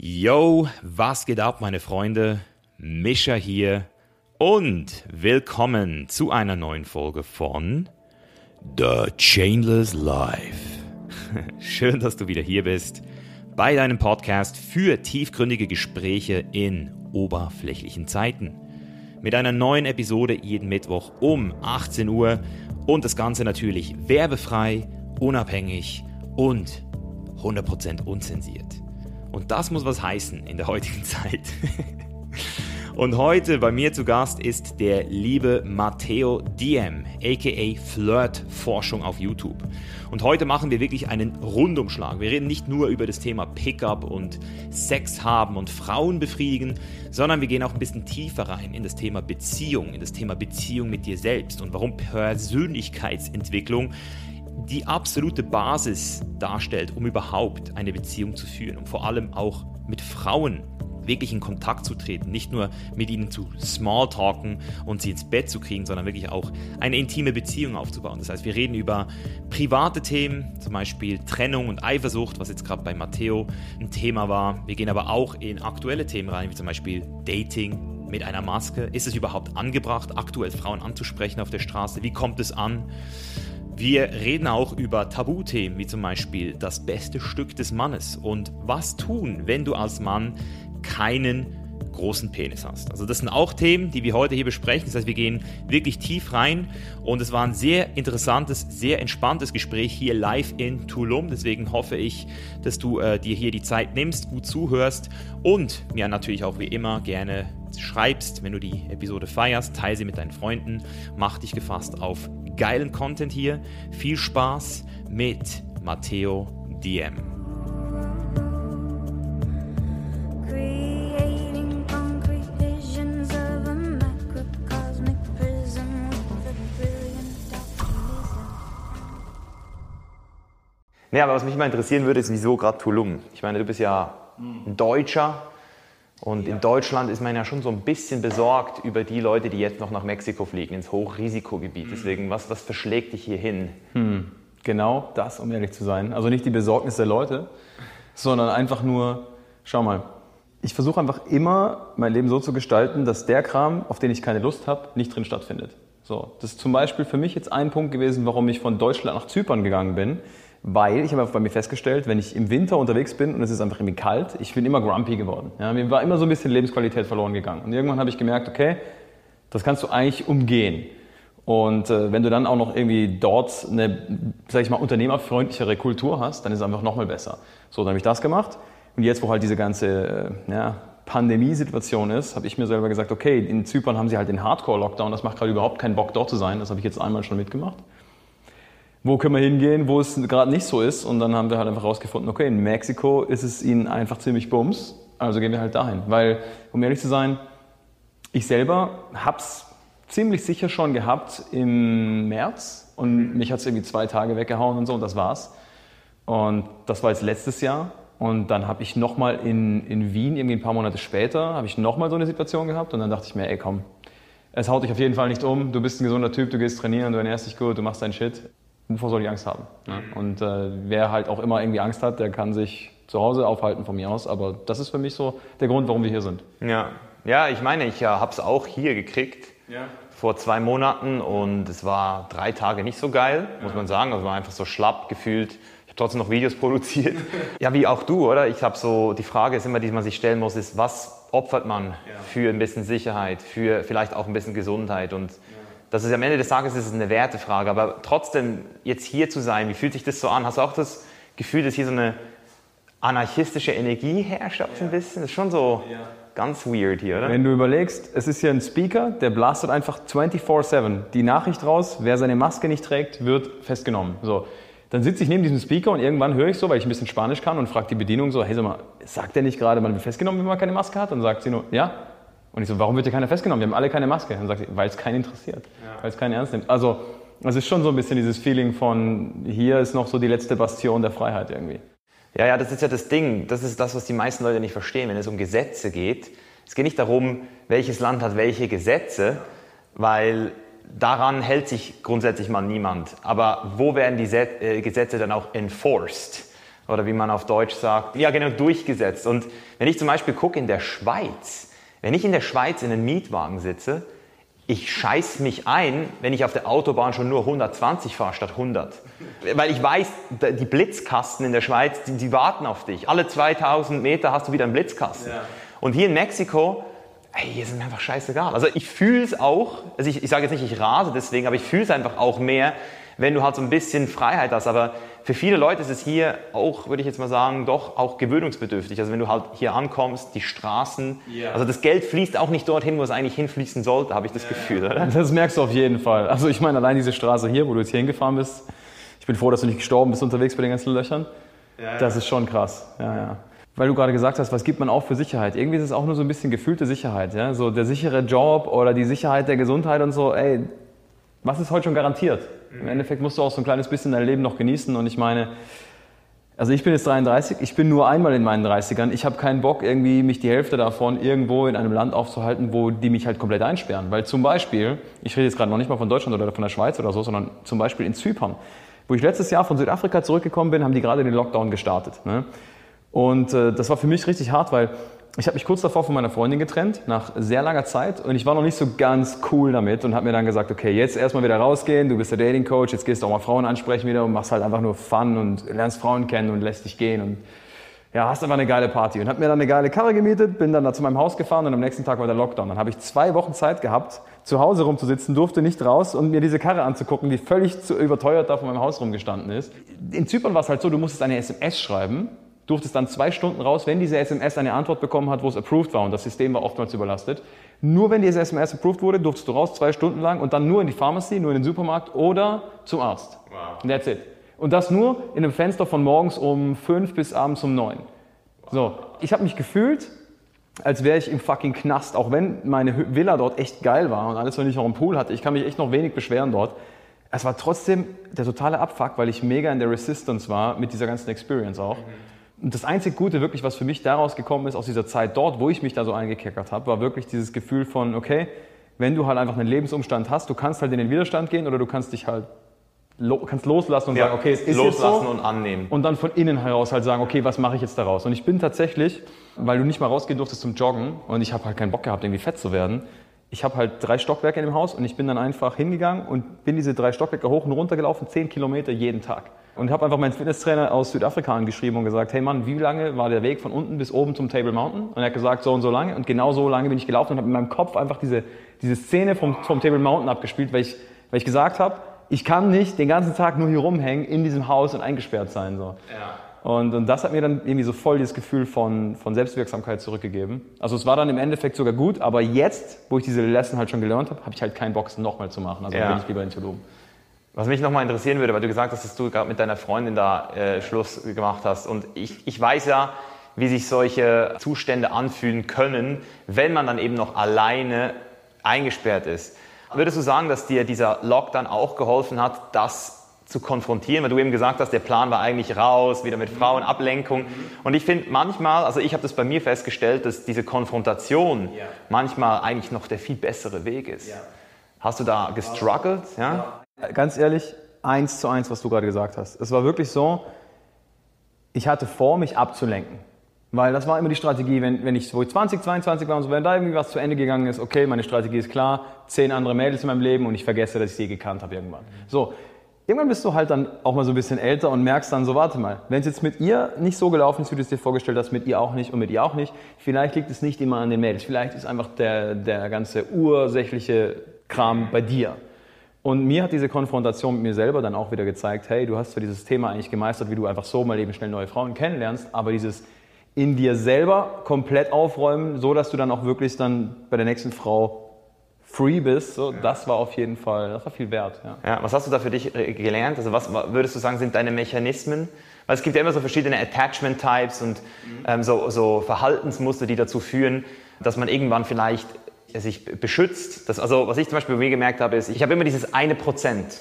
Yo, was geht ab, meine Freunde? Mischa hier und willkommen zu einer neuen Folge von The Chainless Life. Schön, dass du wieder hier bist bei deinem Podcast für tiefgründige Gespräche in oberflächlichen Zeiten. Mit einer neuen Episode jeden Mittwoch um 18 Uhr und das Ganze natürlich werbefrei, unabhängig und 100% unzensiert. Und das muss was heißen in der heutigen Zeit. Und heute bei mir zu Gast ist der liebe Matteo Diem, aka Flirt Forschung auf YouTube. Und heute machen wir wirklich einen Rundumschlag. Wir reden nicht nur über das Thema Pickup und Sex haben und Frauen befriedigen, sondern wir gehen auch ein bisschen tiefer rein in das Thema Beziehung, in das Thema Beziehung mit dir selbst und warum Persönlichkeitsentwicklung die absolute Basis darstellt, um überhaupt eine Beziehung zu führen und vor allem auch mit Frauen wirklich in Kontakt zu treten, nicht nur mit ihnen zu smalltalken und sie ins Bett zu kriegen, sondern wirklich auch eine intime Beziehung aufzubauen. Das heißt, wir reden über private Themen, zum Beispiel Trennung und Eifersucht, was jetzt gerade bei Matteo ein Thema war. Wir gehen aber auch in aktuelle Themen rein, wie zum Beispiel Dating, mit einer Maske? Ist es überhaupt angebracht, aktuell Frauen anzusprechen auf der Straße? Wie kommt es an? Wir reden auch über Tabuthemen, wie zum Beispiel das beste Stück des Mannes und was tun, wenn du als Mann keinen großen Penis hast. Also das sind auch Themen, die wir heute hier besprechen. Das heißt, wir gehen wirklich tief rein und es war ein sehr interessantes, sehr entspanntes Gespräch hier live in Tulum. Deswegen hoffe ich, dass du äh, dir hier die Zeit nimmst, gut zuhörst und mir natürlich auch wie immer gerne schreibst, wenn du die Episode feierst, teile sie mit deinen Freunden, mach dich gefasst auf geilen Content hier. Viel Spaß mit Matteo DM. Ja, aber was mich mal interessieren würde, ist, wieso gerade Tulum? Ich meine, du bist ja ein Deutscher, und ja. in Deutschland ist man ja schon so ein bisschen besorgt über die Leute, die jetzt noch nach Mexiko fliegen, ins Hochrisikogebiet. Mhm. Deswegen, was, was verschlägt dich hier hin? Hm. Genau das, um ehrlich zu sein. Also nicht die Besorgnis der Leute, sondern einfach nur, schau mal, ich versuche einfach immer mein Leben so zu gestalten, dass der Kram, auf den ich keine Lust habe, nicht drin stattfindet. So, das ist zum Beispiel für mich jetzt ein Punkt gewesen, warum ich von Deutschland nach Zypern gegangen bin weil ich habe bei mir festgestellt, wenn ich im Winter unterwegs bin und es ist einfach irgendwie kalt, ich bin immer grumpy geworden. Ja, mir war immer so ein bisschen Lebensqualität verloren gegangen. Und irgendwann habe ich gemerkt, okay, das kannst du eigentlich umgehen. Und äh, wenn du dann auch noch irgendwie dort eine, sag ich mal, unternehmerfreundlichere Kultur hast, dann ist es einfach nochmal besser. So, dann habe ich das gemacht. Und jetzt, wo halt diese ganze äh, ja, Pandemiesituation ist, habe ich mir selber gesagt, okay, in Zypern haben sie halt den Hardcore-Lockdown, das macht gerade überhaupt keinen Bock dort zu sein. Das habe ich jetzt einmal schon mitgemacht wo können wir hingehen, wo es gerade nicht so ist. Und dann haben wir halt einfach rausgefunden, okay, in Mexiko ist es ihnen einfach ziemlich bums, also gehen wir halt dahin. Weil, um ehrlich zu sein, ich selber habe es ziemlich sicher schon gehabt im März und mich hat es irgendwie zwei Tage weggehauen und so und das war's. Und das war jetzt letztes Jahr. Und dann habe ich nochmal in, in Wien, irgendwie ein paar Monate später, habe ich nochmal so eine Situation gehabt und dann dachte ich mir, ey komm, es haut dich auf jeden Fall nicht um, du bist ein gesunder Typ, du gehst trainieren, du ernährst dich gut, du machst deinen Shit wovor soll ich Angst haben? Ne? Und äh, wer halt auch immer irgendwie Angst hat, der kann sich zu Hause aufhalten von mir aus. Aber das ist für mich so der Grund, warum wir hier sind. Ja, ja ich meine, ich ja, habe es auch hier gekriegt. Ja. Vor zwei Monaten und es war drei Tage nicht so geil, muss man sagen. Also war einfach so schlapp gefühlt. Ich habe trotzdem noch Videos produziert. ja, wie auch du, oder? Ich habe so, die Frage ist immer, die man sich stellen muss, ist, was opfert man ja. für ein bisschen Sicherheit, für vielleicht auch ein bisschen Gesundheit und das ist am Ende des Tages ist es eine Wertefrage, aber trotzdem jetzt hier zu sein, wie fühlt sich das so an? Hast du auch das Gefühl, dass hier so eine anarchistische Energie herrscht, ja. ein bisschen? Das ist schon so ja. ganz weird hier, oder? Wenn du überlegst, es ist hier ein Speaker, der blastet einfach 24/7 die Nachricht raus, wer seine Maske nicht trägt, wird festgenommen. So. Dann sitze ich neben diesem Speaker und irgendwann höre ich so, weil ich ein bisschen Spanisch kann und frage die Bedienung so, hey sag mal, sagt der nicht gerade, man wird festgenommen, wenn man keine Maske hat? Und sagt sie nur, ja. Und ich so, warum wird hier keiner festgenommen? Wir haben alle keine Maske. Und dann sagt sie, weil es keinen interessiert, ja. weil es keinen ernst nimmt. Also es ist schon so ein bisschen dieses Feeling von, hier ist noch so die letzte Bastion der Freiheit irgendwie. Ja, ja, das ist ja das Ding. Das ist das, was die meisten Leute nicht verstehen, wenn es um Gesetze geht. Es geht nicht darum, welches Land hat welche Gesetze, weil daran hält sich grundsätzlich mal niemand. Aber wo werden die äh, Gesetze dann auch enforced? oder wie man auf Deutsch sagt, ja genau, durchgesetzt. Und wenn ich zum Beispiel gucke in der Schweiz, wenn ich in der Schweiz in einem Mietwagen sitze, ich scheiß mich ein, wenn ich auf der Autobahn schon nur 120 fahre statt 100. Weil ich weiß, die Blitzkasten in der Schweiz, die, die warten auf dich. Alle 2000 Meter hast du wieder einen Blitzkasten. Ja. Und hier in Mexiko, ey, hier ist mir einfach scheißegal. Also ich fühle es auch, also ich, ich sage jetzt nicht, ich rase deswegen, aber ich fühle es einfach auch mehr, wenn du halt so ein bisschen Freiheit hast. Aber für viele Leute ist es hier auch, würde ich jetzt mal sagen, doch auch gewöhnungsbedürftig. Also wenn du halt hier ankommst, die Straßen, yeah. also das Geld fließt auch nicht dorthin, wo es eigentlich hinfließen sollte, habe ich das yeah. Gefühl, oder? Das merkst du auf jeden Fall. Also ich meine, allein diese Straße hier, wo du jetzt hier hingefahren bist, ich bin froh, dass du nicht gestorben bist unterwegs bei den ganzen Löchern. Ja, das ist schon krass. Ja, ja. Weil du gerade gesagt hast, was gibt man auch für Sicherheit? Irgendwie ist es auch nur so ein bisschen gefühlte Sicherheit. Ja? So der sichere Job oder die Sicherheit der Gesundheit und so. Ey, was ist heute schon garantiert? Im Endeffekt musst du auch so ein kleines bisschen dein Leben noch genießen. Und ich meine, also ich bin jetzt 33, ich bin nur einmal in meinen 30ern. Ich habe keinen Bock, irgendwie mich die Hälfte davon irgendwo in einem Land aufzuhalten, wo die mich halt komplett einsperren. Weil zum Beispiel, ich rede jetzt gerade noch nicht mal von Deutschland oder von der Schweiz oder so, sondern zum Beispiel in Zypern. Wo ich letztes Jahr von Südafrika zurückgekommen bin, haben die gerade den Lockdown gestartet. Ne? Und äh, das war für mich richtig hart, weil ich habe mich kurz davor von meiner Freundin getrennt, nach sehr langer Zeit. Und ich war noch nicht so ganz cool damit und habe mir dann gesagt, okay, jetzt erstmal wieder rausgehen, du bist der Dating Coach, jetzt gehst du auch mal Frauen ansprechen wieder und machst halt einfach nur Fun und lernst Frauen kennen und lässt dich gehen und ja, hast einfach eine geile Party. Und habe mir dann eine geile Karre gemietet, bin dann da zu meinem Haus gefahren und am nächsten Tag war der Lockdown. Dann habe ich zwei Wochen Zeit gehabt, zu Hause rumzusitzen, durfte nicht raus und mir diese Karre anzugucken, die völlig zu überteuert da vor meinem Haus rumgestanden ist. In Zypern war es halt so, du musstest eine SMS schreiben durftest dann zwei Stunden raus, wenn diese SMS eine Antwort bekommen hat, wo es approved war und das System war oftmals überlastet. Nur wenn diese SMS approved wurde, durftest du raus zwei Stunden lang und dann nur in die Pharmacy, nur in den Supermarkt oder zum Arzt. Wow. And that's it. Und das nur in einem Fenster von morgens um fünf bis abends um neun. So, ich habe mich gefühlt, als wäre ich im fucking Knast, auch wenn meine Villa dort echt geil war und alles, wenn ich auch einen Pool hatte. Ich kann mich echt noch wenig beschweren dort. Es war trotzdem der totale Abfuck, weil ich mega in der Resistance war mit dieser ganzen Experience auch. Mhm. Und das einzig Gute wirklich, was für mich daraus gekommen ist, aus dieser Zeit dort, wo ich mich da so eingekeckert habe, war wirklich dieses Gefühl von, okay, wenn du halt einfach einen Lebensumstand hast, du kannst halt in den Widerstand gehen oder du kannst dich halt lo kannst loslassen und ja, sagen, okay, es ist loslassen so. und annehmen. Und dann von innen heraus halt sagen, okay, was mache ich jetzt daraus? Und ich bin tatsächlich, weil du nicht mal rausgehen durftest zum Joggen und ich habe halt keinen Bock gehabt, irgendwie fett zu werden, ich habe halt drei Stockwerke in dem Haus und ich bin dann einfach hingegangen und bin diese drei Stockwerke hoch und runter gelaufen, zehn Kilometer jeden Tag. Und habe einfach meinen Fitnesstrainer aus Südafrika angeschrieben und gesagt, hey Mann, wie lange war der Weg von unten bis oben zum Table Mountain? Und er hat gesagt, so und so lange. Und genau so lange bin ich gelaufen und habe in meinem Kopf einfach diese, diese Szene vom, vom Table Mountain abgespielt, weil ich, weil ich gesagt habe, ich kann nicht den ganzen Tag nur hier rumhängen in diesem Haus und eingesperrt sein. So. Ja. Und, und das hat mir dann irgendwie so voll dieses Gefühl von, von Selbstwirksamkeit zurückgegeben. Also es war dann im Endeffekt sogar gut, aber jetzt, wo ich diese Lesson halt schon gelernt habe, habe ich halt keinen Bock, es nochmal zu machen. Also ja. bin ich lieber in Tulum. Was mich nochmal interessieren würde, weil du gesagt hast, dass du gerade mit deiner Freundin da äh, Schluss gemacht hast. Und ich, ich weiß ja, wie sich solche Zustände anfühlen können, wenn man dann eben noch alleine eingesperrt ist. Würdest du sagen, dass dir dieser Lockdown auch geholfen hat, das zu konfrontieren, weil du eben gesagt hast, der Plan war eigentlich raus, wieder mit Frauen, Ablenkung. Und ich finde manchmal, also ich habe das bei mir festgestellt, dass diese Konfrontation ja. manchmal eigentlich noch der viel bessere Weg ist. Ja. Hast du da gestruggelt? Ja? Ganz ehrlich, eins zu eins, was du gerade gesagt hast. Es war wirklich so, ich hatte vor, mich abzulenken. Weil das war immer die Strategie, wenn, wenn ich, wo ich 20, 22 war und so, wenn da irgendwie was zu Ende gegangen ist, okay, meine Strategie ist klar, zehn andere Mädels in meinem Leben und ich vergesse, dass ich sie gekannt habe irgendwann. So, irgendwann bist du halt dann auch mal so ein bisschen älter und merkst dann so, warte mal, wenn es jetzt mit ihr nicht so gelaufen ist, wie du es dir vorgestellt hast, mit ihr auch nicht und mit ihr auch nicht, vielleicht liegt es nicht immer an den Mädels, vielleicht ist einfach der, der ganze ursächliche Kram bei dir. Und mir hat diese Konfrontation mit mir selber dann auch wieder gezeigt, hey, du hast zwar dieses Thema eigentlich gemeistert, wie du einfach so mal eben schnell neue Frauen kennenlernst, aber dieses in dir selber komplett aufräumen, so dass du dann auch wirklich dann bei der nächsten Frau free bist, so, ja. das war auf jeden Fall, das war viel wert. Ja. ja. was hast du da für dich äh, gelernt? Also was würdest du sagen, sind deine Mechanismen? Weil es gibt ja immer so verschiedene Attachment-Types und mhm. ähm, so, so Verhaltensmuster, die dazu führen, dass man irgendwann vielleicht sich beschützt. Das, also was ich zum Beispiel bei mir gemerkt habe, ist, ich habe immer dieses eine Prozent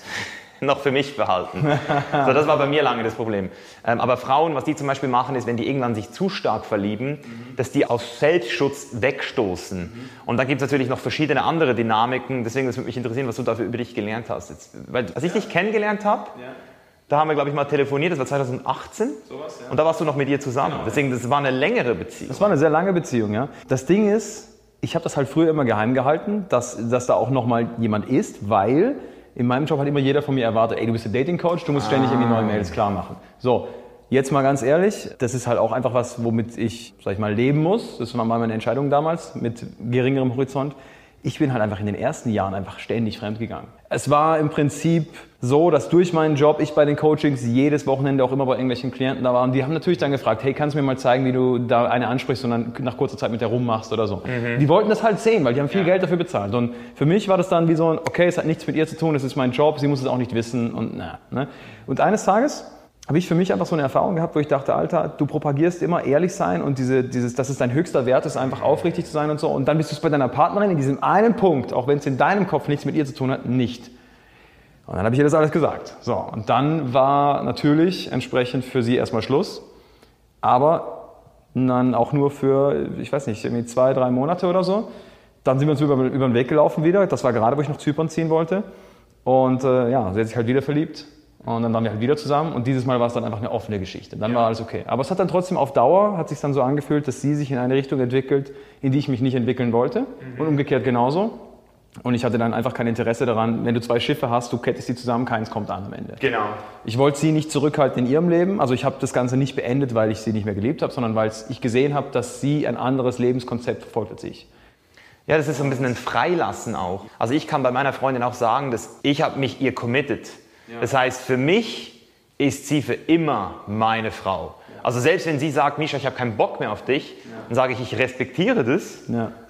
noch für mich behalten. so, das war bei mir lange das Problem. Ähm, aber Frauen, was die zum Beispiel machen, ist, wenn die irgendwann sich zu stark verlieben, mhm. dass die aus Selbstschutz wegstoßen. Mhm. Und da gibt es natürlich noch verschiedene andere Dynamiken. Deswegen würde mich interessieren, was du dafür über dich gelernt hast. Jetzt, weil, als ich dich kennengelernt habe, ja. Da haben wir, glaube ich, mal telefoniert, das war 2018. Sowas, ja. Und da warst du noch mit ihr zusammen. Genau. Deswegen, das war eine längere Beziehung. Das war eine sehr lange Beziehung, ja. Das Ding ist, ich habe das halt früher immer geheim gehalten, dass, dass da auch nochmal jemand ist, weil in meinem Job hat immer jeder von mir erwartet, ey, du bist der Dating Coach, du musst ah. ständig irgendwie neue Mails klar machen. So, jetzt mal ganz ehrlich, das ist halt auch einfach was, womit ich, sag ich mal, leben muss. Das war mal meine Entscheidung damals mit geringerem Horizont ich bin halt einfach in den ersten Jahren einfach ständig fremdgegangen. Es war im Prinzip so, dass durch meinen Job ich bei den Coachings jedes Wochenende auch immer bei irgendwelchen Klienten da war. Und die haben natürlich dann gefragt, hey, kannst du mir mal zeigen, wie du da eine ansprichst und dann nach kurzer Zeit mit der rummachst oder so. Mhm. Die wollten das halt sehen, weil die haben viel ja. Geld dafür bezahlt. Und für mich war das dann wie so ein, okay, es hat nichts mit ihr zu tun, es ist mein Job, sie muss es auch nicht wissen und na. Ne? Und eines Tages habe ich für mich einfach so eine Erfahrung gehabt, wo ich dachte, Alter, du propagierst immer ehrlich sein und diese, dieses, dass es dein höchster Wert ist, einfach aufrichtig zu sein und so. Und dann bist du es bei deiner Partnerin in diesem einen Punkt, auch wenn es in deinem Kopf nichts mit ihr zu tun hat, nicht. Und dann habe ich ihr das alles gesagt. So, und dann war natürlich entsprechend für sie erstmal Schluss, aber dann auch nur für, ich weiß nicht, irgendwie zwei, drei Monate oder so. Dann sind wir uns über, über den Weg gelaufen wieder. Das war gerade, wo ich nach Zypern ziehen wollte. Und äh, ja, sie hat sich halt wieder verliebt und dann waren wir halt wieder zusammen und dieses Mal war es dann einfach eine offene Geschichte. Dann ja. war alles okay. Aber es hat dann trotzdem auf Dauer, hat sich dann so angefühlt, dass sie sich in eine Richtung entwickelt, in die ich mich nicht entwickeln wollte. Mhm. Und umgekehrt genauso. Und ich hatte dann einfach kein Interesse daran, wenn du zwei Schiffe hast, du kettest sie zusammen, keins kommt an am Ende. Genau. Ich wollte sie nicht zurückhalten in ihrem Leben. Also ich habe das Ganze nicht beendet, weil ich sie nicht mehr geliebt habe, sondern weil ich gesehen habe, dass sie ein anderes Lebenskonzept verfolgt als ich. Ja, das ist so ein bisschen ein Freilassen auch. Also ich kann bei meiner Freundin auch sagen, dass ich habe mich ihr committed. Das heißt, für mich ist sie für immer meine Frau. Also selbst wenn sie sagt, Misha, ich habe keinen Bock mehr auf dich, dann sage ich, ich respektiere das,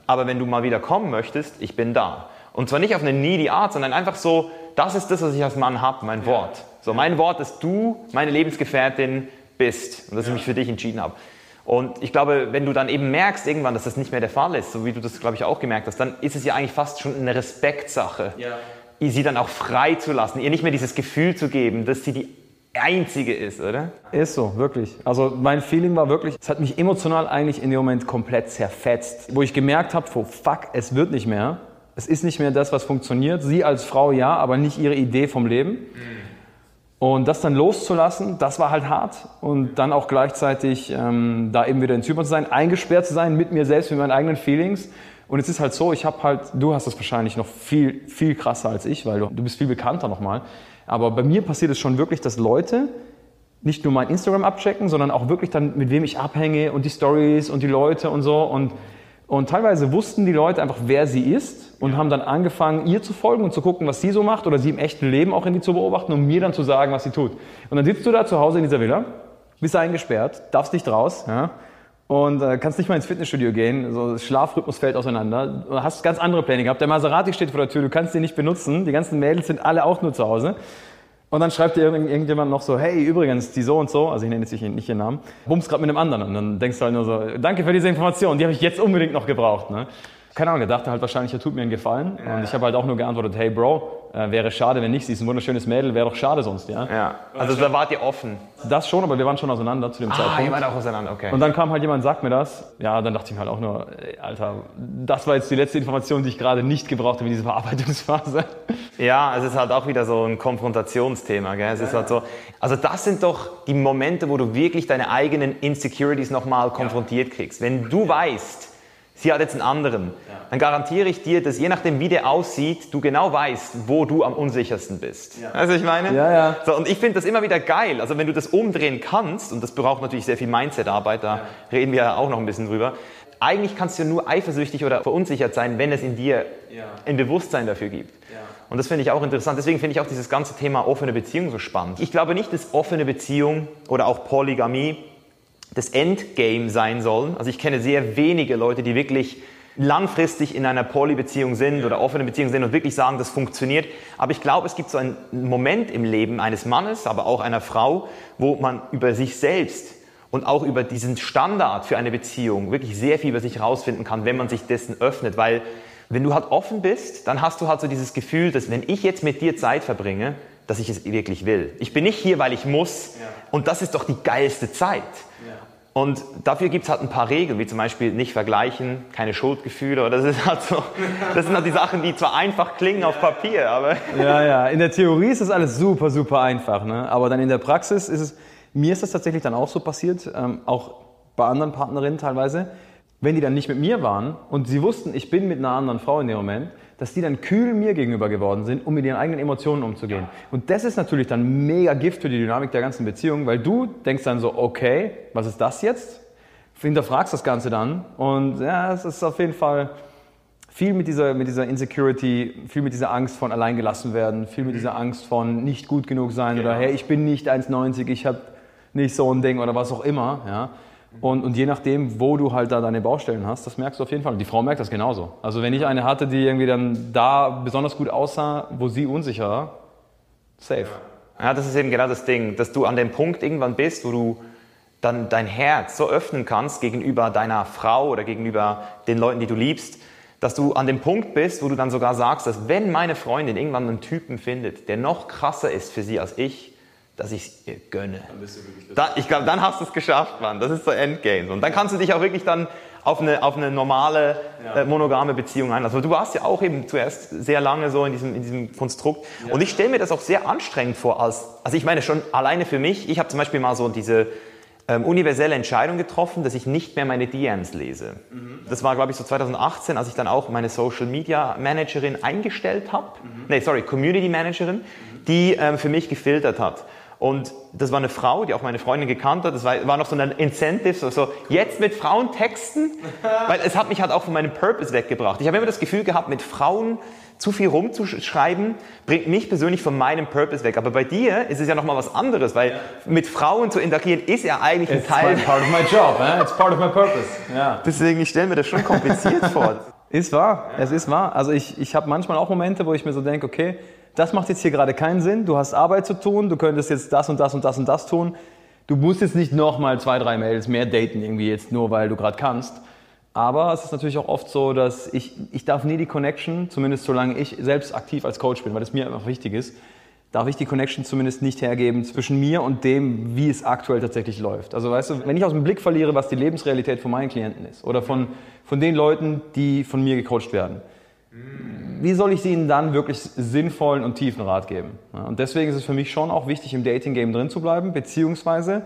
aber wenn du mal wieder kommen möchtest, ich bin da. Und zwar nicht auf eine needy Art, sondern einfach so, das ist das, was ich als Mann habe, mein Wort. So, mein Wort, dass du meine Lebensgefährtin bist und dass ich mich für dich entschieden habe. Und ich glaube, wenn du dann eben merkst irgendwann, dass das nicht mehr der Fall ist, so wie du das, glaube ich, auch gemerkt hast, dann ist es ja eigentlich fast schon eine Respektsache. Ja sie dann auch frei zu lassen, ihr nicht mehr dieses Gefühl zu geben, dass sie die einzige ist, oder? Ist so, wirklich. Also mein Feeling war wirklich, es hat mich emotional eigentlich in dem Moment komplett zerfetzt, wo ich gemerkt habe, fuck, es wird nicht mehr. Es ist nicht mehr das, was funktioniert. Sie als Frau ja, aber nicht ihre Idee vom Leben. Mhm. Und das dann loszulassen, das war halt hart. Und dann auch gleichzeitig ähm, da eben wieder in Zypern zu sein, eingesperrt zu sein mit mir selbst, mit meinen eigenen Feelings und es ist halt so, ich habe halt, du hast das wahrscheinlich noch viel, viel krasser als ich, weil du, du bist viel bekannter nochmal. Aber bei mir passiert es schon wirklich, dass Leute nicht nur mein Instagram abchecken, sondern auch wirklich dann, mit wem ich abhänge und die Stories und die Leute und so. Und, und teilweise wussten die Leute einfach, wer sie ist und ja. haben dann angefangen, ihr zu folgen und zu gucken, was sie so macht oder sie im echten Leben auch irgendwie zu beobachten, um mir dann zu sagen, was sie tut. Und dann sitzt du da zu Hause in dieser Villa, bist eingesperrt, darfst nicht raus, ja, und äh, kannst nicht mal ins Fitnessstudio gehen, so Schlafrhythmus fällt auseinander. Du hast ganz andere Pläne gehabt. Der Maserati steht vor der Tür, du kannst den nicht benutzen. Die ganzen Mädels sind alle auch nur zu Hause. Und dann schreibt dir irgendjemand noch so, hey, übrigens, die so und so, also ich nenne jetzt nicht ihren Namen, bummst gerade mit einem anderen. Und dann denkst du halt nur so, danke für diese Information, die habe ich jetzt unbedingt noch gebraucht. Ne? Keine Ahnung, er dachte halt wahrscheinlich, er tut mir einen Gefallen. Ja. Und ich habe halt auch nur geantwortet, hey Bro, äh, wäre schade, wenn nicht, sie ist ein wunderschönes Mädel, wäre doch schade sonst, ja. Ja, also da wart ihr offen. Das schon, aber wir waren schon auseinander zu dem ah, Zeitpunkt. ihr wart auch auseinander, okay. Und dann kam halt jemand, sagt mir das. Ja, dann dachte ich mir halt auch nur, ey, Alter, das war jetzt die letzte Information, die ich gerade nicht gebraucht habe in dieser Verarbeitungsphase. Ja, es ist halt auch wieder so ein Konfrontationsthema, gell. Es ja. ist halt so, also das sind doch die Momente, wo du wirklich deine eigenen Insecurities nochmal konfrontiert kriegst. Wenn du weißt, sie hat jetzt einen anderen, dann garantiere ich dir, dass je nachdem, wie der aussieht, du genau weißt, wo du am unsichersten bist. Ja. Also ich meine? Ja, ja. So, und ich finde das immer wieder geil. Also wenn du das umdrehen kannst, und das braucht natürlich sehr viel Mindset-Arbeit, da ja. reden wir ja auch noch ein bisschen drüber. Eigentlich kannst du nur eifersüchtig oder verunsichert sein, wenn es in dir ja. ein Bewusstsein dafür gibt. Ja. Und das finde ich auch interessant. Deswegen finde ich auch dieses ganze Thema offene Beziehung so spannend. Ich glaube nicht, dass offene Beziehung oder auch Polygamie das Endgame sein sollen. Also ich kenne sehr wenige Leute, die wirklich langfristig in einer Polybeziehung sind oder offene Beziehung sind und wirklich sagen, das funktioniert. Aber ich glaube, es gibt so einen Moment im Leben eines Mannes, aber auch einer Frau, wo man über sich selbst und auch über diesen Standard für eine Beziehung wirklich sehr viel über sich herausfinden kann, wenn man sich dessen öffnet. Weil wenn du halt offen bist, dann hast du halt so dieses Gefühl, dass wenn ich jetzt mit dir Zeit verbringe, dass ich es wirklich will. Ich bin nicht hier, weil ich muss. Ja. Und das ist doch die geilste Zeit. Ja. Und dafür gibt es halt ein paar Regeln, wie zum Beispiel nicht vergleichen, keine Schuldgefühle. Das, ist halt so, das sind halt die Sachen, die zwar einfach klingen auf Papier, aber... Ja, ja, in der Theorie ist das alles super, super einfach. Ne? Aber dann in der Praxis ist es... Mir ist das tatsächlich dann auch so passiert, ähm, auch bei anderen Partnerinnen teilweise. Wenn die dann nicht mit mir waren und sie wussten, ich bin mit einer anderen Frau in dem Moment, dass die dann kühl mir gegenüber geworden sind, um mit ihren eigenen Emotionen umzugehen. Und das ist natürlich dann mega Gift für die Dynamik der ganzen Beziehung, weil du denkst dann so, okay, was ist das jetzt? Hinterfragst das Ganze dann und ja, es ist auf jeden Fall viel mit dieser, mit dieser Insecurity, viel mit dieser Angst von alleingelassen werden, viel mit dieser Angst von nicht gut genug sein genau. oder hey, ich bin nicht 1,90, ich habe nicht so ein Ding oder was auch immer. Ja. Und, und je nachdem, wo du halt da deine Baustellen hast, das merkst du auf jeden Fall. Und die Frau merkt das genauso. Also wenn ich eine hatte, die irgendwie dann da besonders gut aussah, wo sie unsicher war, safe. Ja, das ist eben genau das Ding, dass du an dem Punkt irgendwann bist, wo du dann dein Herz so öffnen kannst gegenüber deiner Frau oder gegenüber den Leuten, die du liebst, dass du an dem Punkt bist, wo du dann sogar sagst, dass wenn meine Freundin irgendwann einen Typen findet, der noch krasser ist für sie als ich, dass ich es ihr gönne. Dann bist du wirklich da, ich glaube, dann hast du es geschafft, Mann. Das ist so Endgame. Und dann kannst du dich auch wirklich dann auf eine, auf eine normale, ja. äh, monogame Beziehung einlassen. Also du warst ja auch eben zuerst sehr lange so in diesem, in diesem Konstrukt. Ja. Und ich stelle mir das auch sehr anstrengend vor, als, also ich meine schon alleine für mich, ich habe zum Beispiel mal so diese ähm, universelle Entscheidung getroffen, dass ich nicht mehr meine DMs lese. Mhm. Das war, glaube ich, so 2018, als ich dann auch meine Social Media Managerin eingestellt habe. Mhm. Nee, sorry, Community Managerin, mhm. die ähm, für mich gefiltert hat. Und das war eine Frau, die auch meine Freundin gekannt hat. Das war, war noch so ein Incentive, so, so jetzt mit Frauen texten, weil es hat mich halt auch von meinem Purpose weggebracht. Ich habe immer das Gefühl gehabt, mit Frauen zu viel rumzuschreiben, bringt mich persönlich von meinem Purpose weg. Aber bei dir ist es ja nochmal was anderes, weil ja. mit Frauen zu interagieren ist ja eigentlich ein It's Teil. It's part of my job, eh? it's part of my purpose. Ja. Deswegen, ich stelle mir das schon kompliziert vor. Ist wahr, ja. es ist wahr. Also ich, ich habe manchmal auch Momente, wo ich mir so denke, okay, das macht jetzt hier gerade keinen Sinn, du hast Arbeit zu tun, du könntest jetzt das und das und das und das tun. Du musst jetzt nicht nochmal zwei, drei Mails mehr daten, irgendwie jetzt nur, weil du gerade kannst. Aber es ist natürlich auch oft so, dass ich, ich darf nie die Connection, zumindest solange ich selbst aktiv als Coach bin, weil das mir einfach wichtig ist, darf ich die Connection zumindest nicht hergeben zwischen mir und dem, wie es aktuell tatsächlich läuft. Also weißt du, wenn ich aus dem Blick verliere, was die Lebensrealität von meinen Klienten ist oder von, von den Leuten, die von mir gecoacht werden, wie soll ich ihnen dann wirklich sinnvollen und tiefen Rat geben? Und deswegen ist es für mich schon auch wichtig, im Dating-Game drin zu bleiben, beziehungsweise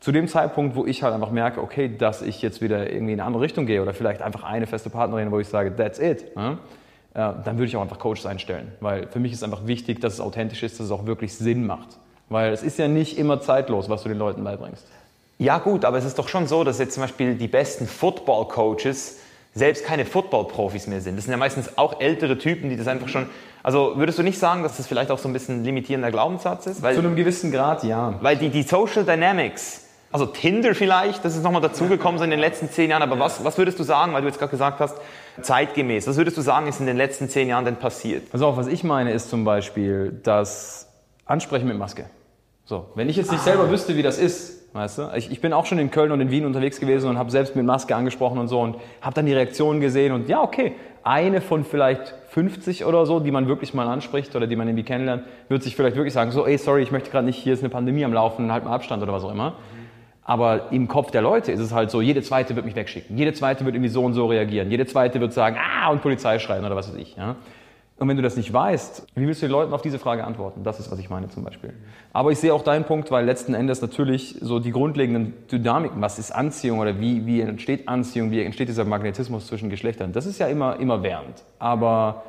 zu dem Zeitpunkt, wo ich halt einfach merke, okay, dass ich jetzt wieder irgendwie in eine andere Richtung gehe oder vielleicht einfach eine feste Partnerin, wo ich sage, that's it, dann würde ich auch einfach Coaches einstellen. Weil für mich ist einfach wichtig, dass es authentisch ist, dass es auch wirklich Sinn macht. Weil es ist ja nicht immer zeitlos, was du den Leuten beibringst. Ja gut, aber es ist doch schon so, dass jetzt zum Beispiel die besten Football-Coaches selbst keine Football-Profis mehr sind. Das sind ja meistens auch ältere Typen, die das einfach schon. Also würdest du nicht sagen, dass das vielleicht auch so ein bisschen limitierender Glaubenssatz ist? Weil, Zu einem gewissen Grad, ja. Weil die, die Social Dynamics, also Tinder vielleicht, das ist nochmal dazugekommen so in den letzten zehn Jahren, aber was, was würdest du sagen, weil du jetzt gerade gesagt hast, zeitgemäß, was würdest du sagen, ist in den letzten zehn Jahren denn passiert? Also auch was ich meine, ist zum Beispiel das Ansprechen mit Maske. So, wenn ich jetzt nicht selber wüsste, wie das ist, Weißt du? Ich, ich, bin auch schon in Köln und in Wien unterwegs gewesen und habe selbst mit Maske angesprochen und so und habe dann die Reaktionen gesehen und ja, okay, eine von vielleicht 50 oder so, die man wirklich mal anspricht oder die man irgendwie kennenlernt, wird sich vielleicht wirklich sagen, so, ey, sorry, ich möchte gerade nicht, hier ist eine Pandemie am Laufen, halt mal Abstand oder was auch immer. Aber im Kopf der Leute ist es halt so, jede zweite wird mich wegschicken, jede zweite wird irgendwie so und so reagieren, jede zweite wird sagen, ah, und Polizei schreien oder was weiß ich. Ja? Und wenn du das nicht weißt, wie willst du den Leuten auf diese Frage antworten? Das ist, was ich meine zum Beispiel. Aber ich sehe auch deinen Punkt, weil letzten Endes natürlich so die grundlegenden Dynamiken, was ist Anziehung oder wie, wie entsteht Anziehung, wie entsteht dieser Magnetismus zwischen Geschlechtern, das ist ja immer, immer während. Aber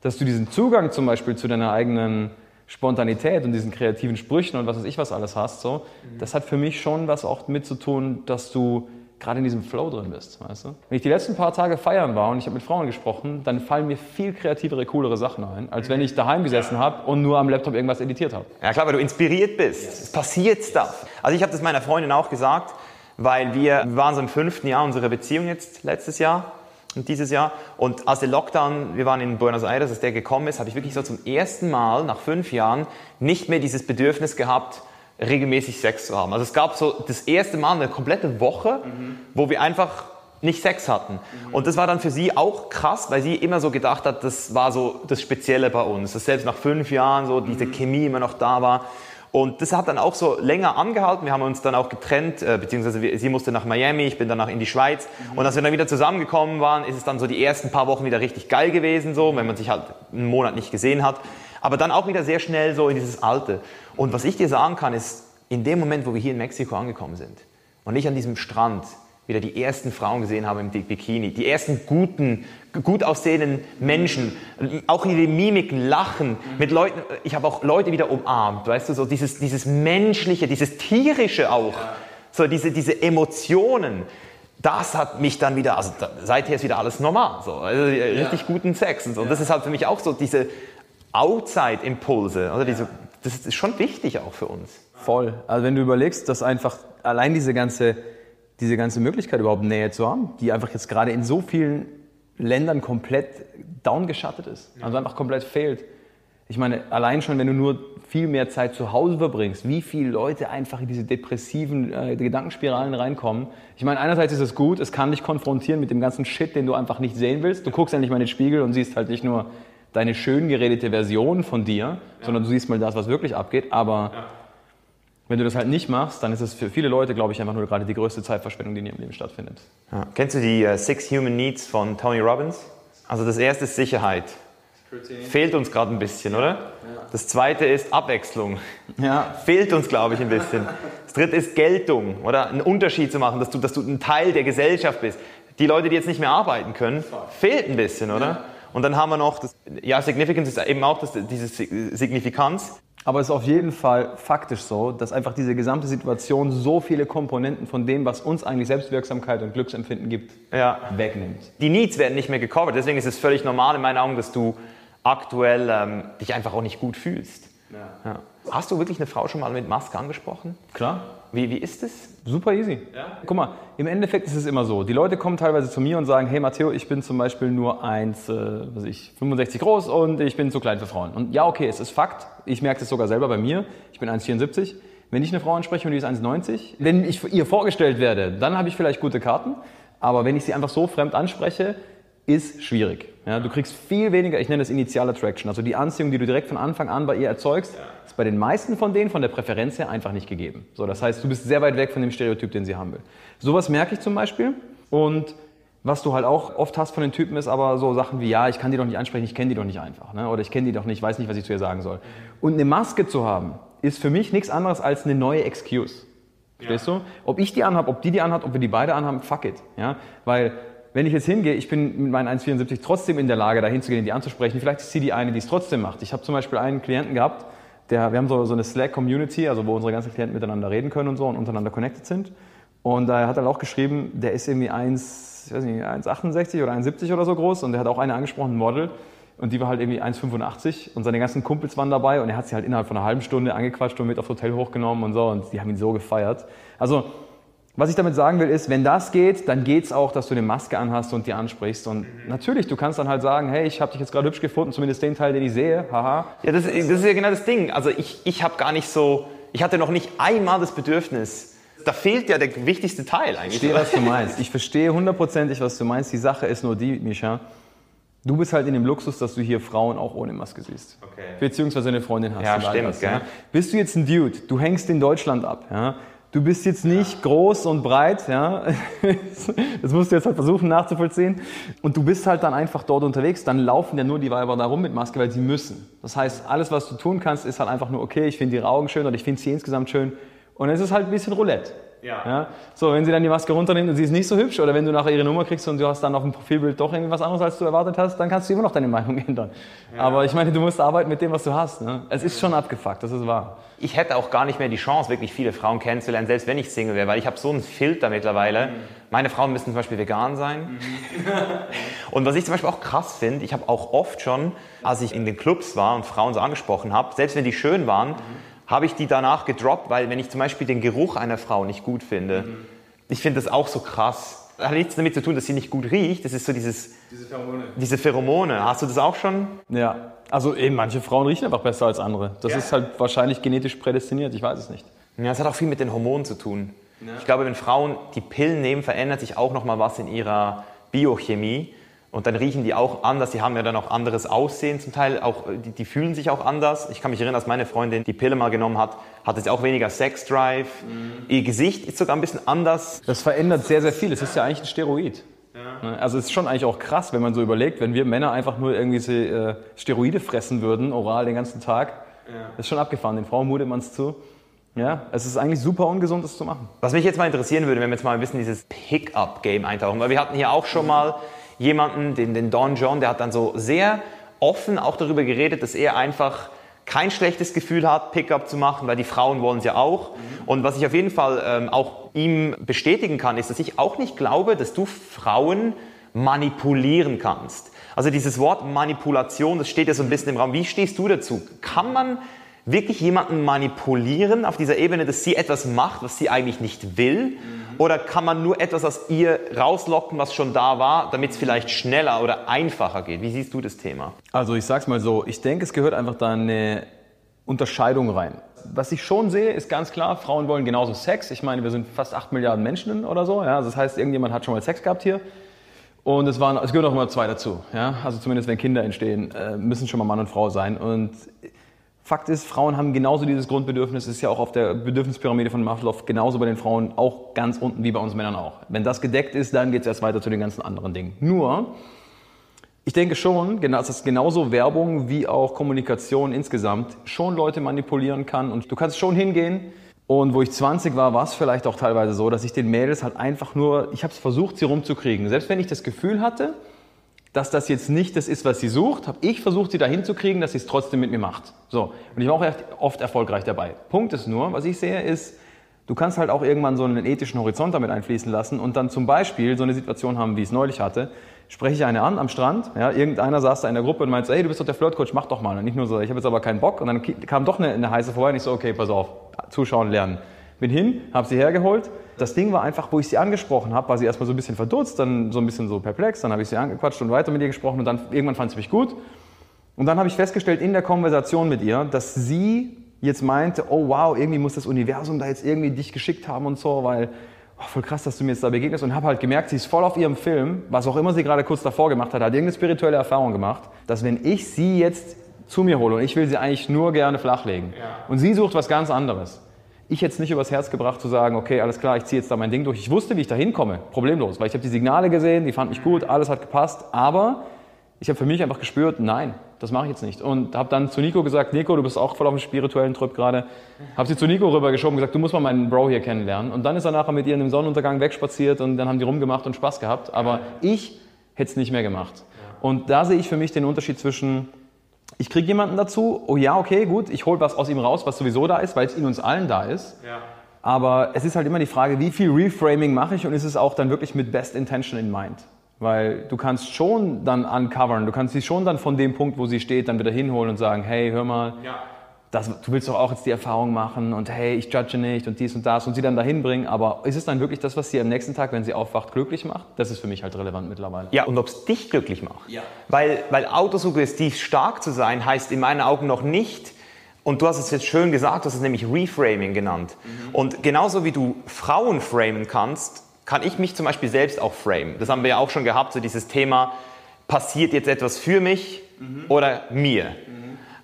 dass du diesen Zugang zum Beispiel zu deiner eigenen Spontanität und diesen kreativen Sprüchen und was weiß ich was alles hast, so, das hat für mich schon was auch mit zu tun, dass du gerade in diesem Flow drin bist, weißt du? Wenn ich die letzten paar Tage feiern war und ich habe mit Frauen gesprochen, dann fallen mir viel kreativere, coolere Sachen ein, als wenn ich daheim gesessen habe und nur am Laptop irgendwas editiert habe. Ja klar, weil du inspiriert bist. Yes. Es passiert Stuff. Also ich habe das meiner Freundin auch gesagt, weil wir, wir waren so im fünften Jahr unserer Beziehung jetzt letztes Jahr und dieses Jahr. Und als der Lockdown, wir waren in Buenos Aires, als der gekommen ist, habe ich wirklich so zum ersten Mal nach fünf Jahren nicht mehr dieses Bedürfnis gehabt, regelmäßig Sex zu haben. Also es gab so das erste Mal eine komplette Woche, mhm. wo wir einfach nicht Sex hatten. Mhm. Und das war dann für sie auch krass, weil sie immer so gedacht hat, das war so das Spezielle bei uns, dass selbst nach fünf Jahren so diese mhm. Chemie immer noch da war. Und das hat dann auch so länger angehalten. Wir haben uns dann auch getrennt, äh, beziehungsweise wir, sie musste nach Miami, ich bin danach in die Schweiz. Und als wir dann wieder zusammengekommen waren, ist es dann so die ersten paar Wochen wieder richtig geil gewesen, so, wenn man sich halt einen Monat nicht gesehen hat. Aber dann auch wieder sehr schnell so in dieses Alte. Und was ich dir sagen kann, ist, in dem Moment, wo wir hier in Mexiko angekommen sind und ich an diesem Strand wieder die ersten Frauen gesehen habe im Bikini, die ersten guten, gut aussehenden Menschen, auch ihre Mimiken, Lachen mit Leuten. Ich habe auch Leute wieder umarmt, weißt du, so dieses, dieses Menschliche, dieses Tierische auch, so diese, diese Emotionen. Das hat mich dann wieder, also seither ist wieder alles normal, so also richtig ja. guten Sex und so. Und das ist halt für mich auch so diese Outside-Impulse, oder diese, das ist schon wichtig auch für uns. Voll. Also wenn du überlegst, dass einfach allein diese ganze diese ganze Möglichkeit überhaupt Nähe zu haben, die einfach jetzt gerade in so vielen Ländern komplett downgeschattet ist, also einfach komplett fehlt. Ich meine, allein schon, wenn du nur viel mehr Zeit zu Hause verbringst, wie viele Leute einfach in diese depressiven äh, Gedankenspiralen reinkommen. Ich meine, einerseits ist es gut, es kann dich konfrontieren mit dem ganzen Shit, den du einfach nicht sehen willst. Du guckst endlich mal in den Spiegel und siehst halt nicht nur deine schön geredete Version von dir, ja. sondern du siehst mal das, was wirklich abgeht. Aber ja wenn du das halt nicht machst, dann ist es für viele Leute, glaube ich, einfach nur gerade die größte Zeitverschwendung, die in ihrem Leben stattfindet. Ja. Kennst du die uh, Six Human Needs von Tony Robbins? Also das erste ist Sicherheit. Fehlt uns gerade ein bisschen, oder? Ja. Das zweite ist Abwechslung. Ja. Fehlt uns, glaube ich, ein bisschen. Das dritte ist Geltung, oder? Einen Unterschied zu machen, dass du, dass du ein Teil der Gesellschaft bist. Die Leute, die jetzt nicht mehr arbeiten können, fehlt ein bisschen, oder? Und dann haben wir noch, das, ja, Significance ist eben auch das, diese Signifikanz. Aber es ist auf jeden Fall faktisch so, dass einfach diese gesamte Situation so viele Komponenten von dem, was uns eigentlich Selbstwirksamkeit und Glücksempfinden gibt, ja. wegnimmt. Die Needs werden nicht mehr gecovert. Deswegen ist es völlig normal in meinen Augen, dass du aktuell ähm, dich einfach auch nicht gut fühlst. Ja. Ja. Hast du wirklich eine Frau schon mal mit Maske angesprochen? Klar. Wie, wie ist es? Super easy. Ja? Guck mal, im Endeffekt ist es immer so. Die Leute kommen teilweise zu mir und sagen, hey Matteo, ich bin zum Beispiel nur 1, äh, was ich, 65 groß und ich bin zu klein für Frauen. Und ja, okay, es ist Fakt. Ich merke das sogar selber bei mir. Ich bin 1,74. Wenn ich eine Frau anspreche und die ist 1,90, wenn ich ihr vorgestellt werde, dann habe ich vielleicht gute Karten. Aber wenn ich sie einfach so fremd anspreche, ist schwierig. Ja, du kriegst viel weniger, ich nenne das Initial Attraction, also die Anziehung, die du direkt von Anfang an bei ihr erzeugst, ist bei den meisten von denen von der Präferenz her einfach nicht gegeben. So, das heißt, du bist sehr weit weg von dem Stereotyp, den sie haben will. Sowas merke ich zum Beispiel und was du halt auch oft hast von den Typen ist aber so Sachen wie, ja, ich kann die doch nicht ansprechen, ich kenne die doch nicht einfach. Ne? Oder ich kenne die doch nicht, weiß nicht, was ich zu ihr sagen soll. Und eine Maske zu haben, ist für mich nichts anderes als eine neue Excuse. Verstehst ja. du? Ob ich die anhabe, ob die die anhat, ob wir die beide anhaben, fuck it. Ja? Weil wenn ich jetzt hingehe, ich bin mit meinen 1,74 trotzdem in der Lage, da hinzugehen, die anzusprechen. Vielleicht ist sie die eine, die es trotzdem macht. Ich habe zum Beispiel einen Klienten gehabt, der, wir haben so, so eine Slack-Community, also wo unsere ganzen Klienten miteinander reden können und so und untereinander connected sind. Und da hat er auch geschrieben, der ist irgendwie 1,68 oder 1,70 oder so groß und der hat auch eine angesprochen, Model. Und die war halt irgendwie 1,85 und seine ganzen Kumpels waren dabei und er hat sie halt innerhalb von einer halben Stunde angequatscht und mit aufs Hotel hochgenommen und so und die haben ihn so gefeiert. Also was ich damit sagen will, ist, wenn das geht, dann geht es auch, dass du eine Maske anhast und die ansprichst. Und mhm. natürlich, du kannst dann halt sagen, hey, ich habe dich jetzt gerade hübsch gefunden, zumindest den Teil, den ich sehe, haha. Ja, das, das ist ja genau das Ding. Also ich, ich habe gar nicht so, ich hatte noch nicht einmal das Bedürfnis, da fehlt ja der wichtigste Teil eigentlich. Ich verstehe, was du meinst. Ich verstehe hundertprozentig, was du meinst. Die Sache ist nur die, Misha, Du bist halt in dem Luxus, dass du hier Frauen auch ohne Maske siehst. Okay. Beziehungsweise eine Freundin hast. Ja, stimmt. Hast, ja? Bist du jetzt ein Dude, du hängst in Deutschland ab, ja? Du bist jetzt nicht groß und breit, ja. Das musst du jetzt halt versuchen nachzuvollziehen. Und du bist halt dann einfach dort unterwegs. Dann laufen ja nur die Weiber da rum mit Maske, weil sie müssen. Das heißt, alles, was du tun kannst, ist halt einfach nur, okay, ich finde ihre Augen schön oder ich finde sie insgesamt schön. Und es ist halt ein bisschen Roulette. Ja. ja. So, wenn sie dann die Maske runternimmt und sie ist nicht so hübsch oder wenn du nachher ihre Nummer kriegst und du hast dann auf dem Profilbild doch irgendwie was anderes, als du erwartet hast, dann kannst du immer noch deine Meinung ändern. Ja. Aber ich meine, du musst arbeiten mit dem, was du hast. Ne? Es ist schon abgefuckt, das ist wahr. Ich hätte auch gar nicht mehr die Chance, wirklich viele Frauen kennenzulernen, selbst wenn ich Single wäre, weil ich habe so einen Filter mittlerweile. Mhm. Meine Frauen müssen zum Beispiel vegan sein. Mhm. und was ich zum Beispiel auch krass finde, ich habe auch oft schon, als ich in den Clubs war und Frauen so angesprochen habe, selbst wenn die schön waren, mhm habe ich die danach gedroppt, weil wenn ich zum Beispiel den Geruch einer Frau nicht gut finde, mhm. ich finde das auch so krass. Das hat nichts damit zu tun, dass sie nicht gut riecht. Das ist so dieses. Diese Pheromone. Diese Pheromone. Hast du das auch schon? Ja. Also eben, manche Frauen riechen einfach besser als andere. Das ja. ist halt wahrscheinlich genetisch prädestiniert. Ich weiß es nicht. Ja, das hat auch viel mit den Hormonen zu tun. Ja. Ich glaube, wenn Frauen die Pillen nehmen, verändert sich auch noch mal was in ihrer Biochemie. Und dann riechen die auch anders, die haben ja dann auch anderes Aussehen zum Teil, auch, die, die fühlen sich auch anders. Ich kann mich erinnern, dass meine Freundin die Pille mal genommen hat, hatte sie auch weniger Sexdrive. Mhm. Ihr Gesicht ist sogar ein bisschen anders. Das verändert sehr, sehr viel. Es ist ja eigentlich ein Steroid. Ja. Ne, also es ist schon eigentlich auch krass, wenn man so überlegt, wenn wir Männer einfach nur irgendwie äh, Steroide fressen würden, oral den ganzen Tag. Ja. Das ist schon abgefahren, den Frauen mutet man es zu. Ja, es ist eigentlich super ungesund, das zu machen. Was mich jetzt mal interessieren würde, wenn wir jetzt mal ein bisschen dieses Pickup-Game eintauchen, weil wir hatten hier auch schon mal jemanden, den, den Don John, der hat dann so sehr offen auch darüber geredet, dass er einfach kein schlechtes Gefühl hat, Pickup zu machen, weil die Frauen wollen es ja auch. Mhm. Und was ich auf jeden Fall ähm, auch ihm bestätigen kann, ist, dass ich auch nicht glaube, dass du Frauen manipulieren kannst. Also dieses Wort Manipulation, das steht ja so ein bisschen im Raum. Wie stehst du dazu? Kann man wirklich jemanden manipulieren auf dieser Ebene, dass sie etwas macht, was sie eigentlich nicht will? Oder kann man nur etwas aus ihr rauslocken, was schon da war, damit es vielleicht schneller oder einfacher geht? Wie siehst du das Thema? Also ich sag's mal so, ich denke, es gehört einfach da eine Unterscheidung rein. Was ich schon sehe, ist ganz klar, Frauen wollen genauso Sex. Ich meine, wir sind fast 8 Milliarden Menschen oder so. Ja? Das heißt, irgendjemand hat schon mal Sex gehabt hier. Und es, waren, es gehören auch immer zwei dazu. Ja? Also zumindest wenn Kinder entstehen, äh, müssen schon mal Mann und Frau sein. Und Fakt ist, Frauen haben genauso dieses Grundbedürfnis, ist ja auch auf der Bedürfnispyramide von Maslow genauso bei den Frauen auch ganz unten wie bei uns Männern auch. Wenn das gedeckt ist, dann geht es erst weiter zu den ganzen anderen Dingen. Nur, ich denke schon, dass genauso Werbung wie auch Kommunikation insgesamt schon Leute manipulieren kann und du kannst schon hingehen und wo ich 20 war, war es vielleicht auch teilweise so, dass ich den Mädels halt einfach nur, ich habe es versucht, sie rumzukriegen. Selbst wenn ich das Gefühl hatte, dass das jetzt nicht das ist, was sie sucht, habe ich versucht, sie dahin zu kriegen, dass sie es trotzdem mit mir macht. So. Und ich war auch oft erfolgreich dabei. Punkt ist nur, was ich sehe, ist, du kannst halt auch irgendwann so einen ethischen Horizont damit einfließen lassen und dann zum Beispiel so eine Situation haben, wie ich es neulich hatte. Spreche ich eine an am Strand, ja, irgendeiner saß da in der Gruppe und meinte, hey, du bist doch der Flirtcoach, mach doch mal. Und nicht nur so, ich habe jetzt aber keinen Bock. Und dann kam doch eine, eine heiße vorbei und ich so, okay, pass auf, zuschauen, lernen. Bin hin, habe sie hergeholt. Das Ding war einfach, wo ich sie angesprochen habe, war sie erstmal so ein bisschen verdutzt, dann so ein bisschen so perplex, dann habe ich sie angequatscht und weiter mit ihr gesprochen und dann irgendwann fand sie mich gut. Und dann habe ich festgestellt in der Konversation mit ihr, dass sie jetzt meinte, oh wow, irgendwie muss das Universum da jetzt irgendwie dich geschickt haben und so, weil oh, voll krass, dass du mir jetzt da begegnest und habe halt gemerkt, sie ist voll auf ihrem Film, was auch immer sie gerade kurz davor gemacht hat, hat irgendeine spirituelle Erfahrung gemacht, dass wenn ich sie jetzt zu mir hole und ich will sie eigentlich nur gerne flachlegen ja. und sie sucht was ganz anderes, ich hätte es nicht übers Herz gebracht zu sagen, okay, alles klar, ich ziehe jetzt da mein Ding durch. Ich wusste, wie ich da hinkomme, problemlos, weil ich habe die Signale gesehen, die fand mich gut, alles hat gepasst, aber ich habe für mich einfach gespürt, nein, das mache ich jetzt nicht. Und habe dann zu Nico gesagt, Nico, du bist auch voll auf dem spirituellen Trip gerade. Habe sie zu Nico rübergeschoben und gesagt, du musst mal meinen Bro hier kennenlernen. Und dann ist er nachher mit ihr in dem Sonnenuntergang wegspaziert und dann haben die rumgemacht und Spaß gehabt. Aber ich hätte es nicht mehr gemacht. Und da sehe ich für mich den Unterschied zwischen ich kriege jemanden dazu, oh ja, okay, gut, ich hole was aus ihm raus, was sowieso da ist, weil es in uns allen da ist. Ja. Aber es ist halt immer die Frage, wie viel Reframing mache ich und ist es auch dann wirklich mit Best Intention in Mind? Weil du kannst schon dann uncovern, du kannst sie schon dann von dem Punkt, wo sie steht, dann wieder hinholen und sagen, hey, hör mal, ja das, du willst doch auch jetzt die Erfahrung machen und hey, ich judge nicht und dies und das und sie dann dahin bringen, aber ist es dann wirklich das, was sie am nächsten Tag, wenn sie aufwacht, glücklich macht? Das ist für mich halt relevant mittlerweile. Ja, und ob es dich glücklich macht. Ja. Weil, weil autosuggestiv stark zu sein, heißt in meinen Augen noch nicht, und du hast es jetzt schön gesagt, du hast es nämlich Reframing genannt. Mhm. Und genauso wie du Frauen framen kannst, kann ich mich zum Beispiel selbst auch framen. Das haben wir ja auch schon gehabt, so dieses Thema, passiert jetzt etwas für mich mhm. oder mir? Mhm.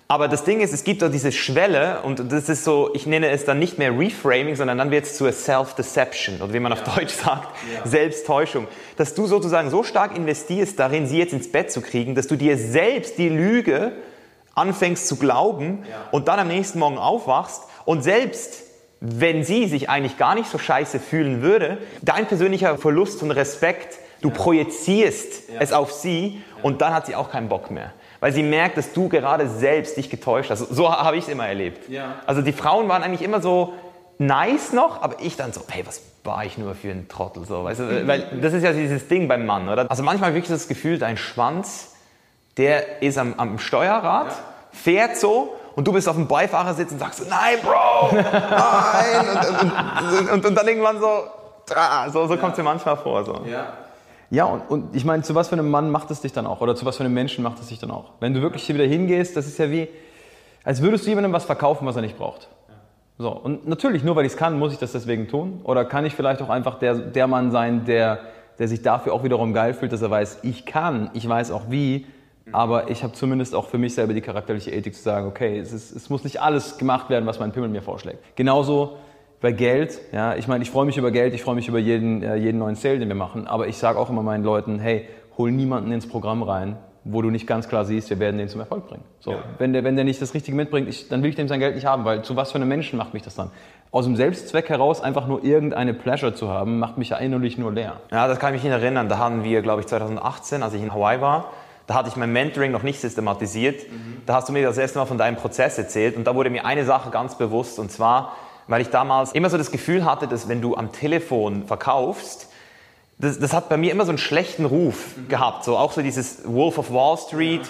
Aber das Ding ist, es gibt da diese Schwelle und das ist so, ich nenne es dann nicht mehr Reframing, sondern dann wird es zur Self-Deception oder wie man auf ja. Deutsch sagt, ja. Selbsttäuschung. Dass du sozusagen so stark investierst darin, sie jetzt ins Bett zu kriegen, dass du dir selbst die Lüge anfängst zu glauben ja. und dann am nächsten Morgen aufwachst und selbst wenn sie sich eigentlich gar nicht so scheiße fühlen würde, dein persönlicher Verlust von Respekt, du projizierst es auf sie und dann hat sie auch keinen Bock mehr weil sie merkt, dass du gerade selbst dich getäuscht hast. So habe ich es immer erlebt. Ja. Also die Frauen waren eigentlich immer so nice noch, aber ich dann so, hey, was war ich nur für ein Trottel so, weißt du? weil das ist ja dieses Ding beim Mann, oder? Also manchmal wirklich das Gefühl, dein Schwanz, der ist am, am Steuerrad, ja. fährt so und du bist auf dem Beifahrersitz und sagst, nein, Bro, nein, und, und, und, und, dann irgendwann so, so, so kommt es dir manchmal vor. So. Ja. Ja, und, und ich meine, zu was für einem Mann macht es dich dann auch? Oder zu was für einem Menschen macht es dich dann auch? Wenn du wirklich hier wieder hingehst, das ist ja wie, als würdest du jemandem was verkaufen, was er nicht braucht. So, und natürlich, nur weil ich es kann, muss ich das deswegen tun? Oder kann ich vielleicht auch einfach der, der Mann sein, der der sich dafür auch wiederum geil fühlt, dass er weiß, ich kann, ich weiß auch wie, aber ich habe zumindest auch für mich selber die charakterliche Ethik zu sagen, okay, es, ist, es muss nicht alles gemacht werden, was mein Pimmel mir vorschlägt. Genauso bei Geld, ja, ich meine, ich freue mich über Geld, ich freue mich über jeden, äh, jeden neuen Sale, den wir machen, aber ich sage auch immer meinen Leuten, hey, hol niemanden ins Programm rein, wo du nicht ganz klar siehst, wir werden den zum Erfolg bringen. So, ja. wenn, der, wenn der nicht das Richtige mitbringt, ich, dann will ich dem sein Geld nicht haben, weil zu was für einem Menschen macht mich das dann? Aus dem Selbstzweck heraus einfach nur irgendeine Pleasure zu haben, macht mich ja innerlich nur leer. Ja, das kann ich mich nicht erinnern. Da hatten wir, glaube ich, 2018, als ich in Hawaii war, da hatte ich mein Mentoring noch nicht systematisiert. Mhm. Da hast du mir das erste Mal von deinem Prozess erzählt und da wurde mir eine Sache ganz bewusst und zwar, weil ich damals immer so das Gefühl hatte, dass wenn du am Telefon verkaufst, das, das, hat bei mir immer so einen schlechten Ruf mhm. gehabt, so auch so dieses Wolf of Wall Street.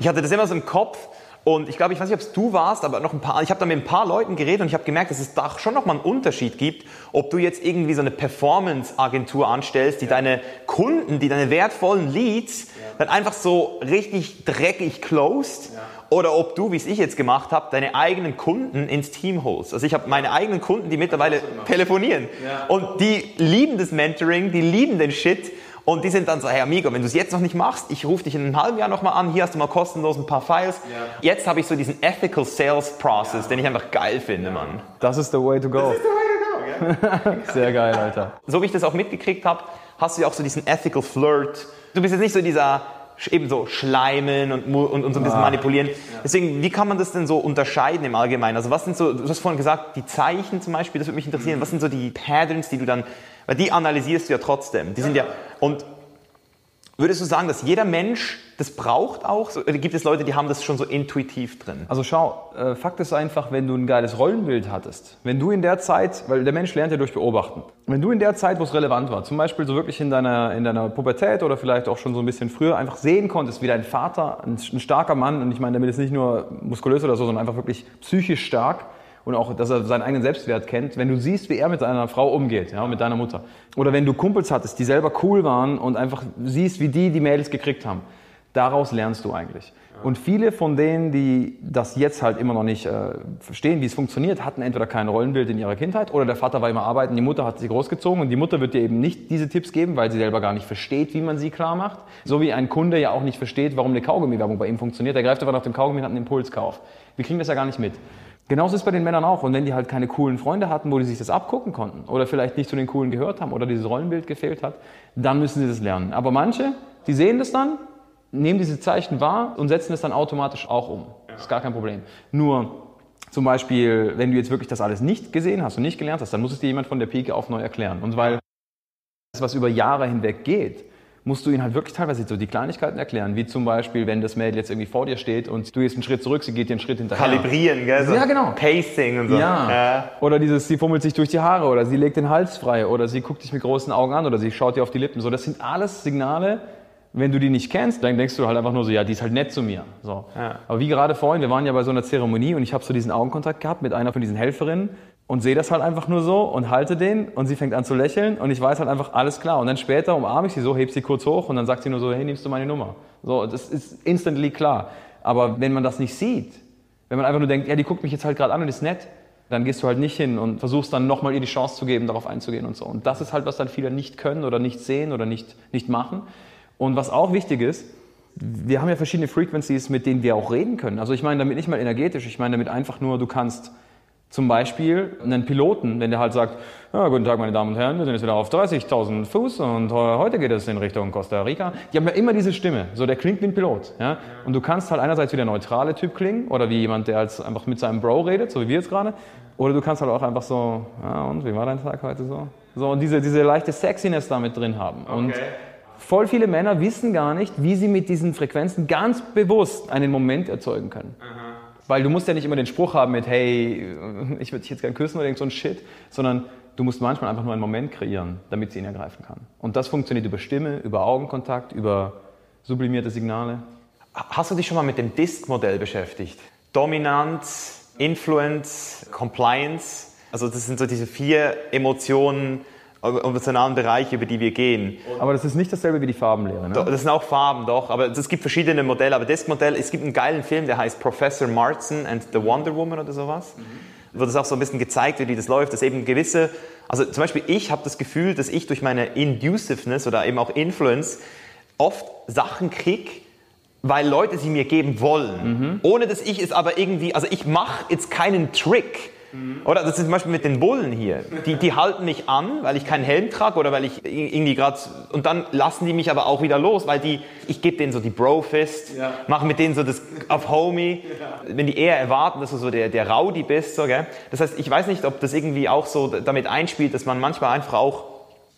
Ich hatte das immer so im Kopf und ich glaube, ich weiß nicht, ob es du warst, aber noch ein paar, ich habe da mit ein paar Leuten geredet und ich habe gemerkt, dass es da schon nochmal einen Unterschied gibt, ob du jetzt irgendwie so eine Performance-Agentur anstellst, die ja. deine Kunden, die deine wertvollen Leads ja. dann einfach so richtig dreckig closed ja oder ob du, wie es ich jetzt gemacht habe, deine eigenen Kunden ins Team holst. Also ich habe meine eigenen Kunden, die mittlerweile telefonieren ja. und die lieben das Mentoring, die lieben den Shit und die sind dann so, hey Amigo, wenn du es jetzt noch nicht machst, ich rufe dich in einem halben Jahr nochmal an, hier hast du mal kostenlos ein paar Files. Ja. Jetzt habe ich so diesen Ethical Sales Process, ja. den ich einfach geil finde, Mann. Das ist the way to go. Das ist the way to go, ja. Sehr geil, Alter. So wie ich das auch mitgekriegt habe, hast du ja auch so diesen Ethical Flirt. Du bist jetzt nicht so dieser eben so schleimen und, und, und so ein bisschen ah, manipulieren. Deswegen, wie kann man das denn so unterscheiden im Allgemeinen? Also was sind so, du hast vorhin gesagt, die Zeichen zum Beispiel, das würde mich interessieren. Mhm. Was sind so die Patterns, die du dann, weil die analysierst du ja trotzdem. Die sind ja, und Würdest du sagen, dass jeder Mensch das braucht auch? Oder gibt es Leute, die haben das schon so intuitiv drin? Also schau, äh, Fakt ist einfach, wenn du ein geiles Rollenbild hattest, wenn du in der Zeit, weil der Mensch lernt ja durch Beobachten, wenn du in der Zeit, wo es relevant war, zum Beispiel so wirklich in deiner, in deiner Pubertät oder vielleicht auch schon so ein bisschen früher, einfach sehen konntest, wie dein Vater, ein, ein starker Mann, und ich meine damit ist nicht nur muskulös oder so, sondern einfach wirklich psychisch stark, und auch, dass er seinen eigenen Selbstwert kennt, wenn du siehst, wie er mit seiner Frau umgeht, ja, mit deiner Mutter. Oder wenn du Kumpels hattest, die selber cool waren und einfach siehst, wie die die Mädels gekriegt haben. Daraus lernst du eigentlich. Und viele von denen, die das jetzt halt immer noch nicht äh, verstehen, wie es funktioniert, hatten entweder kein Rollenbild in ihrer Kindheit oder der Vater war immer arbeiten, die Mutter hat sie großgezogen und die Mutter wird dir eben nicht diese Tipps geben, weil sie selber gar nicht versteht, wie man sie klar macht. So wie ein Kunde ja auch nicht versteht, warum eine Kaugummi-Werbung bei ihm funktioniert. Der greift einfach nach dem Kaugummi und hat einen Impulskauf. Wir kriegen das ja gar nicht mit. Genauso ist es bei den Männern auch. Und wenn die halt keine coolen Freunde hatten, wo die sich das abgucken konnten oder vielleicht nicht zu den coolen gehört haben oder dieses Rollenbild gefehlt hat, dann müssen sie das lernen. Aber manche, die sehen das dann, nehmen diese Zeichen wahr und setzen es dann automatisch auch um. Das ist gar kein Problem. Nur zum Beispiel, wenn du jetzt wirklich das alles nicht gesehen hast und nicht gelernt hast, dann muss es dir jemand von der Pike auf neu erklären. Und weil das, was über Jahre hinweg geht, musst du ihnen halt wirklich teilweise so die Kleinigkeiten erklären, wie zum Beispiel, wenn das Mädel jetzt irgendwie vor dir steht und du gehst einen Schritt zurück, sie geht dir einen Schritt hinterher. Kalibrieren, gell? So ja, genau. Pacing und so. Ja. ja. Oder dieses, sie fummelt sich durch die Haare oder sie legt den Hals frei oder sie guckt dich mit großen Augen an oder sie schaut dir auf die Lippen. So, das sind alles Signale, wenn du die nicht kennst, dann denkst du halt einfach nur so, ja, die ist halt nett zu mir. So. Ja. Aber wie gerade vorhin, wir waren ja bei so einer Zeremonie und ich habe so diesen Augenkontakt gehabt mit einer von diesen Helferinnen und sehe das halt einfach nur so und halte den und sie fängt an zu lächeln und ich weiß halt einfach, alles klar. Und dann später umarme ich sie so, heb sie kurz hoch und dann sagt sie nur so, hey, nimmst du meine Nummer? So, das ist instantly klar. Aber wenn man das nicht sieht, wenn man einfach nur denkt, ja, die guckt mich jetzt halt gerade an und ist nett, dann gehst du halt nicht hin und versuchst dann nochmal ihr die Chance zu geben, darauf einzugehen und so. Und das ist halt, was dann viele nicht können oder nicht sehen oder nicht, nicht machen. Und was auch wichtig ist, wir haben ja verschiedene Frequencies, mit denen wir auch reden können. Also ich meine damit nicht mal energetisch, ich meine damit einfach nur, du kannst zum Beispiel einen Piloten, wenn der halt sagt, ja, guten Tag meine Damen und Herren, wir sind jetzt wieder auf 30.000 Fuß und heute geht es in Richtung Costa Rica. Die haben ja immer diese Stimme, so der klingt wie ein Pilot. Ja? Und du kannst halt einerseits wie der neutrale Typ klingen oder wie jemand, der halt einfach mit seinem Bro redet, so wie wir jetzt gerade. Oder du kannst halt auch einfach so, ja und, wie war dein Tag heute so? So, und diese, diese leichte Sexiness da mit drin haben. Und voll viele Männer wissen gar nicht, wie sie mit diesen Frequenzen ganz bewusst einen Moment erzeugen können. Aha. Weil du musst ja nicht immer den Spruch haben mit, hey, ich würde dich jetzt gern küssen oder irgend so ein Shit, sondern du musst manchmal einfach nur einen Moment kreieren, damit sie ihn ergreifen kann. Und das funktioniert über Stimme, über Augenkontakt, über sublimierte Signale. Hast du dich schon mal mit dem DISC-Modell beschäftigt? Dominanz, Influence, Compliance. Also das sind so diese vier Emotionen, emotionalen Bereiche, über die wir gehen. Aber das ist nicht dasselbe wie die Farbenlehre, ne? Das sind auch Farben, doch. Aber es gibt verschiedene Modelle. Aber das Modell, es gibt einen geilen Film, der heißt Professor Martin and the Wonder Woman oder sowas. Mhm. wird es auch so ein bisschen gezeigt, wie das läuft, dass eben gewisse, also zum Beispiel ich habe das Gefühl, dass ich durch meine Induciveness oder eben auch Influence oft Sachen kriege, weil Leute sie mir geben wollen, mhm. ohne dass ich es aber irgendwie, also ich mache jetzt keinen Trick, oder das ist zum Beispiel mit den Bullen hier. Die, die halten mich an, weil ich keinen Helm trage oder weil ich irgendwie gerade. Und dann lassen die mich aber auch wieder los, weil die, ich gebe denen so die Bro-Fist, ja. mache mit denen so das auf Homie. Ja. Wenn die eher erwarten, dass du so der, der Rowdy bist. So, gell? Das heißt, ich weiß nicht, ob das irgendwie auch so damit einspielt, dass man manchmal einfach auch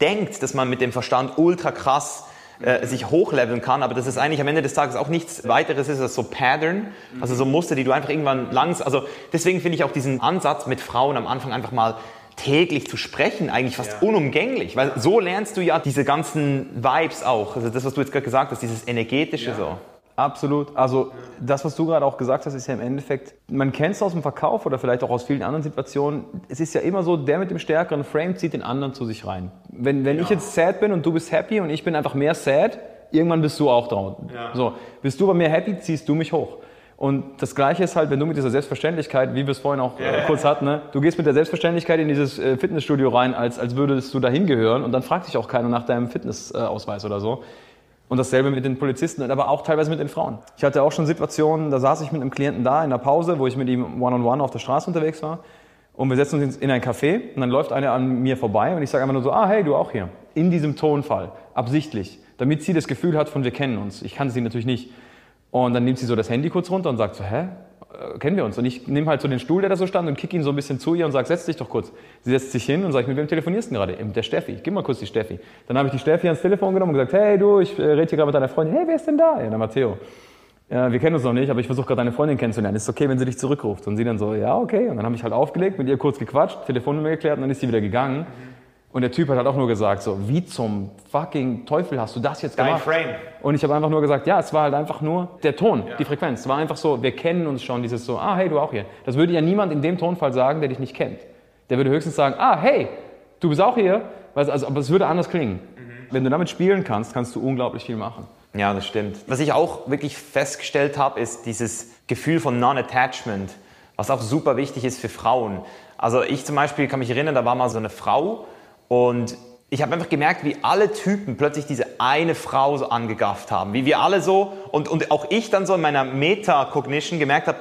denkt, dass man mit dem Verstand ultra krass äh, sich hochleveln kann, aber das ist eigentlich am Ende des Tages auch nichts weiteres ist als so Pattern, also so Muster, die du einfach irgendwann langs, also deswegen finde ich auch diesen Ansatz mit Frauen am Anfang einfach mal täglich zu sprechen eigentlich fast ja. unumgänglich, weil so lernst du ja diese ganzen Vibes auch, also das, was du jetzt gerade gesagt hast, dieses energetische ja. so. Absolut. Also das, was du gerade auch gesagt hast, ist ja im Endeffekt, man kennt es aus dem Verkauf oder vielleicht auch aus vielen anderen Situationen. Es ist ja immer so, der mit dem stärkeren Frame zieht den anderen zu sich rein. Wenn, wenn ja. ich jetzt sad bin und du bist happy und ich bin einfach mehr sad, irgendwann bist du auch draußen. Ja. So, bist du aber mehr happy, ziehst du mich hoch. Und das Gleiche ist halt, wenn du mit dieser Selbstverständlichkeit, wie wir es vorhin auch yeah. kurz hatten, ne? du gehst mit der Selbstverständlichkeit in dieses äh, Fitnessstudio rein, als, als würdest du dahin gehören und dann fragt sich auch keiner nach deinem Fitnessausweis oder so. Und dasselbe mit den Polizisten, aber auch teilweise mit den Frauen. Ich hatte auch schon Situationen, da saß ich mit einem Klienten da in der Pause, wo ich mit ihm one-on-one -on -one auf der Straße unterwegs war. Und wir setzen uns in ein Café und dann läuft einer an mir vorbei und ich sage einfach nur so, ah, hey, du auch hier. In diesem Tonfall, absichtlich, damit sie das Gefühl hat von, wir kennen uns. Ich kann sie natürlich nicht. Und dann nimmt sie so das Handy kurz runter und sagt so, hä, kennen wir uns. Und ich nehme halt so den Stuhl, der da so stand, und kick ihn so ein bisschen zu ihr und sage, setz dich doch kurz. Sie setzt sich hin und sagt, mit wem telefonierst du gerade? Der Steffi. Gib mal kurz die Steffi. Dann habe ich die Steffi ans Telefon genommen und gesagt, hey du, ich äh, rede hier gerade mit deiner Freundin. Hey, wer ist denn da? Ja, der Matteo. Ja, wir kennen uns noch nicht, aber ich versuche gerade deine Freundin kennenzulernen. Ist okay, wenn sie dich zurückruft? Und sie dann so, ja, okay. Und dann habe ich halt aufgelegt, mit ihr kurz gequatscht, Telefonnummer geklärt und dann ist sie wieder gegangen. Und der Typ hat halt auch nur gesagt, so, wie zum fucking Teufel hast du das jetzt gemacht? Dein Frame. Und ich habe einfach nur gesagt, ja, es war halt einfach nur der Ton, ja. die Frequenz. Es war einfach so, wir kennen uns schon, dieses so, ah, hey, du auch hier. Das würde ja niemand in dem Tonfall sagen, der dich nicht kennt. Der würde höchstens sagen, ah, hey, du bist auch hier. Also, aber es würde anders klingen. Mhm. Wenn du damit spielen kannst, kannst du unglaublich viel machen. Ja, das stimmt. Was ich auch wirklich festgestellt habe, ist dieses Gefühl von Non-Attachment, was auch super wichtig ist für Frauen. Also ich zum Beispiel kann mich erinnern, da war mal so eine Frau, und ich habe einfach gemerkt, wie alle Typen plötzlich diese eine Frau so angegafft haben. Wie wir alle so, und, und auch ich dann so in meiner Meta-Cognition gemerkt habe,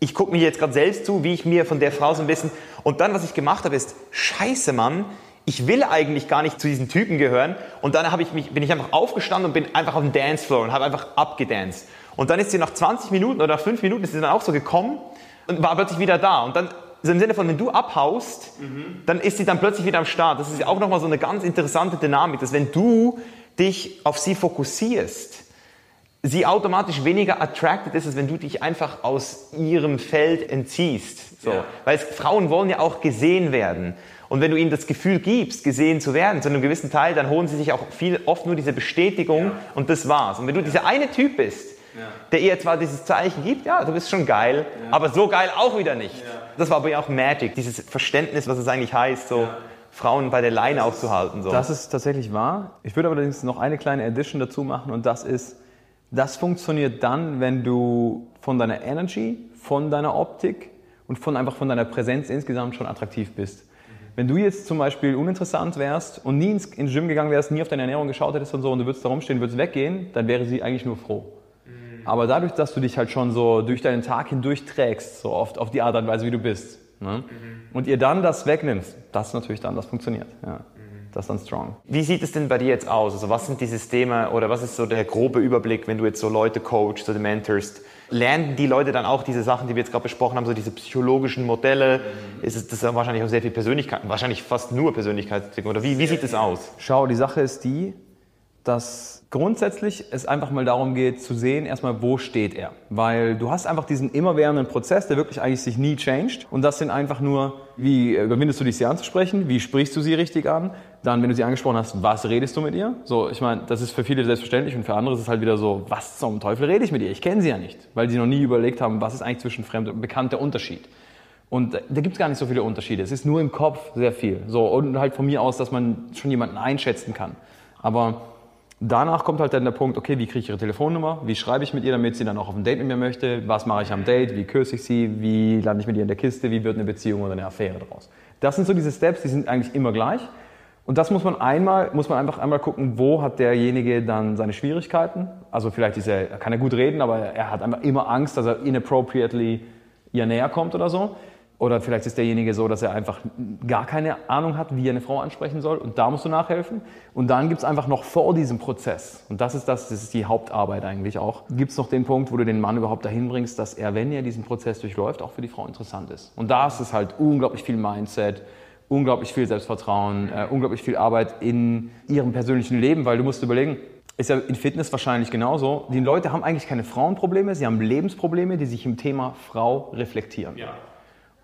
ich gucke mir jetzt gerade selbst zu, wie ich mir von der Frau so ein bisschen. Und dann, was ich gemacht habe, ist, scheiße, Mann, ich will eigentlich gar nicht zu diesen Typen gehören. Und dann ich mich, bin ich einfach aufgestanden und bin einfach auf dem Dancefloor und habe einfach abgedanced. Und dann ist sie nach 20 Minuten oder nach 5 Minuten ist sie dann auch so gekommen und war plötzlich wieder da. Und dann also im Sinne von, wenn du abhaust, mhm. dann ist sie dann plötzlich wieder am Start. Das ist ja auch nochmal so eine ganz interessante Dynamik, dass wenn du dich auf sie fokussierst, sie automatisch weniger attracted ist, als wenn du dich einfach aus ihrem Feld entziehst. So. Ja. Weil es, Frauen wollen ja auch gesehen werden. Und wenn du ihnen das Gefühl gibst, gesehen zu werden, zu einem gewissen Teil, dann holen sie sich auch viel, oft nur diese Bestätigung ja. und das war's. Und wenn du dieser eine Typ bist, ja. der ihr zwar dieses Zeichen gibt, ja, du bist schon geil, aber so geil auch wieder nicht das war aber ja auch Magic, dieses Verständnis, was es eigentlich heißt, so ja. Frauen bei der Leine aufzuhalten. So. Das ist tatsächlich wahr. Ich würde allerdings noch eine kleine Addition dazu machen und das ist, das funktioniert dann, wenn du von deiner Energy, von deiner Optik und von einfach von deiner Präsenz insgesamt schon attraktiv bist. Wenn du jetzt zum Beispiel uninteressant wärst und nie ins, ins Gym gegangen wärst, nie auf deine Ernährung geschaut hättest und so und du würdest da rumstehen, würdest weggehen, dann wäre sie eigentlich nur froh. Aber dadurch, dass du dich halt schon so durch deinen Tag hindurch trägst, so oft auf die Art und Weise, wie du bist, ne? mhm. und ihr dann das wegnimmst, das natürlich dann, das funktioniert. Ja. Das ist dann strong. Wie sieht es denn bei dir jetzt aus? Also was sind die Systeme oder was ist so der grobe Überblick, wenn du jetzt so Leute coachst oder mentorst? Lernen die Leute dann auch diese Sachen, die wir jetzt gerade besprochen haben, so diese psychologischen Modelle? Mhm. Ist es, das ist wahrscheinlich auch sehr viel Persönlichkeit, wahrscheinlich fast nur Persönlichkeitsentwicklung. Oder wie, wie sieht es aus? Schau, die Sache ist die, dass grundsätzlich es einfach mal darum geht zu sehen, erstmal, wo steht er. Weil du hast einfach diesen immerwährenden Prozess, der wirklich eigentlich sich nie changed. Und das sind einfach nur, wie überwindest du dich, sie anzusprechen? Wie sprichst du sie richtig an? Dann, wenn du sie angesprochen hast, was redest du mit ihr? So, ich meine, das ist für viele selbstverständlich und für andere ist es halt wieder so, was zum Teufel rede ich mit ihr? Ich kenne sie ja nicht. Weil sie noch nie überlegt haben, was ist eigentlich zwischen fremd und bekannt der Unterschied. Und da gibt es gar nicht so viele Unterschiede. Es ist nur im Kopf sehr viel. So, und halt von mir aus, dass man schon jemanden einschätzen kann. Aber Danach kommt halt dann der Punkt, okay, wie kriege ich ihre Telefonnummer? Wie schreibe ich mit ihr, damit sie dann auch auf ein Date mit mir möchte? Was mache ich am Date? Wie küsse ich sie? Wie lande ich mit ihr in der Kiste? Wie wird eine Beziehung oder eine Affäre daraus? Das sind so diese Steps, die sind eigentlich immer gleich. Und das muss man einmal, muss man einfach einmal gucken, wo hat derjenige dann seine Schwierigkeiten. Also vielleicht ist er, kann er gut reden, aber er hat einfach immer Angst, dass er inappropriately ihr näher kommt oder so. Oder vielleicht ist derjenige so, dass er einfach gar keine Ahnung hat, wie er eine Frau ansprechen soll. Und da musst du nachhelfen. Und dann gibt es einfach noch vor diesem Prozess, und das ist das, das ist die Hauptarbeit eigentlich auch, gibt es noch den Punkt, wo du den Mann überhaupt dahin bringst, dass er, wenn er diesen Prozess durchläuft, auch für die Frau interessant ist. Und da ist es halt unglaublich viel Mindset, unglaublich viel Selbstvertrauen, äh, unglaublich viel Arbeit in ihrem persönlichen Leben, weil du musst überlegen, ist ja in Fitness wahrscheinlich genauso. Die Leute haben eigentlich keine Frauenprobleme, sie haben Lebensprobleme, die sich im Thema Frau reflektieren. Ja.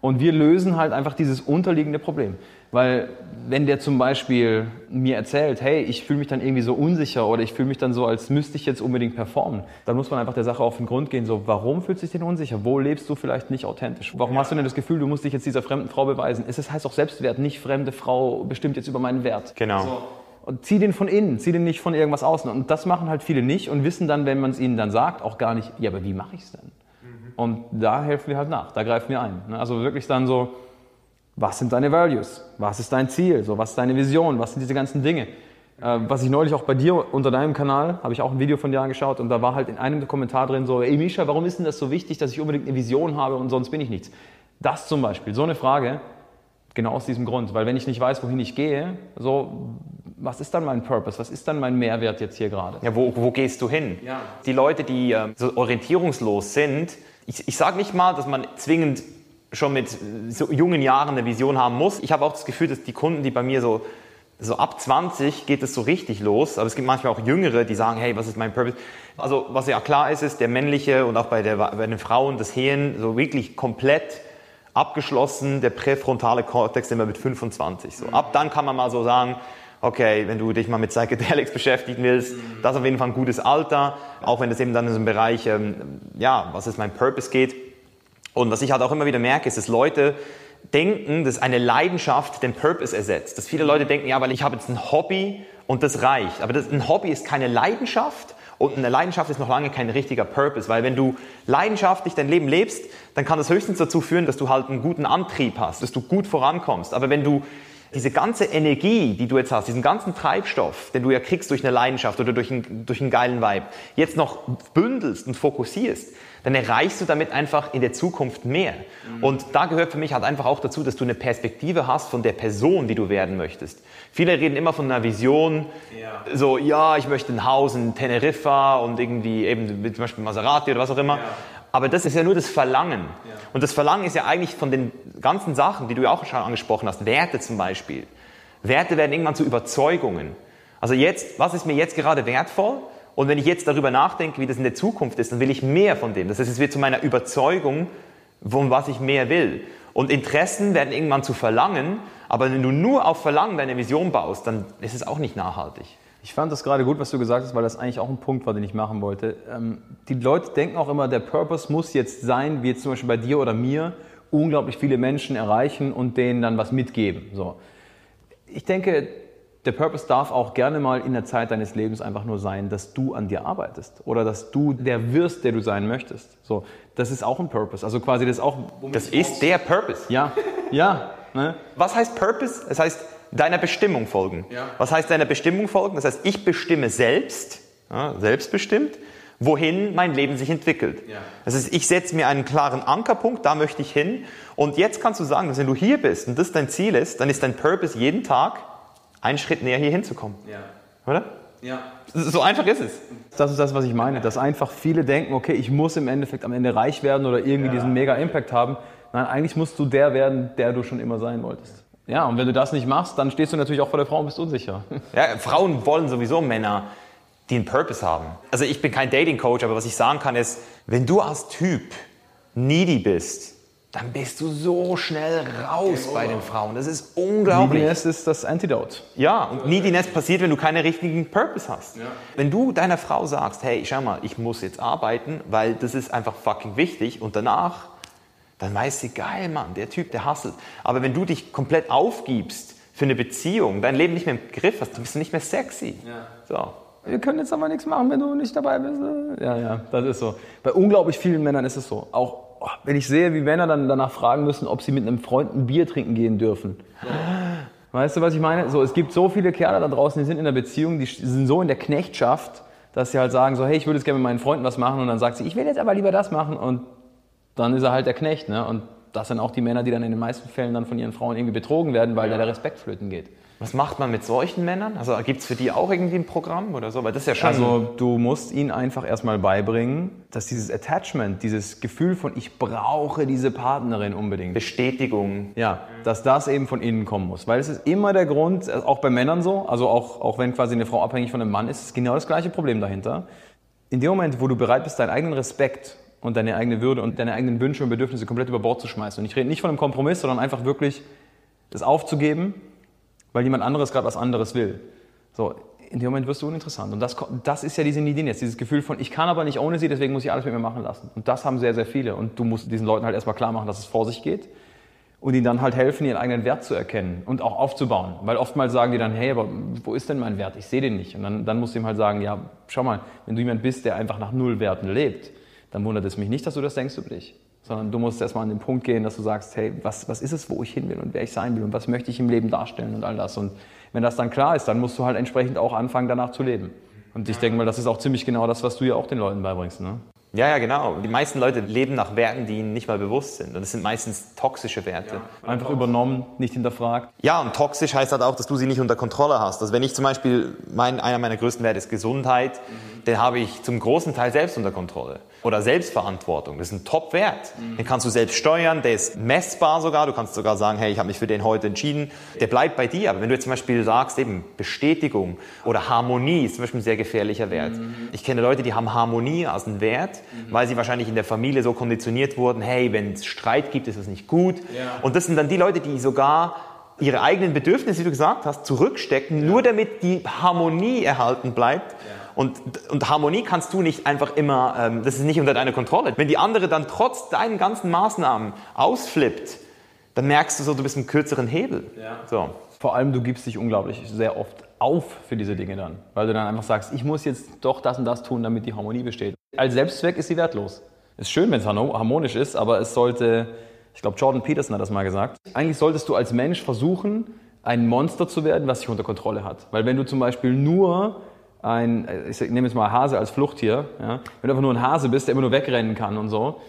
Und wir lösen halt einfach dieses unterliegende Problem. Weil wenn der zum Beispiel mir erzählt, hey, ich fühle mich dann irgendwie so unsicher oder ich fühle mich dann so, als müsste ich jetzt unbedingt performen, dann muss man einfach der Sache auf den Grund gehen, so, warum fühlst du dich denn unsicher? Wo lebst du vielleicht nicht authentisch? Warum ja. hast du denn das Gefühl, du musst dich jetzt dieser fremden Frau beweisen? Es heißt auch Selbstwert, nicht fremde Frau bestimmt jetzt über meinen Wert. Genau. So. Und zieh den von innen, zieh den nicht von irgendwas außen. Und das machen halt viele nicht und wissen dann, wenn man es ihnen dann sagt, auch gar nicht, ja, aber wie mache ich es denn? Und da helfen wir halt nach, da greifen wir ein. Ne? Also wirklich dann so, was sind deine Values? Was ist dein Ziel? So, was ist deine Vision? Was sind diese ganzen Dinge? Äh, was ich neulich auch bei dir unter deinem Kanal, habe ich auch ein Video von dir angeschaut und da war halt in einem Kommentar drin so, ey Misha, warum ist denn das so wichtig, dass ich unbedingt eine Vision habe und sonst bin ich nichts? Das zum Beispiel, so eine Frage, genau aus diesem Grund, weil wenn ich nicht weiß, wohin ich gehe, so, was ist dann mein Purpose? Was ist dann mein Mehrwert jetzt hier gerade? Ja, wo, wo gehst du hin? Ja. Die Leute, die äh, so orientierungslos sind, ich, ich sage nicht mal, dass man zwingend schon mit so jungen Jahren eine Vision haben muss. Ich habe auch das Gefühl, dass die Kunden, die bei mir so, so ab 20 geht es so richtig los, aber es gibt manchmal auch Jüngere, die sagen, hey, was ist mein Purpose? Also was ja klar ist, ist der männliche und auch bei, der, bei den Frauen das Hirn so wirklich komplett abgeschlossen, der präfrontale Kortex immer mit 25. So. Ab dann kann man mal so sagen, okay, wenn du dich mal mit Psychedelics beschäftigen willst, das ist auf jeden Fall ein gutes Alter, auch wenn es eben dann in so einem Bereich, ähm, ja, was ist mein Purpose geht. Und was ich halt auch immer wieder merke, ist, dass Leute denken, dass eine Leidenschaft den Purpose ersetzt. Dass viele Leute denken, ja, weil ich habe jetzt ein Hobby und das reicht. Aber das, ein Hobby ist keine Leidenschaft und eine Leidenschaft ist noch lange kein richtiger Purpose, weil wenn du leidenschaftlich dein Leben lebst, dann kann das höchstens dazu führen, dass du halt einen guten Antrieb hast, dass du gut vorankommst. Aber wenn du diese ganze Energie, die du jetzt hast, diesen ganzen Treibstoff, den du ja kriegst durch eine Leidenschaft oder durch einen, durch einen geilen Vibe, jetzt noch bündelst und fokussierst, dann erreichst du damit einfach in der Zukunft mehr. Mhm. Und da gehört für mich halt einfach auch dazu, dass du eine Perspektive hast von der Person, die du werden möchtest. Viele reden immer von einer Vision, ja. so, ja, ich möchte ein Haus in Teneriffa und irgendwie eben zum Beispiel Maserati oder was auch immer. Ja. Aber das ist ja nur das Verlangen. Ja. Und das Verlangen ist ja eigentlich von den ganzen Sachen, die du ja auch schon angesprochen hast, Werte zum Beispiel. Werte werden irgendwann zu Überzeugungen. Also jetzt, was ist mir jetzt gerade wertvoll? Und wenn ich jetzt darüber nachdenke, wie das in der Zukunft ist, dann will ich mehr von dem. Das heißt, es wird zu meiner Überzeugung, von was ich mehr will. Und Interessen werden irgendwann zu Verlangen, aber wenn du nur auf Verlangen deine Vision baust, dann ist es auch nicht nachhaltig. Ich fand das gerade gut, was du gesagt hast, weil das eigentlich auch ein Punkt war, den ich machen wollte. Ähm, die Leute denken auch immer, der Purpose muss jetzt sein, wie jetzt zum Beispiel bei dir oder mir, unglaublich viele Menschen erreichen und denen dann was mitgeben. So. Ich denke, der Purpose darf auch gerne mal in der Zeit deines Lebens einfach nur sein, dass du an dir arbeitest oder dass du der wirst, der du sein möchtest. So, das ist auch ein Purpose. Also quasi das auch. Das ist der Purpose. Ja, ja. Ne? Was heißt Purpose? Es heißt deiner Bestimmung folgen. Ja. Was heißt deiner Bestimmung folgen? Das heißt, ich bestimme selbst, ja, selbstbestimmt, wohin mein Leben sich entwickelt. Ja. Das heißt, ich setze mir einen klaren Ankerpunkt, da möchte ich hin. Und jetzt kannst du sagen, dass wenn du hier bist und das dein Ziel ist, dann ist dein Purpose jeden Tag einen Schritt näher hier hinzukommen. Ja. Oder? Ja. So einfach ist es. Das ist das, was ich meine. Dass einfach viele denken, okay, ich muss im Endeffekt am Ende reich werden oder irgendwie ja. diesen mega Impact haben. Nein, eigentlich musst du der werden, der du schon immer sein wolltest. Ja, und wenn du das nicht machst, dann stehst du natürlich auch vor der Frau und bist unsicher. Ja, Frauen wollen sowieso Männer, die einen Purpose haben. Also ich bin kein Dating Coach, aber was ich sagen kann ist, wenn du als Typ needy bist, dann bist du so schnell raus okay, bei den Frauen. Das ist unglaublich. Neediness ist das Antidote. Ja, und Neediness passiert, wenn du keinen richtigen Purpose hast. Ja. Wenn du deiner Frau sagst, hey, schau mal, ich muss jetzt arbeiten, weil das ist einfach fucking wichtig und danach dann weiß sie, geil, Mann, der Typ, der hasselt. Aber wenn du dich komplett aufgibst für eine Beziehung, dein Leben nicht mehr im Griff hast, dann bist du nicht mehr sexy. Ja. So. wir können jetzt aber nichts machen, wenn du nicht dabei bist. Ja, ja, das ist so. Bei unglaublich vielen Männern ist es so. Auch oh, wenn ich sehe, wie Männer dann danach fragen müssen, ob sie mit einem Freund ein Bier trinken gehen dürfen. Weißt du, was ich meine? So, es gibt so viele Kerle da draußen, die sind in einer Beziehung, die sind so in der Knechtschaft, dass sie halt sagen so, hey, ich würde jetzt gerne mit meinen Freunden was machen und dann sagt sie, ich will jetzt aber lieber das machen und dann ist er halt der Knecht. Ne? Und das sind auch die Männer, die dann in den meisten Fällen dann von ihren Frauen irgendwie betrogen werden, weil ja. da der Respekt flöten geht. Was macht man mit solchen Männern? Also gibt es für die auch irgendwie ein Programm oder so? Weil das ist ja schon also du musst ihnen einfach erstmal beibringen, dass dieses Attachment, dieses Gefühl von ich brauche diese Partnerin unbedingt. Bestätigung. Ja, dass das eben von innen kommen muss. Weil es ist immer der Grund, auch bei Männern so, also auch, auch wenn quasi eine Frau abhängig von einem Mann ist, ist genau das gleiche Problem dahinter. In dem Moment, wo du bereit bist, deinen eigenen Respekt und deine eigene Würde und deine eigenen Wünsche und Bedürfnisse komplett über Bord zu schmeißen. Und ich rede nicht von einem Kompromiss, sondern einfach wirklich das aufzugeben, weil jemand anderes gerade was anderes will. So, in dem Moment wirst du uninteressant. Und das, das ist ja diese Idee jetzt, dieses Gefühl von, ich kann aber nicht ohne sie, deswegen muss ich alles mit mir machen lassen. Und das haben sehr, sehr viele. Und du musst diesen Leuten halt erstmal klar machen, dass es vor sich geht und ihnen dann halt helfen, ihren eigenen Wert zu erkennen und auch aufzubauen. Weil oftmals sagen die dann, hey, aber wo ist denn mein Wert? Ich sehe den nicht. Und dann, dann musst du ihm halt sagen, ja, schau mal, wenn du jemand bist, der einfach nach Nullwerten lebt, dann wundert es mich nicht, dass du das denkst über dich. Sondern du musst erstmal an den Punkt gehen, dass du sagst, hey, was, was ist es, wo ich hin will und wer ich sein will und was möchte ich im Leben darstellen und all das. Und wenn das dann klar ist, dann musst du halt entsprechend auch anfangen, danach zu leben. Und ich denke mal, das ist auch ziemlich genau das, was du ja auch den Leuten beibringst. Ne? Ja, ja, genau. Die meisten Leute leben nach Werten, die ihnen nicht mal bewusst sind. Und das sind meistens toxische Werte. Ja, einfach übernommen, nicht hinterfragt. Ja, und toxisch heißt halt auch, dass du sie nicht unter Kontrolle hast. Also wenn ich zum Beispiel, mein, einer meiner größten Werte ist Gesundheit, mhm. den habe ich zum großen Teil selbst unter Kontrolle oder Selbstverantwortung. Das ist ein Top-Wert. Mhm. Den kannst du selbst steuern, der ist messbar sogar. Du kannst sogar sagen, hey, ich habe mich für den heute entschieden. Der bleibt bei dir. Aber wenn du jetzt zum Beispiel sagst, eben Bestätigung oder Harmonie ist zum Beispiel ein sehr gefährlicher Wert. Mhm. Ich kenne Leute, die haben Harmonie als einen Wert, mhm. weil sie wahrscheinlich in der Familie so konditioniert wurden, hey, wenn es Streit gibt, ist das nicht gut. Ja. Und das sind dann die Leute, die sogar ihre eigenen Bedürfnisse, wie du gesagt hast, zurückstecken, ja. nur damit die Harmonie erhalten bleibt. Ja und, und Harmonie kannst du nicht einfach immer, ähm, das ist nicht unter deiner Kontrolle. Wenn die andere dann trotz deinen ganzen Maßnahmen ausflippt, dann merkst du so, du bist im kürzeren Hebel. Ja. So. Vor allem, du gibst dich unglaublich sehr oft auf für diese Dinge dann, weil du dann einfach sagst, ich muss jetzt doch das und das tun, damit die Harmonie besteht. Als Selbstzweck ist sie wertlos. Ist schön, wenn es harmonisch ist, aber es sollte, ich glaube, Jordan Peterson hat das mal gesagt, eigentlich solltest du als Mensch versuchen, ein Monster zu werden, was sich unter Kontrolle hat. Weil wenn du zum Beispiel nur ein, ich nehme jetzt mal Hase als Fluchttier, ja? wenn du einfach nur ein Hase bist, der immer nur wegrennen kann und so,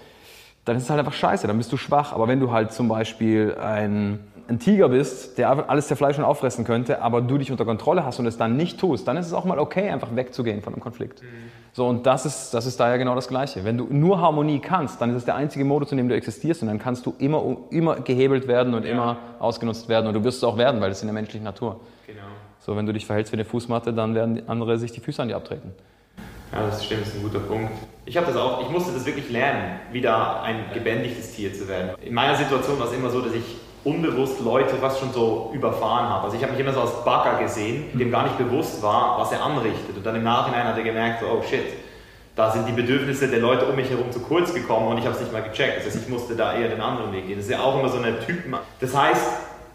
dann ist es halt einfach scheiße, dann bist du schwach. Aber wenn du halt zum Beispiel ein, ein Tiger bist, der alles der Fleisch schon auffressen könnte, aber du dich unter Kontrolle hast und es dann nicht tust, dann ist es auch mal okay, einfach wegzugehen von einem Konflikt. Mhm. So, und das ist, das ist da ja genau das Gleiche. Wenn du nur Harmonie kannst, dann ist es der einzige Modus, in dem du existierst und dann kannst du immer, immer gehebelt werden und ja. immer ausgenutzt werden und du wirst es auch werden, weil das ist in der menschlichen Natur. So, wenn du dich verhältst wie eine Fußmatte, dann werden andere sich die Füße an dir abtreten. Ja, das stimmt, das ist ein guter Punkt. Ich habe das auch, ich musste das wirklich lernen, wieder ein gebändigtes Tier zu werden. In meiner Situation war es immer so, dass ich unbewusst Leute fast schon so überfahren habe. Also ich habe mich immer so als Bagger gesehen, dem gar nicht bewusst war, was er anrichtet. Und dann im Nachhinein hat er gemerkt, oh shit, da sind die Bedürfnisse der Leute um mich herum zu kurz gekommen und ich habe es nicht mal gecheckt. Das heißt, ich musste da eher den anderen Weg gehen. Das ist ja auch immer so eine Typen. Das heißt,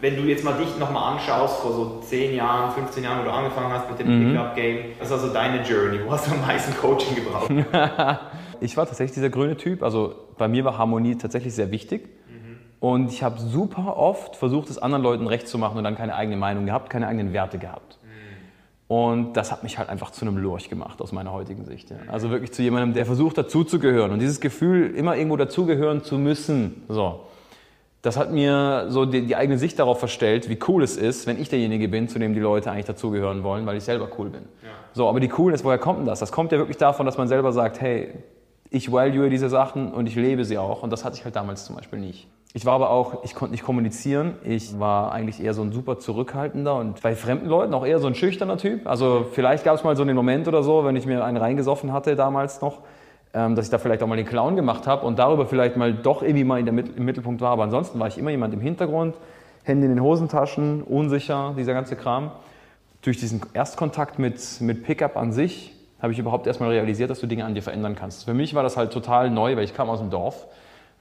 wenn du jetzt mal dich nochmal anschaust, vor so 10 Jahren, 15 Jahren, wo du angefangen hast mit dem mhm. Pickup-Game, das war so deine Journey. Wo hast du am meisten Coaching gebraucht? ich war tatsächlich dieser grüne Typ. Also bei mir war Harmonie tatsächlich sehr wichtig. Mhm. Und ich habe super oft versucht, es anderen Leuten recht zu machen und dann keine eigene Meinung gehabt, keine eigenen Werte gehabt. Mhm. Und das hat mich halt einfach zu einem Lurch gemacht aus meiner heutigen Sicht. Ja. Also wirklich zu jemandem, der versucht dazuzugehören. Und dieses Gefühl, immer irgendwo dazugehören zu müssen. So das hat mir so die, die, eigene Sicht darauf verstellt, wie cool es ist, wenn ich derjenige bin, zu dem die Leute eigentlich dazugehören wollen, weil ich selber cool bin. Ja. So, aber die Coolness, woher kommt denn das? Das kommt ja wirklich davon, dass man selber sagt, hey, ich value diese Sachen und ich lebe sie auch. Und das hatte ich halt damals zum Beispiel nicht. Ich war aber auch, ich konnte nicht kommunizieren. Ich war eigentlich eher so ein super zurückhaltender und bei fremden Leuten auch eher so ein schüchterner Typ. Also vielleicht gab es mal so einen Moment oder so, wenn ich mir einen reingesoffen hatte damals noch, dass ich da vielleicht auch mal den Clown gemacht habe und darüber vielleicht mal doch irgendwie mal im Mittelpunkt war. Aber ansonsten war ich immer jemand im Hintergrund, Hände in den Hosentaschen, unsicher, dieser ganze Kram. Durch diesen Erstkontakt mit, mit Pickup an sich habe ich überhaupt erstmal realisiert, dass du Dinge an dir verändern kannst. Für mich war das halt total neu, weil ich kam aus dem Dorf.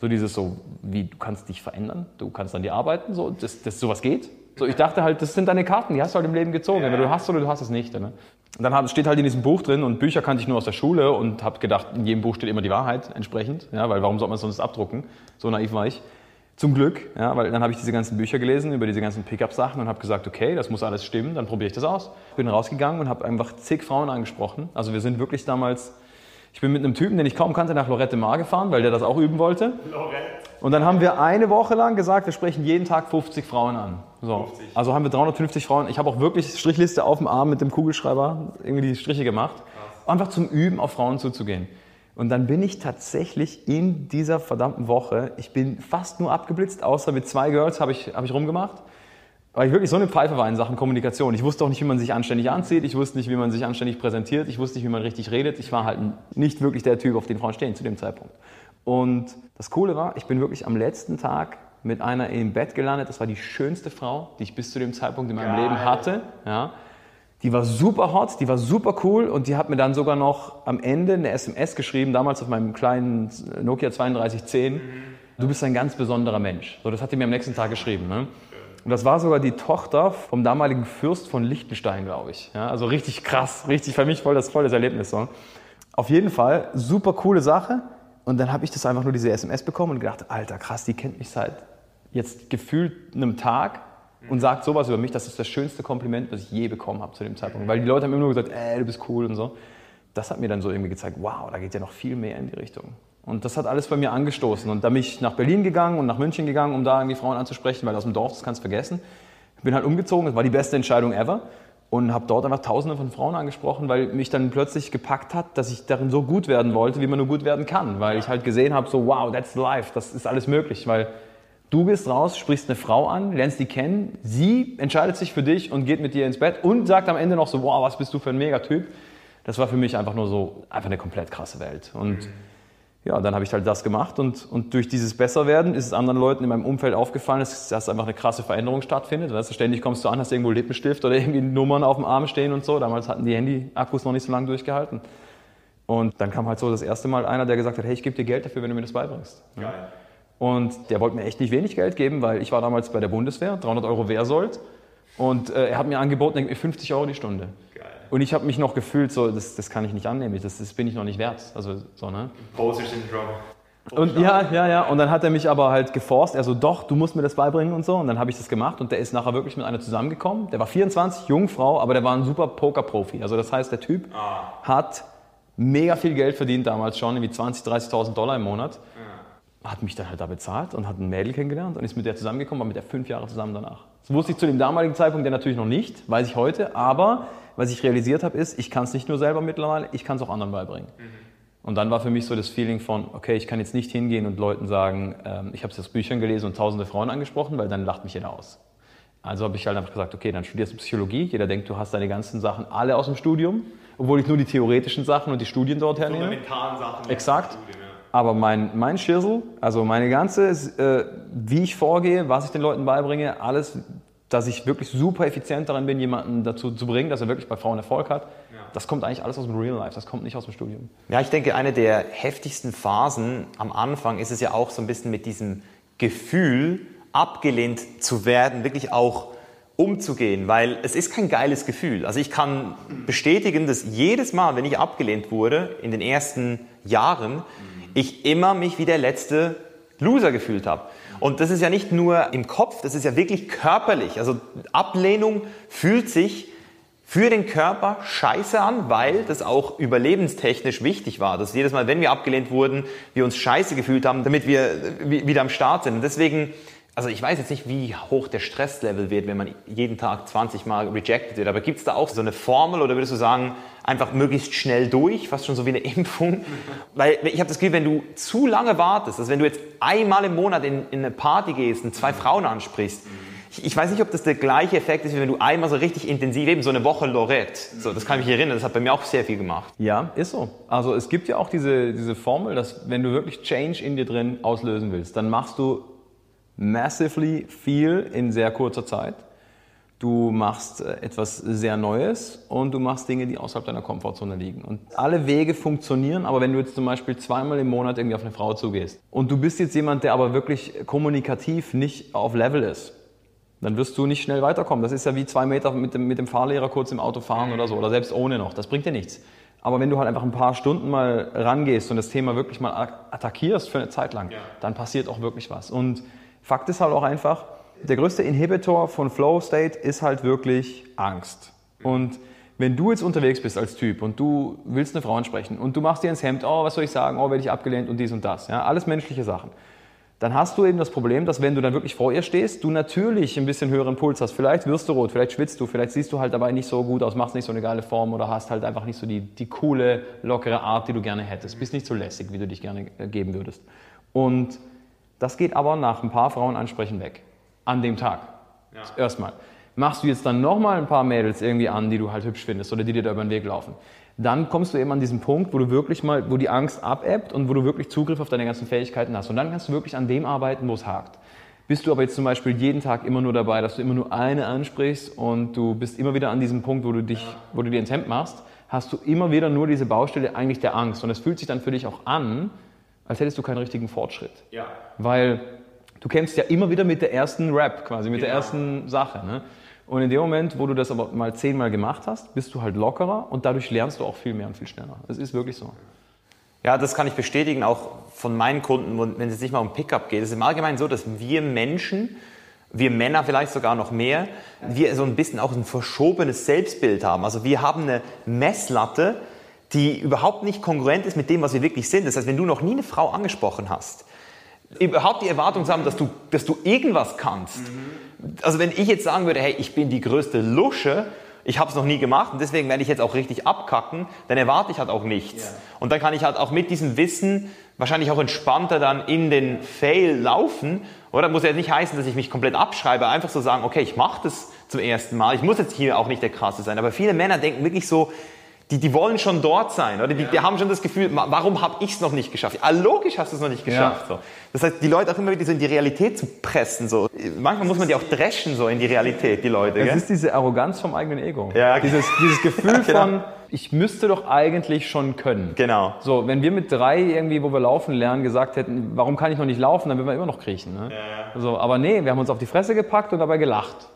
So dieses so, wie du kannst dich verändern, du kannst an dir arbeiten, so, dass, dass sowas geht. So, ich dachte halt, das sind deine Karten, die hast du halt im Leben gezogen. Ja. Du hast oder du hast es nicht. Ne? Und dann steht halt in diesem Buch drin und Bücher kannte ich nur aus der Schule und habe gedacht, in jedem Buch steht immer die Wahrheit entsprechend, ja, weil warum soll man es sonst abdrucken? So naiv war ich. Zum Glück, ja, weil dann habe ich diese ganzen Bücher gelesen über diese ganzen Pickup-Sachen und habe gesagt, okay, das muss alles stimmen, dann probiere ich das aus. Bin rausgegangen und habe einfach zig Frauen angesprochen. Also wir sind wirklich damals, ich bin mit einem Typen, den ich kaum kannte, nach Lorette Mar gefahren, weil der das auch üben wollte. Lorette. Und dann haben wir eine Woche lang gesagt, wir sprechen jeden Tag 50 Frauen an. So. 50. Also haben wir 350 Frauen. Ich habe auch wirklich Strichliste auf dem Arm mit dem Kugelschreiber irgendwie die Striche gemacht. Krass. Einfach zum Üben auf Frauen zuzugehen. Und dann bin ich tatsächlich in dieser verdammten Woche, ich bin fast nur abgeblitzt, außer mit zwei Girls habe ich, hab ich rumgemacht. Weil ich wirklich so eine Pfeife war in Sachen Kommunikation. Ich wusste auch nicht, wie man sich anständig anzieht. Ich wusste nicht, wie man sich anständig präsentiert. Ich wusste nicht, wie man richtig redet. Ich war halt nicht wirklich der Typ, auf den Frauen stehen zu dem Zeitpunkt. Und das Coole war, ich bin wirklich am letzten Tag mit einer im Bett gelandet. Das war die schönste Frau, die ich bis zu dem Zeitpunkt in meinem Geil. Leben hatte. Ja. Die war super hot, die war super cool und die hat mir dann sogar noch am Ende eine SMS geschrieben, damals auf meinem kleinen Nokia 3210. Mhm. Du bist ein ganz besonderer Mensch. So, das hat die mir am nächsten Tag geschrieben. Ne? Und das war sogar die Tochter vom damaligen Fürst von Liechtenstein, glaube ich. Ja, also richtig krass, richtig für mich voll das, voll das Erlebnis. So. Auf jeden Fall, super coole Sache. Und dann habe ich das einfach nur diese SMS bekommen und gedacht, Alter, krass, die kennt mich seit jetzt gefühlt einem Tag und sagt sowas über mich, das ist das schönste Kompliment, was ich je bekommen habe zu dem Zeitpunkt. Weil die Leute haben immer nur gesagt, ey, du bist cool und so. Das hat mir dann so irgendwie gezeigt, wow, da geht ja noch viel mehr in die Richtung. Und das hat alles bei mir angestoßen. Und da bin ich nach Berlin gegangen und nach München gegangen, um da irgendwie Frauen anzusprechen, weil aus dem Dorf, das kannst du vergessen. Ich bin halt umgezogen, das war die beste Entscheidung ever. Und habe dort einfach tausende von Frauen angesprochen, weil mich dann plötzlich gepackt hat, dass ich darin so gut werden wollte, wie man nur gut werden kann. Weil ich halt gesehen habe, so wow, that's life, das ist alles möglich. Weil Du gehst raus, sprichst eine Frau an, lernst die kennen, sie entscheidet sich für dich und geht mit dir ins Bett und sagt am Ende noch so, wow, was bist du für ein Megatyp. Das war für mich einfach nur so, einfach eine komplett krasse Welt. Und mhm. ja, dann habe ich halt das gemacht und, und durch dieses Besserwerden ist es anderen Leuten in meinem Umfeld aufgefallen, dass, dass einfach eine krasse Veränderung stattfindet. Weißt du, ständig kommst du an, hast irgendwo Lippenstift oder irgendwie Nummern auf dem Arm stehen und so. Damals hatten die Handy-Akkus noch nicht so lange durchgehalten. Und dann kam halt so das erste Mal einer, der gesagt hat, hey, ich gebe dir Geld dafür, wenn du mir das beibringst. Geil. Und der wollte mir echt nicht wenig Geld geben, weil ich war damals bei der Bundeswehr, 300 Euro Wehrsold. Und äh, er hat mir angeboten, 50 Euro die Stunde. Geil. Und ich habe mich noch gefühlt, so, das, das kann ich nicht annehmen, das, das bin ich noch nicht wert. Also, so, ne? Poser-Syndrom. Und ja, ja, ja. Und dann hat er mich aber halt geforst. Er so, doch, du musst mir das beibringen und so. Und dann habe ich das gemacht. Und der ist nachher wirklich mit einer zusammengekommen. Der war 24, Jungfrau, aber der war ein super Poker-Profi. Also das heißt, der Typ ah. hat mega viel Geld verdient damals schon, irgendwie 20.000, 30.000 Dollar im Monat hat mich dann halt da bezahlt und hat ein Mädel kennengelernt und ist mit der zusammengekommen, war mit der fünf Jahre zusammen danach. Das wusste ich zu dem damaligen Zeitpunkt ja natürlich noch nicht, weiß ich heute, aber was ich realisiert habe, ist, ich kann es nicht nur selber mittlerweile, ich kann es auch anderen beibringen. Mhm. Und dann war für mich so das Feeling von, okay, ich kann jetzt nicht hingehen und Leuten sagen, ähm, ich habe es aus Büchern gelesen und tausende Frauen angesprochen, weil dann lacht mich jeder aus. Also habe ich halt einfach gesagt, okay, dann studierst du Psychologie. Jeder denkt, du hast deine ganzen Sachen alle aus dem Studium, obwohl ich nur die theoretischen Sachen und die Studien dort hernehme. Fundamentalen Sachen. Exakt. Studium, aber mein, mein Schissel, also meine ganze, äh, wie ich vorgehe, was ich den Leuten beibringe, alles, dass ich wirklich super effizient darin bin, jemanden dazu zu bringen, dass er wirklich bei Frauen Erfolg hat, ja. das kommt eigentlich alles aus dem Real Life, das kommt nicht aus dem Studium. Ja, ich denke, eine der heftigsten Phasen am Anfang ist es ja auch so ein bisschen mit diesem Gefühl, abgelehnt zu werden, wirklich auch umzugehen, weil es ist kein geiles Gefühl. Also ich kann bestätigen, dass jedes Mal, wenn ich abgelehnt wurde, in den ersten Jahren, ich immer mich wie der letzte Loser gefühlt habe. Und das ist ja nicht nur im Kopf, das ist ja wirklich körperlich. Also Ablehnung fühlt sich für den Körper scheiße an, weil das auch überlebenstechnisch wichtig war, dass jedes Mal, wenn wir abgelehnt wurden, wir uns scheiße gefühlt haben, damit wir wieder am Start sind. Und deswegen also ich weiß jetzt nicht, wie hoch der Stresslevel wird, wenn man jeden Tag 20 Mal rejected wird, aber gibt es da auch so eine Formel oder würdest du sagen, einfach möglichst schnell durch, fast schon so wie eine Impfung? Weil ich habe das Gefühl, wenn du zu lange wartest, also wenn du jetzt einmal im Monat in, in eine Party gehst und zwei Frauen ansprichst, ich, ich, weiß nicht, ob das der gleiche Effekt ist, wie wenn du einmal so richtig intensiv, eben so eine Woche Lorette, so, das kann ich mich erinnern, das hat bei mir auch sehr viel gemacht. Ja, ist so. Also es gibt ja auch diese, diese Formel, dass wenn du wirklich Change in dir drin auslösen willst, dann machst du massively viel in sehr kurzer Zeit. Du machst äh, etwas sehr Neues und du machst Dinge, die außerhalb deiner Komfortzone liegen. Und alle Wege funktionieren, aber wenn du jetzt zum Beispiel zweimal im Monat irgendwie auf eine Frau zugehst und du bist jetzt jemand, der aber wirklich kommunikativ nicht auf Level ist, dann wirst du nicht schnell weiterkommen. Das ist ja wie zwei Meter mit dem, mit dem Fahrlehrer kurz im Auto fahren oder so, oder selbst ohne noch. Das bringt dir nichts. Aber wenn du halt einfach ein paar Stunden mal rangehst und das Thema wirklich mal attackierst für eine Zeit lang, ja. dann passiert auch wirklich was. Und Fakt ist halt auch einfach, der größte Inhibitor von Flow State ist halt wirklich Angst. Und wenn du jetzt unterwegs bist als Typ und du willst eine Frau ansprechen und du machst dir ins Hemd, oh, was soll ich sagen, oh, werde ich abgelehnt und dies und das, ja, alles menschliche Sachen dann hast du eben das Problem, dass wenn du dann wirklich vor ihr stehst, du natürlich ein bisschen höheren Puls hast. Vielleicht wirst du rot, vielleicht schwitzt du, vielleicht siehst du halt dabei nicht so gut aus, machst nicht so eine geile Form oder hast halt einfach nicht so die, die coole, lockere Art, die du gerne hättest. Bist nicht so lässig, wie du dich gerne äh, geben würdest. Und das geht aber nach ein paar Frauen ansprechen weg. An dem Tag. Ja. Erstmal. Machst du jetzt dann nochmal ein paar Mädels irgendwie an, die du halt hübsch findest oder die dir da über den Weg laufen dann kommst du eben an diesen Punkt, wo du wirklich mal, wo die Angst abebbt und wo du wirklich Zugriff auf deine ganzen Fähigkeiten hast. Und dann kannst du wirklich an dem arbeiten, wo es hakt. Bist du aber jetzt zum Beispiel jeden Tag immer nur dabei, dass du immer nur eine ansprichst und du bist immer wieder an diesem Punkt, wo du dich, wo du dir ins Hemd machst, hast du immer wieder nur diese Baustelle eigentlich der Angst. Und es fühlt sich dann für dich auch an, als hättest du keinen richtigen Fortschritt. Ja. Weil du kämpfst ja immer wieder mit der ersten Rap quasi, mit genau. der ersten Sache. Ne? Und in dem Moment, wo du das aber mal zehnmal gemacht hast, bist du halt lockerer und dadurch lernst du auch viel mehr und viel schneller. Das ist wirklich so. Ja, das kann ich bestätigen, auch von meinen Kunden, wenn es nicht mal um Pickup geht. Es ist im Allgemeinen so, dass wir Menschen, wir Männer vielleicht sogar noch mehr, wir so ein bisschen auch ein verschobenes Selbstbild haben. Also wir haben eine Messlatte, die überhaupt nicht kongruent ist mit dem, was wir wirklich sind. Das heißt, wenn du noch nie eine Frau angesprochen hast, überhaupt die Erwartung zu haben, dass du, dass du irgendwas kannst. Mhm. Also wenn ich jetzt sagen würde, hey, ich bin die größte Lusche, ich habe es noch nie gemacht und deswegen werde ich jetzt auch richtig abkacken, dann erwarte ich halt auch nichts. Yeah. Und dann kann ich halt auch mit diesem Wissen wahrscheinlich auch entspannter dann in den Fail laufen. Oder muss ja nicht heißen, dass ich mich komplett abschreibe, einfach so sagen, okay, ich mache das zum ersten Mal. Ich muss jetzt hier auch nicht der Krasse sein. Aber viele Männer denken wirklich so, die, die wollen schon dort sein, oder? Die, ja. die haben schon das Gefühl, warum habe ich es noch nicht geschafft? Ah, logisch hast du es noch nicht geschafft. Ja. So. Das heißt, die Leute auch immer wieder so in die Realität zu pressen. So. Manchmal muss man die auch dreschen so in die Realität, die Leute. Es ist diese Arroganz vom eigenen Ego. Ja, dieses, dieses Gefühl genau. von, ich müsste doch eigentlich schon können. Genau. So, wenn wir mit drei irgendwie, wo wir laufen lernen, gesagt hätten, warum kann ich noch nicht laufen, dann würden wir immer noch kriechen. Ne? Ja, so, aber nee, wir haben uns auf die Fresse gepackt und dabei gelacht.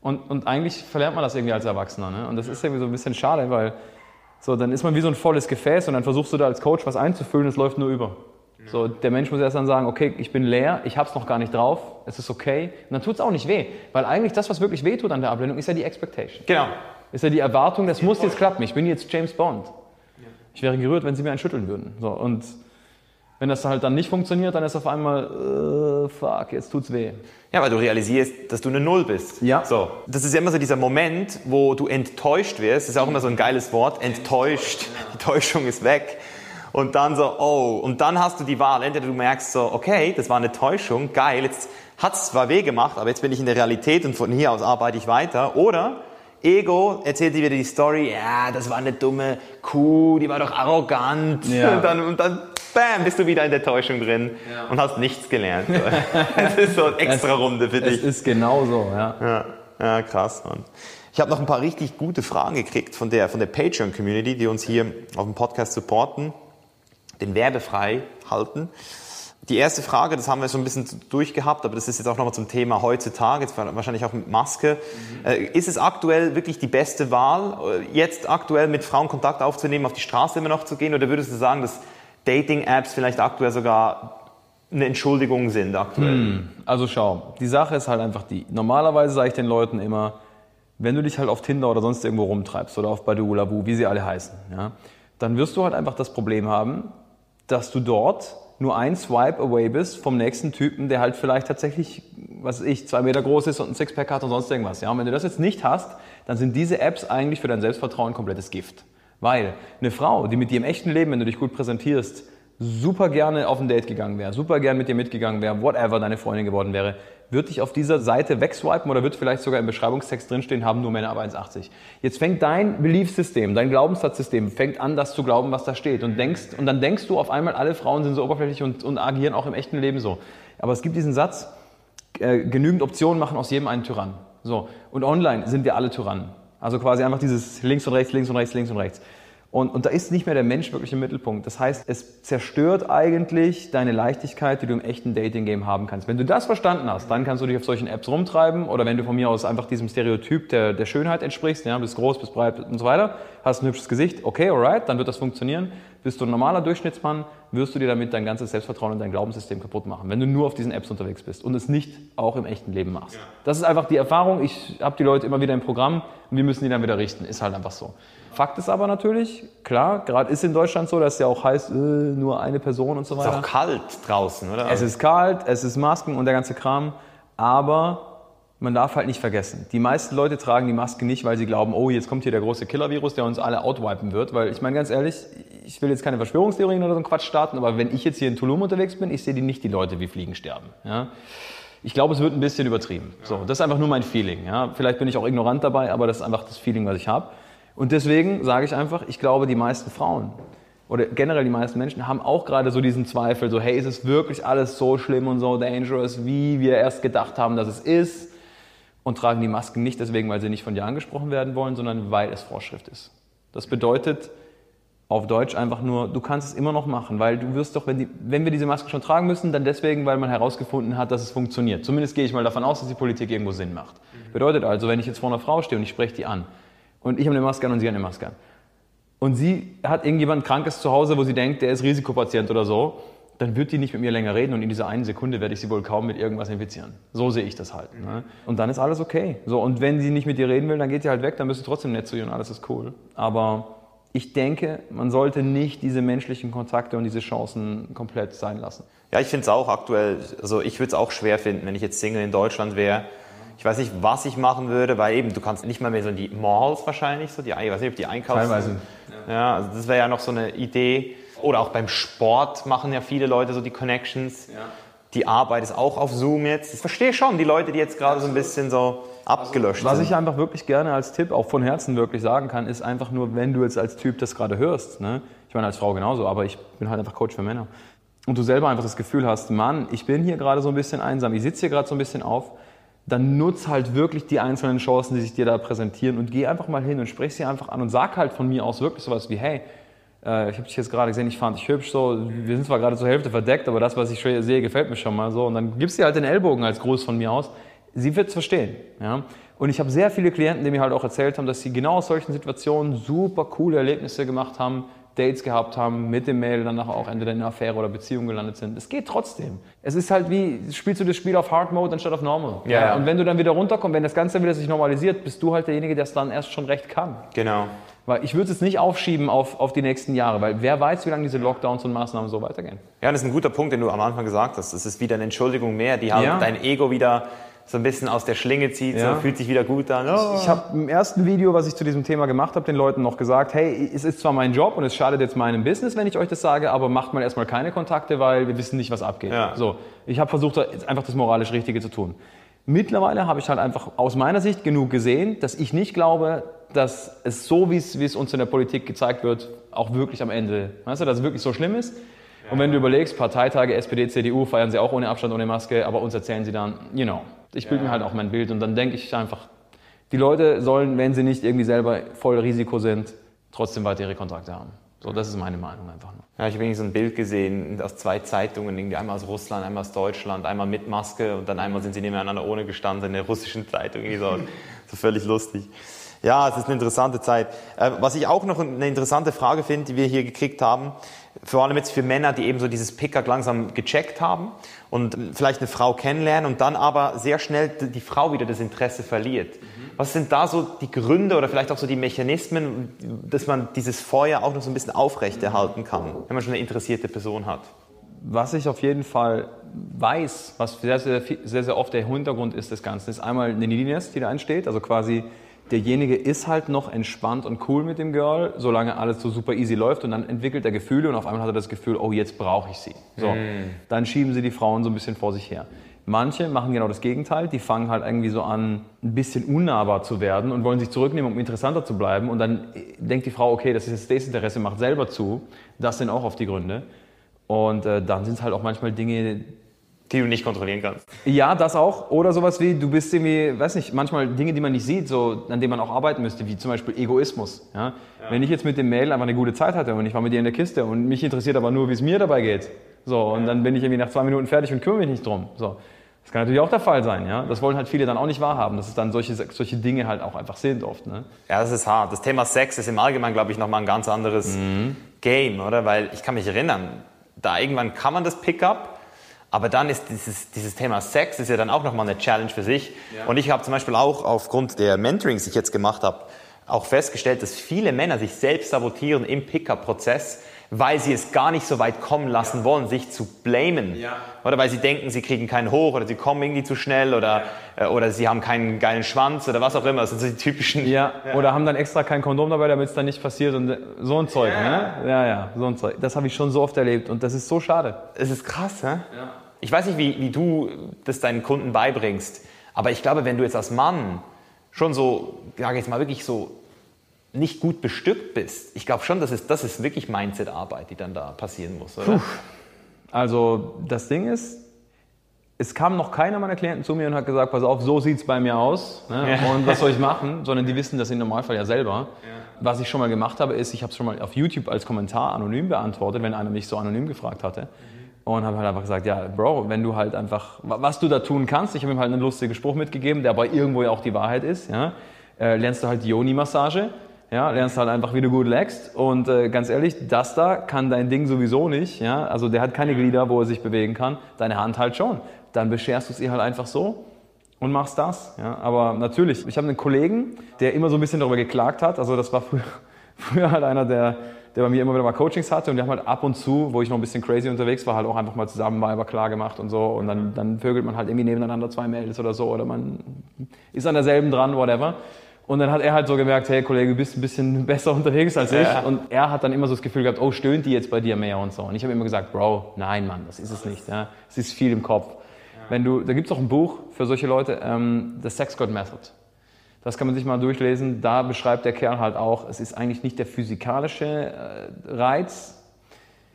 Und, und eigentlich verlernt man das irgendwie als Erwachsener. Ne? Und das ist irgendwie so ein bisschen schade, weil so, dann ist man wie so ein volles Gefäß und dann versuchst du da als Coach was einzufüllen es läuft nur über. So, der Mensch muss erst dann sagen, okay, ich bin leer, ich hab's noch gar nicht drauf, es ist okay. Und dann tut's auch nicht weh. Weil eigentlich das, was wirklich weh tut an der Ablehnung, ist ja die Expectation. Genau. Ist ja die Erwartung, das muss jetzt klappen. Ich bin jetzt James Bond. Ich wäre gerührt, wenn sie mir einen schütteln würden. So, und wenn das halt dann nicht funktioniert, dann ist auf einmal, äh, fuck, jetzt tut's weh. Ja, weil du realisierst, dass du eine Null bist. Ja. So, das ist ja immer so dieser Moment, wo du enttäuscht wirst. Das ist auch immer so ein geiles Wort, enttäuscht. Die Täuschung ist weg. Und dann so, oh, und dann hast du die Wahl. Entweder du merkst so, okay, das war eine Täuschung, geil, jetzt hat's zwar weh gemacht, aber jetzt bin ich in der Realität und von hier aus arbeite ich weiter. Oder Ego erzählt dir wieder die Story, ja, das war eine dumme Kuh, die war doch arrogant. Ja. Und, dann, und dann bam, bist du wieder in der Täuschung drin ja. und hast nichts gelernt. Es ist so eine extra Runde für dich. Es ist genau so, ja. Ja, ja krass, Mann. Ich habe noch ein paar richtig gute Fragen gekriegt von der, von der Patreon-Community, die uns hier auf dem Podcast supporten, den werbefrei halten. Die erste Frage, das haben wir so ein bisschen durchgehabt, aber das ist jetzt auch nochmal zum Thema heutzutage, jetzt wahrscheinlich auch mit Maske. Mhm. Ist es aktuell wirklich die beste Wahl, jetzt aktuell mit Frauen Kontakt aufzunehmen, auf die Straße immer noch zu gehen? Oder würdest du sagen, dass Dating-Apps vielleicht aktuell sogar eine Entschuldigung sind aktuell? Hm, also schau, die Sache ist halt einfach die. Normalerweise sage ich den Leuten immer, wenn du dich halt auf Tinder oder sonst irgendwo rumtreibst oder auf Badu, Labu, wie sie alle heißen, ja, dann wirst du halt einfach das Problem haben, dass du dort nur ein Swipe away bist vom nächsten Typen, der halt vielleicht tatsächlich, was weiß ich, zwei Meter groß ist und ein Sixpack hat und sonst irgendwas. Ja? Und wenn du das jetzt nicht hast, dann sind diese Apps eigentlich für dein Selbstvertrauen komplettes Gift. Weil eine Frau, die mit dir im echten Leben, wenn du dich gut präsentierst, super gerne auf ein Date gegangen wäre, super gerne mit dir mitgegangen wäre, whatever deine Freundin geworden wäre, wird dich auf dieser Seite wegswipen oder wird vielleicht sogar im Beschreibungstext drinstehen, haben nur Männer ab 1,80. Jetzt fängt dein Beliefssystem, dein Glaubenssatzsystem, fängt an, das zu glauben, was da steht. Und, denkst, und dann denkst du auf einmal, alle Frauen sind so oberflächlich und, und agieren auch im echten Leben so. Aber es gibt diesen Satz, äh, genügend Optionen machen aus jedem einen Tyrann. So. Und online sind wir alle Tyrannen. Also quasi einfach dieses links und rechts, links und rechts, links und rechts. Und, und da ist nicht mehr der Mensch wirklich im Mittelpunkt. Das heißt, es zerstört eigentlich deine Leichtigkeit, die du im echten Dating-Game haben kannst. Wenn du das verstanden hast, dann kannst du dich auf solchen Apps rumtreiben oder wenn du von mir aus einfach diesem Stereotyp der, der Schönheit entsprichst, ja, bist groß, bist breit und so weiter, hast ein hübsches Gesicht, okay, alright, dann wird das funktionieren. Bist du ein normaler Durchschnittsmann, wirst du dir damit dein ganzes Selbstvertrauen und dein Glaubenssystem kaputt machen, wenn du nur auf diesen Apps unterwegs bist und es nicht auch im echten Leben machst. Ja. Das ist einfach die Erfahrung. Ich habe die Leute immer wieder im Programm und wir müssen die dann wieder richten. Ist halt einfach so. Fakt ist aber natürlich, klar, gerade ist in Deutschland so, dass es ja auch heißt, äh, nur eine Person und so weiter. Es ist auch kalt draußen, oder? Es ist kalt, es ist Masken und der ganze Kram, aber man darf halt nicht vergessen, die meisten Leute tragen die Maske nicht, weil sie glauben, oh, jetzt kommt hier der große Killer-Virus, der uns alle outwipen wird. Weil ich meine ganz ehrlich, ich will jetzt keine Verschwörungstheorien oder so einen Quatsch starten, aber wenn ich jetzt hier in Tulum unterwegs bin, ich sehe die nicht die Leute wie Fliegen sterben. Ja? Ich glaube, es wird ein bisschen übertrieben. So, das ist einfach nur mein Feeling. Ja? Vielleicht bin ich auch ignorant dabei, aber das ist einfach das Feeling, was ich habe. Und deswegen sage ich einfach, ich glaube, die meisten Frauen oder generell die meisten Menschen haben auch gerade so diesen Zweifel, so hey, ist es wirklich alles so schlimm und so dangerous, wie wir erst gedacht haben, dass es ist? Und tragen die Masken nicht deswegen, weil sie nicht von dir angesprochen werden wollen, sondern weil es Vorschrift ist. Das bedeutet auf Deutsch einfach nur, du kannst es immer noch machen, weil du wirst doch, wenn, die, wenn wir diese Maske schon tragen müssen, dann deswegen, weil man herausgefunden hat, dass es funktioniert. Zumindest gehe ich mal davon aus, dass die Politik irgendwo Sinn macht. Bedeutet also, wenn ich jetzt vor einer Frau stehe und ich spreche die an, und ich habe eine Maske an und sie hat eine Maske an. Und sie hat irgendjemand Krankes zu Hause, wo sie denkt, der ist Risikopatient oder so, dann wird die nicht mit mir länger reden und in dieser einen Sekunde werde ich sie wohl kaum mit irgendwas infizieren. So sehe ich das halt. Ne? Und dann ist alles okay. So, und wenn sie nicht mit dir reden will, dann geht sie halt weg, dann bist du trotzdem nett zu ihr und alles ist cool. Aber ich denke, man sollte nicht diese menschlichen Kontakte und diese Chancen komplett sein lassen. Ja, ich finde es auch aktuell, also ich würde es auch schwer finden, wenn ich jetzt Single in Deutschland wäre ich weiß nicht, was ich machen würde, weil eben, du kannst nicht mal mehr so in die Malls wahrscheinlich, so die, ich weiß nicht, ob die einkaufen. Teilweise. Ja, also das wäre ja noch so eine Idee. Oder auch beim Sport machen ja viele Leute so die Connections. Ja. Die Arbeit ist auch auf Zoom jetzt. Ich verstehe schon die Leute, die jetzt gerade so ein bisschen so abgelöscht Was sind. Was ich einfach wirklich gerne als Tipp auch von Herzen wirklich sagen kann, ist einfach nur, wenn du jetzt als Typ das gerade hörst, ne? ich meine als Frau genauso, aber ich bin halt einfach Coach für Männer, und du selber einfach das Gefühl hast, Mann, ich bin hier gerade so ein bisschen einsam, ich sitze hier gerade so ein bisschen auf, dann nutz halt wirklich die einzelnen Chancen, die sich dir da präsentieren und geh einfach mal hin und sprich sie einfach an und sag halt von mir aus wirklich sowas wie, hey, äh, ich habe dich jetzt gerade gesehen, ich fand dich hübsch, so, wir sind zwar gerade zur Hälfte verdeckt, aber das, was ich sehe, gefällt mir schon mal so und dann gibst du halt den Ellbogen als Gruß von mir aus. Sie wird es verstehen. Ja? Und ich habe sehr viele Klienten, die mir halt auch erzählt haben, dass sie genau aus solchen Situationen super coole Erlebnisse gemacht haben, Dates gehabt haben, mit dem Mail danach auch entweder in einer Affäre oder Beziehung gelandet sind. Es geht trotzdem. Es ist halt wie, spielst du das Spiel auf Hard Mode anstatt auf Normal. Ja, ja. Und wenn du dann wieder runterkommst, wenn das Ganze wieder sich normalisiert, bist du halt derjenige, der es dann erst schon recht kann. Genau. Weil ich würde es nicht aufschieben auf, auf die nächsten Jahre, weil wer weiß, wie lange diese Lockdowns und Maßnahmen so weitergehen. Ja, das ist ein guter Punkt, den du am Anfang gesagt hast. Das ist wieder eine Entschuldigung mehr, die halt ja. dein Ego wieder so ein bisschen aus der Schlinge zieht, ja. so, fühlt sich wieder gut an. Oh. Ich habe im ersten Video, was ich zu diesem Thema gemacht habe, den Leuten noch gesagt, hey, es ist zwar mein Job und es schadet jetzt meinem Business, wenn ich euch das sage, aber macht mal erstmal keine Kontakte, weil wir wissen nicht, was abgeht. Ja. So, ich habe versucht, einfach das moralisch Richtige zu tun. Mittlerweile habe ich halt einfach aus meiner Sicht genug gesehen, dass ich nicht glaube, dass es so, wie es, wie es uns in der Politik gezeigt wird, auch wirklich am Ende, weißt du, dass es wirklich so schlimm ist. Und wenn du überlegst, Parteitage SPD, CDU feiern sie auch ohne Abstand, ohne Maske, aber uns erzählen sie dann, you know, ich bilde ja. mir halt auch mein Bild und dann denke ich einfach, die Leute sollen, wenn sie nicht irgendwie selber voll Risiko sind, trotzdem weiter ihre Kontakte haben. So, das ist meine Meinung einfach nur. Ja, ich habe irgendwie so ein Bild gesehen aus zwei Zeitungen, irgendwie einmal aus Russland, einmal aus Deutschland, einmal mit Maske und dann einmal sind sie nebeneinander ohne gestanden in der russischen Zeitung. Irgendwie so, so völlig lustig. Ja, es ist eine interessante Zeit. Äh, was ich auch noch eine interessante Frage finde, die wir hier gekriegt haben, vor allem jetzt für Männer, die eben so dieses Pickup langsam gecheckt haben und vielleicht eine Frau kennenlernen und dann aber sehr schnell die Frau wieder das Interesse verliert. Was sind da so die Gründe oder vielleicht auch so die Mechanismen, dass man dieses Feuer auch noch so ein bisschen aufrechterhalten kann, wenn man schon eine interessierte Person hat? Was ich auf jeden Fall weiß, was sehr, sehr, sehr, sehr oft der Hintergrund ist des Ganzen, ist einmal eine Neediness, die da entsteht, also quasi derjenige ist halt noch entspannt und cool mit dem Girl, solange alles so super easy läuft und dann entwickelt er Gefühle und auf einmal hat er das Gefühl, oh, jetzt brauche ich sie. So, mm. dann schieben sie die Frauen so ein bisschen vor sich her. Manche machen genau das Gegenteil, die fangen halt irgendwie so an, ein bisschen unnahbar zu werden und wollen sich zurücknehmen, um interessanter zu bleiben. Und dann denkt die Frau, okay, das ist jetzt Desinteresse, macht selber zu. Das sind auch oft die Gründe. Und äh, dann sind es halt auch manchmal Dinge, Die du nicht kontrollieren kannst. Ja, das auch. Oder sowas wie, du bist irgendwie, weiß nicht, manchmal Dinge, die man nicht sieht, so, an denen man auch arbeiten müsste, wie zum Beispiel Egoismus. Ja? ja. Wenn ich jetzt mit dem Mail einfach eine gute Zeit hatte und ich war mit dir in der Kiste und mich interessiert aber nur, wie es mir dabei geht. So, und dann bin ich irgendwie nach zwei Minuten fertig und kümmere mich nicht drum. So. Das kann natürlich auch der Fall sein, ja. Das wollen halt viele dann auch nicht wahrhaben, dass es dann solche, solche Dinge halt auch einfach sind oft. Ne? Ja, das ist hart. Das Thema Sex ist im Allgemeinen, glaube ich, nochmal ein ganz anderes mhm. Game, oder? Weil ich kann mich erinnern, da irgendwann kann man das Pickup, aber dann ist dieses, dieses Thema Sex ist ja dann auch nochmal eine Challenge für sich. Ja. Und ich habe zum Beispiel auch aufgrund der Mentorings, die ich jetzt gemacht habe, auch festgestellt, dass viele Männer sich selbst sabotieren im Pickup-Prozess, weil sie es gar nicht so weit kommen lassen ja. wollen, sich zu blamen. Ja. Oder weil sie denken, sie kriegen keinen hoch oder sie kommen irgendwie zu schnell oder, ja. äh, oder sie haben keinen geilen Schwanz oder was auch immer. Das sind so die typischen. Ja, oder haben dann extra kein Kondom dabei, damit es dann nicht passiert und äh, so ein Zeug. Ne? Ja, ja, so ein Zeug. Das habe ich schon so oft erlebt und das ist so schade. Es ist krass, hä? Ja. Ich weiß nicht, wie, wie du das deinen Kunden beibringst, aber ich glaube, wenn du jetzt als Mann schon so, sage ich jetzt mal, wirklich so nicht gut bestückt bist, ich glaube schon, dass es, das ist wirklich Mindset-Arbeit, die dann da passieren muss, oder? Puh. Also das Ding ist, es kam noch keiner meiner Klienten zu mir und hat gesagt, pass auf, so sieht es bei mir aus ne? ja. und was soll ich machen, sondern die wissen das im Normalfall ja selber. Ja. Was ich schon mal gemacht habe, ist, ich habe es schon mal auf YouTube als Kommentar anonym beantwortet, wenn einer mich so anonym gefragt hatte. Mhm. Und habe halt einfach gesagt, ja, Bro, wenn du halt einfach, was du da tun kannst, ich habe ihm halt einen lustigen Spruch mitgegeben, der aber irgendwo ja auch die Wahrheit ist, ja, äh, lernst du halt die Yoni-Massage, ja, lernst halt einfach, wie du gut leckst. Und äh, ganz ehrlich, das da kann dein Ding sowieso nicht. Ja? Also der hat keine Glieder, wo er sich bewegen kann. Deine Hand halt schon. Dann bescherst du es ihr halt einfach so und machst das. Ja? Aber natürlich, ich habe einen Kollegen, der immer so ein bisschen darüber geklagt hat. Also das war früher, früher halt einer, der, der bei mir immer wieder mal Coachings hatte. Und die haben halt ab und zu, wo ich noch ein bisschen crazy unterwegs war, halt auch einfach mal zusammen mal klar gemacht und so. Und dann, dann vögelt man halt irgendwie nebeneinander zwei Mails oder so. Oder man ist an derselben dran, whatever. Und dann hat er halt so gemerkt, hey Kollege, du bist ein bisschen besser unterwegs als ich. Ja. Und er hat dann immer so das Gefühl gehabt, oh, stöhnt die jetzt bei dir mehr und so. Und ich habe immer gesagt, Bro, nein, Mann, das ist es nicht. Ja. Es ist viel im Kopf. Wenn du, da gibt es auch ein Buch für solche Leute, ähm, The Sex God Method. Das kann man sich mal durchlesen. Da beschreibt der Kerl halt auch, es ist eigentlich nicht der physikalische äh, Reiz,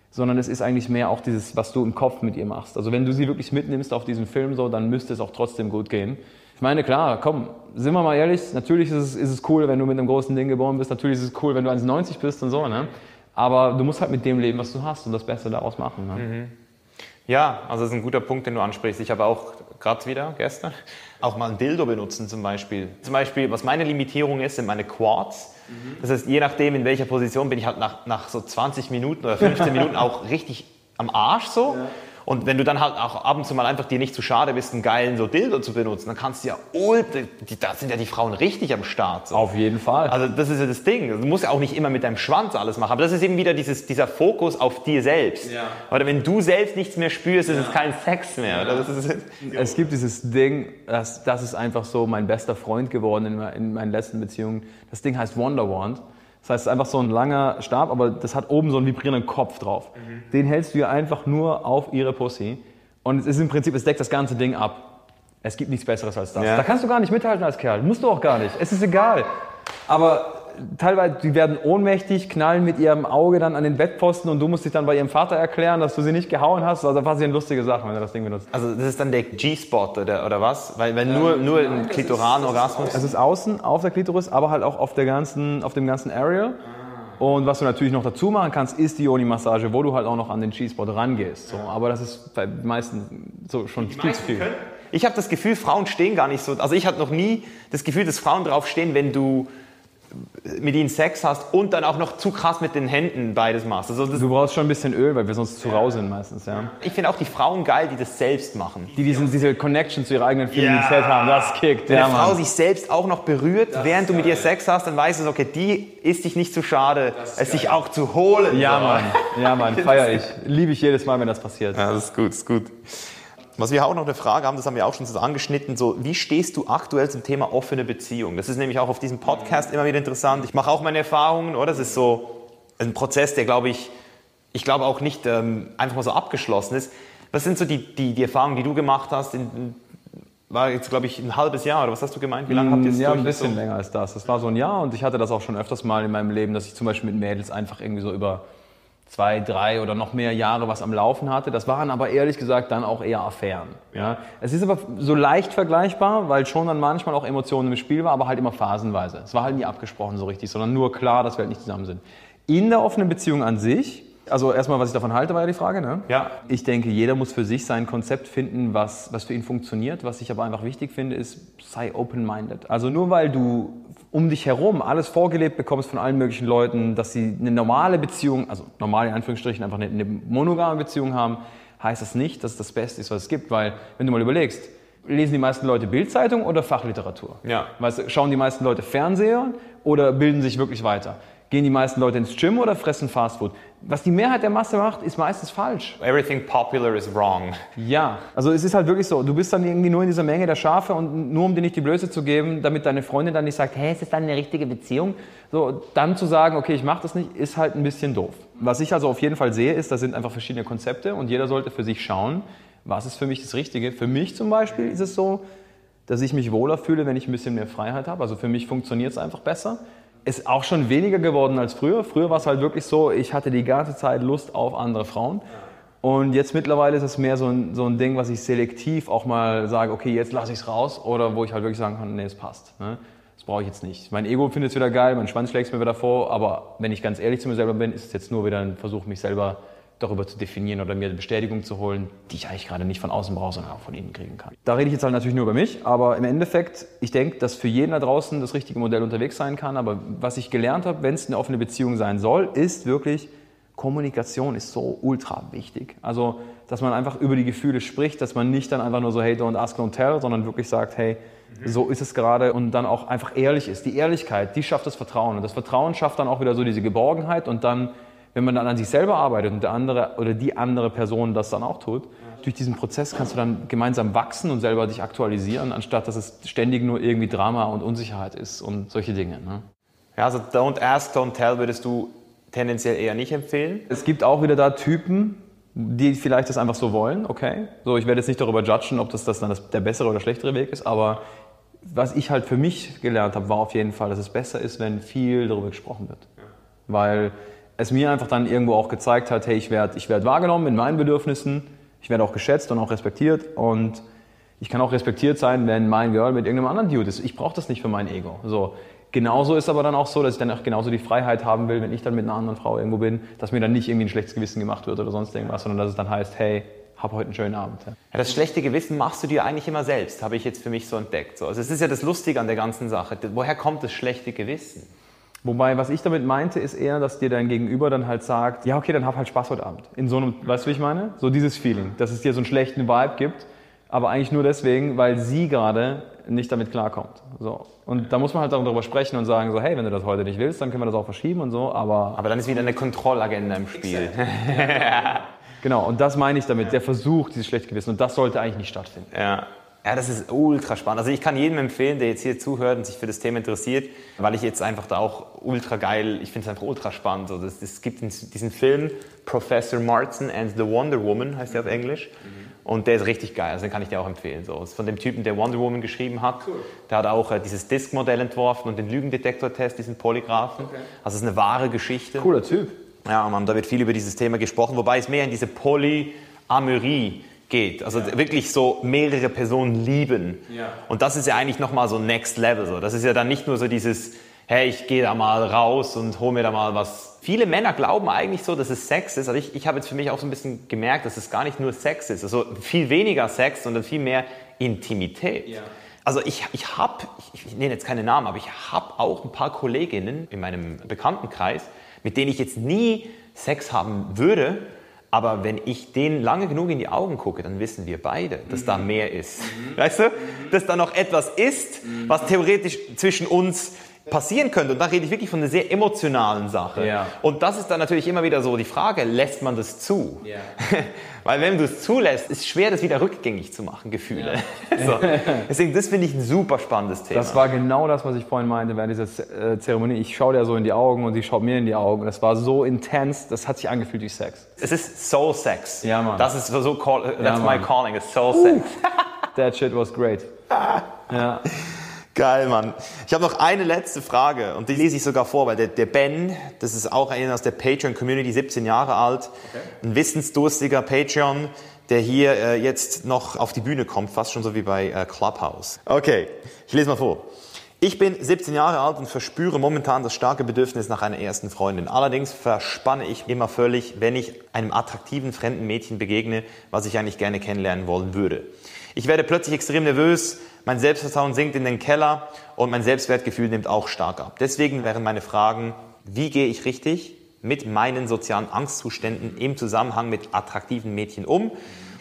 sondern es ist eigentlich mehr auch dieses, was du im Kopf mit ihr machst. Also wenn du sie wirklich mitnimmst auf diesen Film so, dann müsste es auch trotzdem gut gehen. Ich meine, klar, komm, sind wir mal ehrlich, natürlich ist es, ist es cool, wenn du mit einem großen Ding geboren bist, natürlich ist es cool, wenn du 1,90 bist und so, ne? Aber du musst halt mit dem leben, was du hast und das Beste daraus machen. Ne? Mhm. Ja, also das ist ein guter Punkt, den du ansprichst. Ich habe auch gerade wieder gestern auch mal ein Dildo benutzen zum Beispiel. Zum Beispiel, was meine Limitierung ist, sind meine Quads. Mhm. Das heißt, je nachdem, in welcher Position bin ich halt nach, nach so 20 Minuten oder 15 Minuten auch richtig am Arsch so. Ja. Und wenn du dann halt auch ab und zu mal einfach dir nicht zu schade bist, einen geilen so Dildo zu benutzen, dann kannst du ja, oh, da sind ja die Frauen richtig am Start. So. Auf jeden Fall. Also das ist ja das Ding. Du musst ja auch nicht immer mit deinem Schwanz alles machen. Aber das ist eben wieder dieses, dieser Fokus auf dir selbst. Ja. Oder wenn du selbst nichts mehr spürst, ist ja. es kein Sex mehr. Ja. es gibt dieses Ding, das, das ist einfach so mein bester Freund geworden in, in meinen letzten Beziehungen. Das Ding heißt Wonderwand. Das heißt, es ist einfach so ein langer Stab, aber das hat oben so einen vibrierenden Kopf drauf. Mhm. Den hältst du ja einfach nur auf ihre Pussy. Und es ist im Prinzip, es deckt das ganze Ding ab. Es gibt nichts Besseres als das. Ja. Da kannst du gar nicht mithalten als Kerl. Musst du auch gar nicht. Es ist egal. Aber teilweise, die werden ohnmächtig, knallen mit ihrem Auge dann an den Bettposten und du musst dich dann bei ihrem Vater erklären, dass du sie nicht gehauen hast. Also da passieren lustige Sachen, wenn du das Ding benutzt. Also das ist dann der G-Spot oder, oder was? Weil wenn nur, nur ein Klitoran-Orgasmus... Es ist außen auf der Klitoris, aber halt auch auf, der ganzen, auf dem ganzen Area. Und was du natürlich noch dazu machen kannst, ist die Yoni-Massage, wo du halt auch noch an den G-Spot rangehst. So, aber das ist bei den meisten so schon viel zu viel. Können. Ich habe das Gefühl, Frauen stehen gar nicht so. Also ich hatte noch nie das Gefühl, dass Frauen drauf stehen, wenn du mit ihnen Sex hast und dann auch noch zu krass mit den Händen beides machst. Also du brauchst schon ein bisschen Öl, weil wir sonst zu rau sind meistens. Ja. Ich finde auch die Frauen geil, die das selbst machen. Die diesen, diese Connection zu ihrer eigenen Feminität ja. haben, das kickt. Wenn ja, eine Frau sich selbst auch noch berührt, das während du mit ihr Sex hast, dann weißt du, okay, die ist dich nicht zu schade, es sich auch zu holen. Ja, Mann, ja, Mann, feier ich. Liebe ich jedes Mal, wenn das passiert. Ja, das ist gut, das ist gut. Was wir auch noch eine Frage haben, das haben wir auch schon so angeschnitten, so wie stehst du aktuell zum Thema offene Beziehung? Das ist nämlich auch auf diesem Podcast immer wieder interessant. Ich mache auch meine Erfahrungen, oder? Das ist so ein Prozess, der glaube ich, ich glaube auch nicht ähm, einfach mal so abgeschlossen ist. Was sind so die, die, die Erfahrungen, die du gemacht hast? In, war jetzt, glaube ich, ein halbes Jahr oder was hast du gemeint? Wie lange habt ihr es Ja, ein bisschen so? länger als das. Das war so ein Jahr und ich hatte das auch schon öfters mal in meinem Leben, dass ich zum Beispiel mit Mädels einfach irgendwie so über zwei, drei oder noch mehr Jahre was am Laufen hatte. Das waren aber ehrlich gesagt dann auch eher Affären. Ja. Es ist aber so leicht vergleichbar, weil schon dann manchmal auch Emotionen im Spiel war, aber halt immer phasenweise. Es war halt nie abgesprochen so richtig, sondern nur klar, dass wir halt nicht zusammen sind. In der offenen Beziehung an sich, also erstmal, was ich davon halte, war ja die Frage. Ne? Ja. Ich denke, jeder muss für sich sein Konzept finden, was, was für ihn funktioniert. Was ich aber einfach wichtig finde, ist, sei open-minded. Also nur weil du um dich herum alles vorgelebt bekommst von allen möglichen Leuten, dass sie eine normale Beziehung, also normal in Anführungsstrichen, einfach eine, eine monogame Beziehung haben, heißt das nicht, dass es das Beste ist, was es gibt. Weil, wenn du mal überlegst, lesen die meisten Leute Bildzeitung oder Fachliteratur? Ja. Weißt du, schauen die meisten Leute Fernseher oder bilden sich wirklich weiter? Gehen die meisten Leute ins Gym oder fressen Fastfood? Was die Mehrheit der Masse macht, ist meistens falsch. Everything popular is wrong. Ja, also es ist halt wirklich so, du bist dann irgendwie nur in dieser Menge der Schafe und nur um dir nicht die Blöße zu geben, damit deine Freundin dann nicht sagt, hey, ist das dann eine richtige Beziehung? So, dann zu sagen, okay, ich mache das nicht, ist halt ein bisschen doof. Was ich also auf jeden Fall sehe, ist, da sind einfach verschiedene Konzepte und jeder sollte für sich schauen, was ist für mich das Richtige. Für mich zum Beispiel ist es so, dass ich mich wohler fühle, wenn ich ein bisschen mehr Freiheit habe. Also für mich funktioniert es einfach besser ist auch schon weniger geworden als früher. Früher war es halt wirklich so, ich hatte die ganze Zeit Lust auf andere Frauen. Und jetzt mittlerweile ist es mehr so ein, so ein Ding, was ich selektiv auch mal sage, okay, jetzt lasse ich es raus. Oder wo ich halt wirklich sagen kann, nee, es passt. Ne? Das brauche ich jetzt nicht. Mein Ego findet es wieder geil, mein Schwanz schlägt es mir wieder vor. Aber wenn ich ganz ehrlich zu mir selber bin, ist es jetzt nur wieder ein Versuch, mich selber darüber zu definieren oder mir eine Bestätigung zu holen, die ich eigentlich gerade nicht von außen brauche, sondern auch von innen kriegen kann. Da rede ich jetzt halt natürlich nur über mich, aber im Endeffekt, ich denke, dass für jeden da draußen das richtige Modell unterwegs sein kann. Aber was ich gelernt habe, wenn es eine offene Beziehung sein soll, ist wirklich, Kommunikation ist so ultra wichtig. Also, dass man einfach über die Gefühle spricht, dass man nicht dann einfach nur so, hey, don't ask, don't tell, sondern wirklich sagt, hey, so ist es gerade und dann auch einfach ehrlich ist. Die Ehrlichkeit, die schafft das Vertrauen. Und das Vertrauen schafft dann auch wieder so diese Geborgenheit und dann wenn man dann an sich selber arbeitet und der andere oder die andere Person das dann auch tut, durch diesen Prozess kannst du dann gemeinsam wachsen und selber dich aktualisieren, anstatt dass es ständig nur irgendwie Drama und Unsicherheit ist und solche Dinge. Ne? Ja, also don't ask, don't tell würdest du tendenziell eher nicht empfehlen? Es gibt auch wieder da Typen, die vielleicht das einfach so wollen, okay. So, ich werde jetzt nicht darüber judgen, ob das, das dann das, der bessere oder schlechtere Weg ist, aber was ich halt für mich gelernt habe, war auf jeden Fall, dass es besser ist, wenn viel darüber gesprochen wird. Weil es mir einfach dann irgendwo auch gezeigt hat, hey, ich werde ich werd wahrgenommen in meinen Bedürfnissen, ich werde auch geschätzt und auch respektiert und ich kann auch respektiert sein, wenn mein Girl mit irgendeinem anderen Dude ist. Ich brauche das nicht für mein Ego. So. Genauso ist aber dann auch so, dass ich dann auch genauso die Freiheit haben will, wenn ich dann mit einer anderen Frau irgendwo bin, dass mir dann nicht irgendwie ein schlechtes Gewissen gemacht wird oder sonst irgendwas, sondern dass es dann heißt, hey, hab heute einen schönen Abend. Ja. Das schlechte Gewissen machst du dir eigentlich immer selbst, habe ich jetzt für mich so entdeckt. So. Also es ist ja das Lustige an der ganzen Sache. Woher kommt das schlechte Gewissen? Wobei, was ich damit meinte, ist eher, dass dir dein Gegenüber dann halt sagt, ja, okay, dann hab halt Spaß heute Abend. In so einem, weißt du, wie ich meine? So dieses Feeling, dass es dir so einen schlechten Vibe gibt, aber eigentlich nur deswegen, weil sie gerade nicht damit klarkommt. So. Und da muss man halt darüber sprechen und sagen so, hey, wenn du das heute nicht willst, dann können wir das auch verschieben und so, aber... Aber dann ist wieder eine Kontrollagenda im Spiel. genau, und das meine ich damit, der Versuch, dieses schlechte Gewissen, und das sollte eigentlich nicht stattfinden. Ja. Ja, das ist ultra spannend. Also ich kann jedem empfehlen, der jetzt hier zuhört und sich für das Thema interessiert, weil ich jetzt einfach da auch ultra geil, ich finde es einfach ultra spannend. So, das, es gibt diesen Film Professor Martin and the Wonder Woman, heißt der auf Englisch. Und der ist richtig geil, also den kann ich dir auch empfehlen. So, das ist von dem Typen, der Wonder Woman geschrieben hat. Cool. Der hat auch äh, dieses Disk-Modell entworfen und den Lügendetektor-Test, diesen Polygraphen. Okay. Also es ist eine wahre Geschichte. Cooler Typ. Ja, man, da wird viel über dieses Thema gesprochen, wobei es mehr in diese Polyamorie geht. Also ja. wirklich so mehrere Personen lieben. Ja. Und das ist ja eigentlich nochmal so Next Level. So. Das ist ja dann nicht nur so dieses, hey, ich gehe da mal raus und hole mir da mal was. Viele Männer glauben eigentlich so, dass es Sex ist. Also ich, ich habe jetzt für mich auch so ein bisschen gemerkt, dass es gar nicht nur Sex ist. Also viel weniger Sex, sondern viel mehr Intimität. Ja. Also ich, ich habe, ich, ich nenne jetzt keine Namen, aber ich habe auch ein paar Kolleginnen in meinem Bekanntenkreis, mit denen ich jetzt nie Sex haben würde, aber wenn ich denen lange genug in die Augen gucke, dann wissen wir beide, dass mhm. da mehr ist. Mhm. Weißt du? Dass da noch etwas ist, mhm. was theoretisch zwischen uns passieren könnte. Und da rede ich wirklich von einer sehr emotionalen Sache. Ja. Und das ist dann natürlich immer wieder so die Frage, lässt man das zu? Ja. Weil wenn du es zulässt, ist es schwer, das wieder rückgängig zu machen, Gefühle. Ja. so. Deswegen, das finde ich ein super spannendes Thema. Das war genau das, was ich vorhin meinte während dieser äh, Zeremonie. Ich schaue dir so in die Augen und sie schaut mir in die Augen. Das war so intens, das hat sich angefühlt wie Sex. Es ist Soul Sex. Ja, Mann. Das ist so, call, that's ja, my calling, it's Soul Sex. That shit was great. ja. Geil, Mann. Ich habe noch eine letzte Frage und die lese ich sogar vor, weil der, der Ben, das ist auch einer aus der Patreon-Community, 17 Jahre alt, okay. ein wissensdurstiger Patreon, der hier äh, jetzt noch auf die Bühne kommt, fast schon so wie bei äh, Clubhouse. Okay, ich lese mal vor. Ich bin 17 Jahre alt und verspüre momentan das starke Bedürfnis nach einer ersten Freundin. Allerdings verspanne ich immer völlig, wenn ich einem attraktiven fremden Mädchen begegne, was ich eigentlich gerne kennenlernen wollen würde. Ich werde plötzlich extrem nervös, mein Selbstvertrauen sinkt in den Keller und mein Selbstwertgefühl nimmt auch stark ab. Deswegen wären meine Fragen, wie gehe ich richtig mit meinen sozialen Angstzuständen im Zusammenhang mit attraktiven Mädchen um?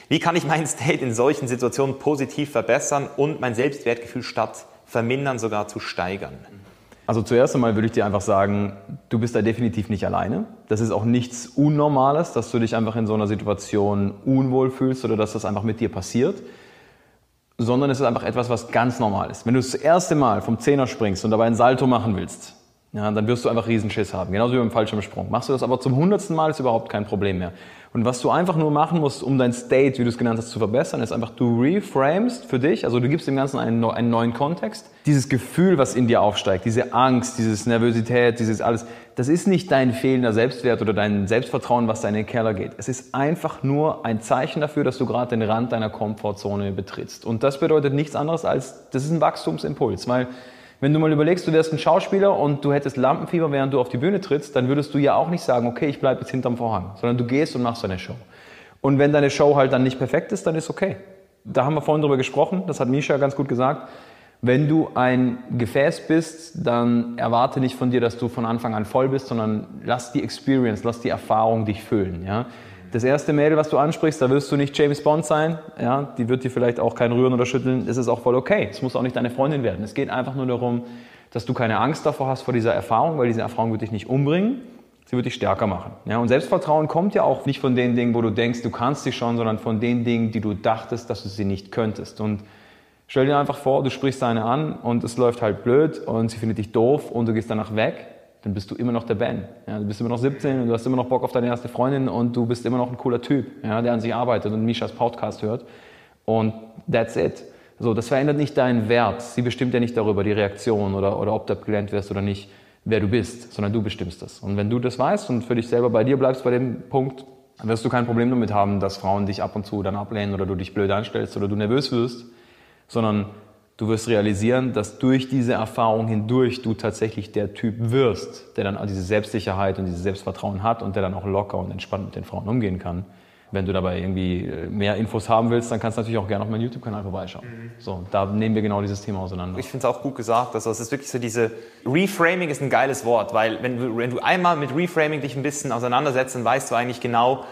Wie kann ich mein State in solchen Situationen positiv verbessern und mein Selbstwertgefühl statt vermindern sogar zu steigern? Also zuerst einmal würde ich dir einfach sagen, du bist da definitiv nicht alleine. Das ist auch nichts Unnormales, dass du dich einfach in so einer Situation unwohl fühlst oder dass das einfach mit dir passiert sondern es ist einfach etwas, was ganz normal ist. Wenn du das erste Mal vom Zehner springst und dabei ein Salto machen willst, ja, dann wirst du einfach Riesenschiss haben. Genauso wie beim Fallschirmsprung. Machst du das aber zum hundertsten Mal, ist überhaupt kein Problem mehr. Und was du einfach nur machen musst, um dein State, wie du es genannt hast, zu verbessern, ist einfach, du reframest für dich, also du gibst dem Ganzen einen, einen neuen Kontext. Dieses Gefühl, was in dir aufsteigt, diese Angst, dieses Nervosität, dieses alles, das ist nicht dein fehlender Selbstwert oder dein Selbstvertrauen, was deine Keller geht. Es ist einfach nur ein Zeichen dafür, dass du gerade den Rand deiner Komfortzone betrittst. Und das bedeutet nichts anderes als, das ist ein Wachstumsimpuls, weil wenn du mal überlegst, du wärst ein Schauspieler und du hättest Lampenfieber, während du auf die Bühne trittst, dann würdest du ja auch nicht sagen, okay, ich bleibe jetzt hinterm Vorhang, sondern du gehst und machst deine Show. Und wenn deine Show halt dann nicht perfekt ist, dann ist okay. Da haben wir vorhin drüber gesprochen, das hat Misha ganz gut gesagt. Wenn du ein Gefäß bist, dann erwarte nicht von dir, dass du von Anfang an voll bist, sondern lass die Experience, lass die Erfahrung dich füllen. Ja? Das erste Mädel, was du ansprichst, da wirst du nicht James Bond sein. Ja, die wird dir vielleicht auch kein Rühren oder Schütteln. Das ist auch voll okay. Es muss auch nicht deine Freundin werden. Es geht einfach nur darum, dass du keine Angst davor hast vor dieser Erfahrung, weil diese Erfahrung wird dich nicht umbringen. Sie wird dich stärker machen. Ja, und Selbstvertrauen kommt ja auch nicht von den Dingen, wo du denkst, du kannst sie schon, sondern von den Dingen, die du dachtest, dass du sie nicht könntest. Und stell dir einfach vor, du sprichst eine an und es läuft halt blöd und sie findet dich doof und du gehst danach weg dann bist du immer noch der Ben. Ja, du bist immer noch 17 und du hast immer noch Bock auf deine erste Freundin und du bist immer noch ein cooler Typ, ja, der an sich arbeitet und Mishas Podcast hört. Und that's it. So, das verändert nicht deinen Wert. Sie bestimmt ja nicht darüber, die Reaktion oder, oder ob du abgelehnt wirst oder nicht, wer du bist, sondern du bestimmst das. Und wenn du das weißt und für dich selber bei dir bleibst bei dem Punkt, dann wirst du kein Problem damit haben, dass Frauen dich ab und zu dann ablehnen oder du dich blöd anstellst oder du nervös wirst, sondern Du wirst realisieren, dass durch diese Erfahrung hindurch du tatsächlich der Typ wirst, der dann diese Selbstsicherheit und dieses Selbstvertrauen hat und der dann auch locker und entspannt mit den Frauen umgehen kann. Wenn du dabei irgendwie äh, mehr Infos haben willst, dann kannst du natürlich auch gerne auf meinen YouTube-Kanal vorbeischauen. Mhm. So, da nehmen wir genau dieses Thema auseinander. Ich finde es auch gut gesagt. Also es ist wirklich so diese Reframing ist ein geiles Wort, weil wenn du, wenn du einmal mit Reframing dich ein bisschen auseinandersetzt, dann weißt du eigentlich genau,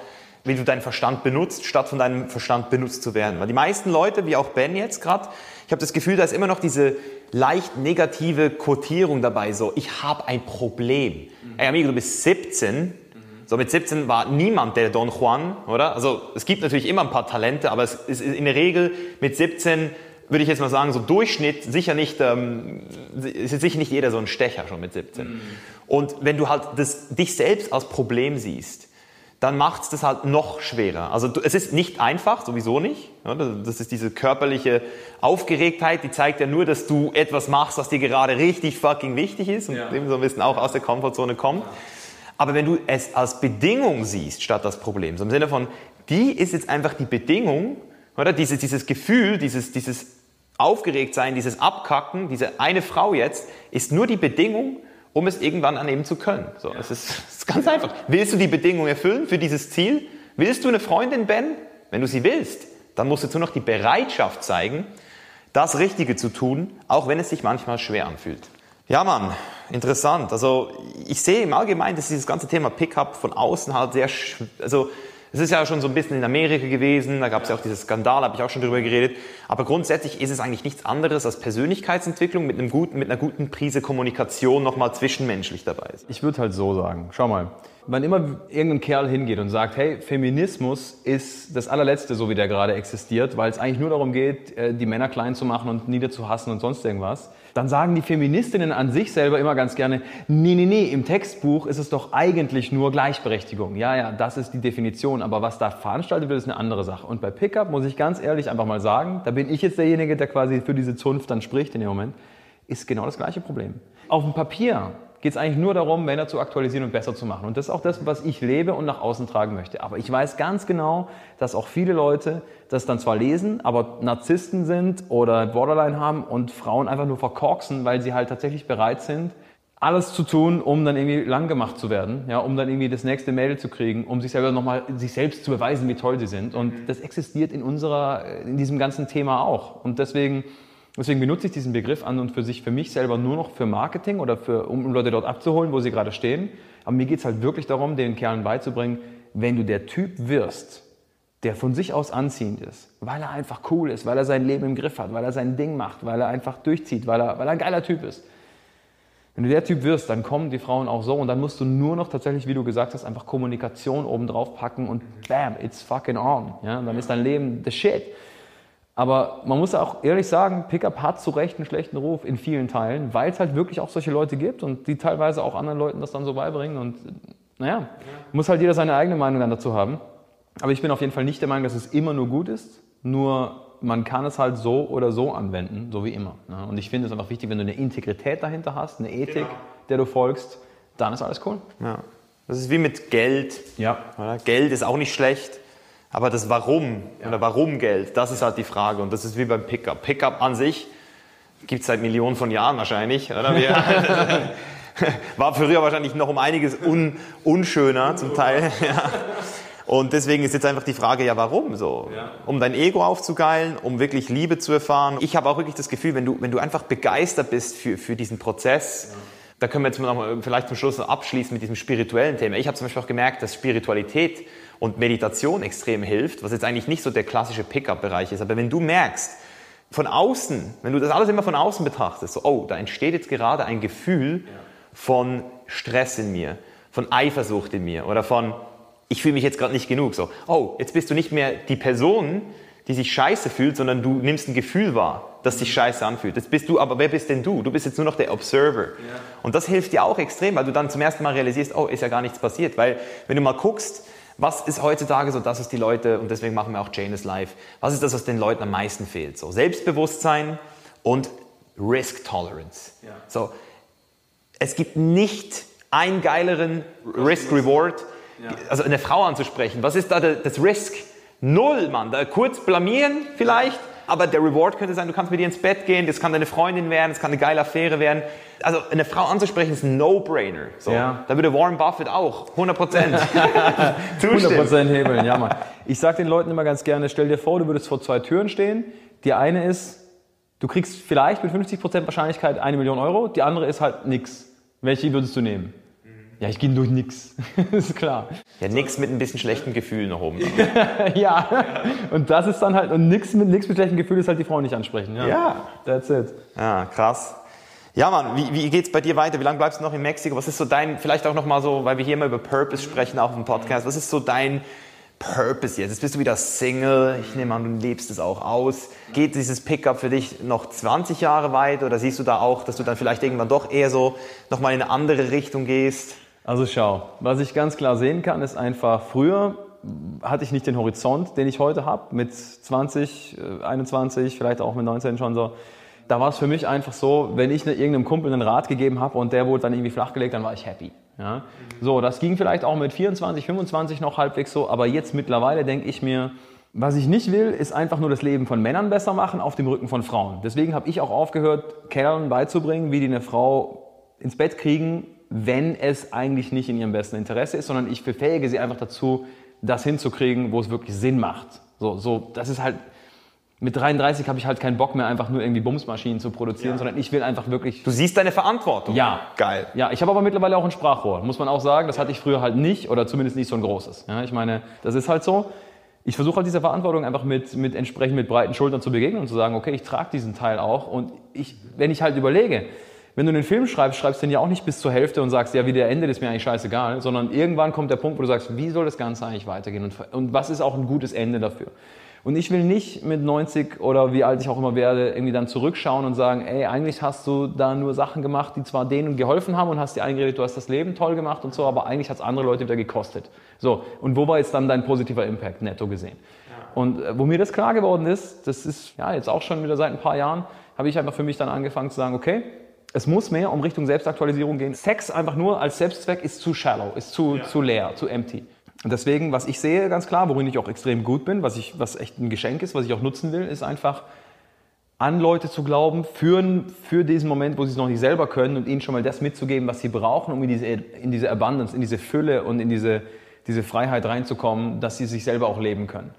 wie du deinen Verstand benutzt, statt von deinem Verstand benutzt zu werden. Weil die meisten Leute, wie auch Ben jetzt gerade, ich habe das Gefühl, da ist immer noch diese leicht negative Quotierung dabei, so ich habe ein Problem. Mhm. Ey Amigo, du bist 17, mhm. so mit 17 war niemand der Don Juan, oder? Also es gibt natürlich immer ein paar Talente, aber es ist in der Regel mit 17 würde ich jetzt mal sagen, so Durchschnitt sicher nicht, ähm, ist sicher nicht jeder so ein Stecher schon mit 17. Mhm. Und wenn du halt das, dich selbst als Problem siehst, dann macht es das halt noch schwerer. Also es ist nicht einfach, sowieso nicht. Das ist diese körperliche Aufgeregtheit, die zeigt ja nur, dass du etwas machst, was dir gerade richtig fucking wichtig ist und ja. dem so ein bisschen auch aus der Komfortzone kommt. Aber wenn du es als Bedingung siehst, statt das Problem, so im Sinne von, die ist jetzt einfach die Bedingung, oder? Dieses, dieses Gefühl, dieses, dieses Aufgeregtsein, dieses Abkacken, diese eine Frau jetzt, ist nur die Bedingung, um es irgendwann annehmen zu können. So, es, ist, es ist ganz einfach. Willst du die Bedingungen erfüllen für dieses Ziel? Willst du eine Freundin, Ben? Wenn du sie willst, dann musst du nur noch die Bereitschaft zeigen, das Richtige zu tun, auch wenn es sich manchmal schwer anfühlt. Ja, Mann, interessant. Also ich sehe im Allgemeinen, dass dieses ganze Thema Pickup von außen halt sehr, also es ist ja schon so ein bisschen in Amerika gewesen, da gab es ja auch diese Skandal, habe ich auch schon drüber geredet. Aber grundsätzlich ist es eigentlich nichts anderes als Persönlichkeitsentwicklung mit, einem guten, mit einer guten Prise Kommunikation nochmal zwischenmenschlich dabei ist. Ich würde halt so sagen, schau mal, wann immer irgendein Kerl hingeht und sagt, hey, Feminismus ist das allerletzte, so wie der gerade existiert, weil es eigentlich nur darum geht, äh, die Männer klein zu machen und niederzuhassen und sonst irgendwas, dann sagen die Feministinnen an sich selber immer ganz gerne, nee, nee, nee, im Textbuch ist es doch eigentlich nur Gleichberechtigung. Ja, ja, das ist die Definition, aber was da veranstaltet wird, ist eine andere Sache. Und bei Pickup muss ich ganz ehrlich einfach mal sagen, da bin ich jetzt derjenige, der quasi für diese Zunft dann spricht in dem Moment. ist genau das gleiche Problem. Auf dem Papier geht es eigentlich nur darum, Männer zu aktualisieren und besser zu machen. Und das ist auch das, was ich lebe und nach außen tragen möchte. Aber ich weiß ganz genau, dass auch viele Leute das dann zwar lesen, aber Narzissten sind oder Borderline haben und Frauen einfach nur verkorksen, weil sie halt tatsächlich bereit sind, alles zu tun, um dann irgendwie lang gemacht zu werden, ja, um dann irgendwie das nächste Mail zu kriegen, um sich selber nochmal, sich selbst zu beweisen, wie toll sie sind. Und das existiert in unserer, in diesem ganzen Thema auch. Und deswegen, deswegen benutze ich diesen Begriff an und für sich, für mich selber nur noch für Marketing oder für, um Leute dort abzuholen, wo sie gerade stehen. Aber mir geht's halt wirklich darum, den Kerlen beizubringen, wenn du der Typ wirst, der von sich aus anziehend ist, weil er einfach cool ist, weil er sein Leben im Griff hat, weil er sein Ding macht, weil er einfach durchzieht, weil er, weil er ein geiler Typ ist wenn du der Typ wirst, dann kommen die Frauen auch so und dann musst du nur noch tatsächlich, wie du gesagt hast, einfach Kommunikation oben drauf packen und bam, it's fucking on. Ja, dann ist dein Leben the shit. Aber man muss auch ehrlich sagen, Pickup hat zu Recht einen schlechten Ruf in vielen Teilen, weil es halt wirklich auch solche Leute gibt und die teilweise auch anderen Leuten das dann so beibringen. Und naja, ja. muss halt jeder seine eigene Meinung dann dazu haben. Aber ich bin auf jeden Fall nicht der Meinung, dass es immer nur gut ist. Nur man kann es halt so oder so anwenden, so wie immer. Ne? Und ich finde es einfach wichtig, wenn du eine Integrität dahinter hast, eine Ethik, genau. der du folgst, dann ist alles cool. Ja. Das ist wie mit Geld. Ja. Geld ist auch nicht schlecht, aber das Warum ja. oder warum Geld, das ist halt die Frage. Und das ist wie beim Pickup. Pickup an sich gibt es seit Millionen von Jahren wahrscheinlich. Oder? War früher wahrscheinlich noch um einiges un, unschöner zum Teil. Ja. Und deswegen ist jetzt einfach die Frage, ja, warum so? Ja. Um dein Ego aufzugeilen, um wirklich Liebe zu erfahren. Ich habe auch wirklich das Gefühl, wenn du, wenn du einfach begeistert bist für, für diesen Prozess, ja. da können wir jetzt noch mal vielleicht zum Schluss abschließen mit diesem spirituellen Thema. Ich habe zum Beispiel auch gemerkt, dass Spiritualität und Meditation extrem hilft, was jetzt eigentlich nicht so der klassische Pickup-Bereich ist. Aber wenn du merkst, von außen, wenn du das alles immer von außen betrachtest, so, oh, da entsteht jetzt gerade ein Gefühl ja. von Stress in mir, von Eifersucht in mir oder von ich fühle mich jetzt gerade nicht genug. So, oh, jetzt bist du nicht mehr die Person, die sich scheiße fühlt, sondern du nimmst ein Gefühl wahr, das sich scheiße anfühlt. Jetzt bist du, aber wer bist denn du? Du bist jetzt nur noch der Observer. Ja. Und das hilft dir auch extrem, weil du dann zum ersten Mal realisierst, oh, ist ja gar nichts passiert. Weil wenn du mal guckst, was ist heutzutage so, das ist die Leute, und deswegen machen wir auch Janus Live, was ist das, was den Leuten am meisten fehlt? So Selbstbewusstsein und Risk Tolerance. Ja. So, es gibt nicht einen geileren Risk-Reward, also eine Frau anzusprechen, was ist da das Risk? Null, Mann. Da kurz blamieren vielleicht, aber der Reward könnte sein, du kannst mit ihr ins Bett gehen, das kann deine Freundin werden, das kann eine geile Affäre werden. Also eine Frau anzusprechen ist ein No-Brainer. So. Ja. Da würde Warren Buffett auch 100 Prozent 100 Prozent hebeln, ja Mann. Ich sage den Leuten immer ganz gerne, stell dir vor, du würdest vor zwei Türen stehen. Die eine ist, du kriegst vielleicht mit 50 Prozent Wahrscheinlichkeit eine Million Euro, die andere ist halt nix. Welche würdest du nehmen? Ja, ich gehe durch nix. ist klar. Ja, nix mit ein bisschen schlechten Gefühl nach oben. ja, und das ist dann halt, und nix mit, nix mit schlechten Gefühl ist halt die Frau nicht ansprechen. Ja. ja. That's it. Ja, krass. Ja, Mann, wie, wie geht's bei dir weiter? Wie lange bleibst du noch in Mexiko? Was ist so dein, vielleicht auch nochmal so, weil wir hier immer über Purpose sprechen, auch im Podcast, was ist so dein Purpose jetzt? Jetzt bist du wieder Single. Ich nehme an, du lebst es auch aus. Geht dieses Pickup für dich noch 20 Jahre weit oder siehst du da auch, dass du dann vielleicht irgendwann doch eher so nochmal in eine andere Richtung gehst? Also schau, was ich ganz klar sehen kann, ist einfach, früher hatte ich nicht den Horizont, den ich heute habe, mit 20, 21, äh, vielleicht auch mit 19 schon so. Da war es für mich einfach so, wenn ich irgendeinem Kumpel einen Rat gegeben habe und der wurde dann irgendwie flachgelegt, dann war ich happy. Ja? So, das ging vielleicht auch mit 24, 25 noch halbwegs so, aber jetzt mittlerweile denke ich mir, was ich nicht will, ist einfach nur das Leben von Männern besser machen auf dem Rücken von Frauen. Deswegen habe ich auch aufgehört, Kerlen beizubringen, wie die eine Frau ins Bett kriegen, wenn es eigentlich nicht in ihrem besten Interesse ist, sondern ich befähige sie einfach dazu, das hinzukriegen, wo es wirklich Sinn macht. So, so, das ist halt, mit 33 habe ich halt keinen Bock mehr, einfach nur irgendwie Bumsmaschinen zu produzieren, ja. sondern ich will einfach wirklich. Du siehst deine Verantwortung. Ja. Geil. Ja, ich habe aber mittlerweile auch ein Sprachrohr, muss man auch sagen. Das hatte ich früher halt nicht oder zumindest nicht so ein großes. Ja, ich meine, das ist halt so. Ich versuche halt dieser Verantwortung einfach mit, mit entsprechend mit breiten Schultern zu begegnen und zu sagen, okay, ich trage diesen Teil auch. Und ich, wenn ich halt überlege, wenn du einen Film schreibst, schreibst du den ja auch nicht bis zur Hälfte und sagst, ja, wie der endet, ist mir eigentlich scheißegal, sondern irgendwann kommt der Punkt, wo du sagst, wie soll das Ganze eigentlich weitergehen und, und was ist auch ein gutes Ende dafür? Und ich will nicht mit 90 oder wie alt ich auch immer werde, irgendwie dann zurückschauen und sagen, ey, eigentlich hast du da nur Sachen gemacht, die zwar denen geholfen haben und hast dir eingeredet, du hast das Leben toll gemacht und so, aber eigentlich hat es andere Leute wieder gekostet. So, und wo war jetzt dann dein positiver Impact netto gesehen? Und äh, wo mir das klar geworden ist, das ist ja jetzt auch schon wieder seit ein paar Jahren, habe ich einfach für mich dann angefangen zu sagen, okay, es muss mehr um Richtung Selbstaktualisierung gehen. Sex einfach nur als Selbstzweck ist zu shallow, ist zu, ja. zu leer, zu empty. Und deswegen, was ich sehe, ganz klar, worin ich auch extrem gut bin, was, ich, was echt ein Geschenk ist, was ich auch nutzen will, ist einfach an Leute zu glauben, für, für diesen Moment, wo sie es noch nicht selber können und ihnen schon mal das mitzugeben, was sie brauchen, um in diese, in diese Abundance, in diese Fülle und in diese, diese Freiheit reinzukommen, dass sie sich selber auch leben können.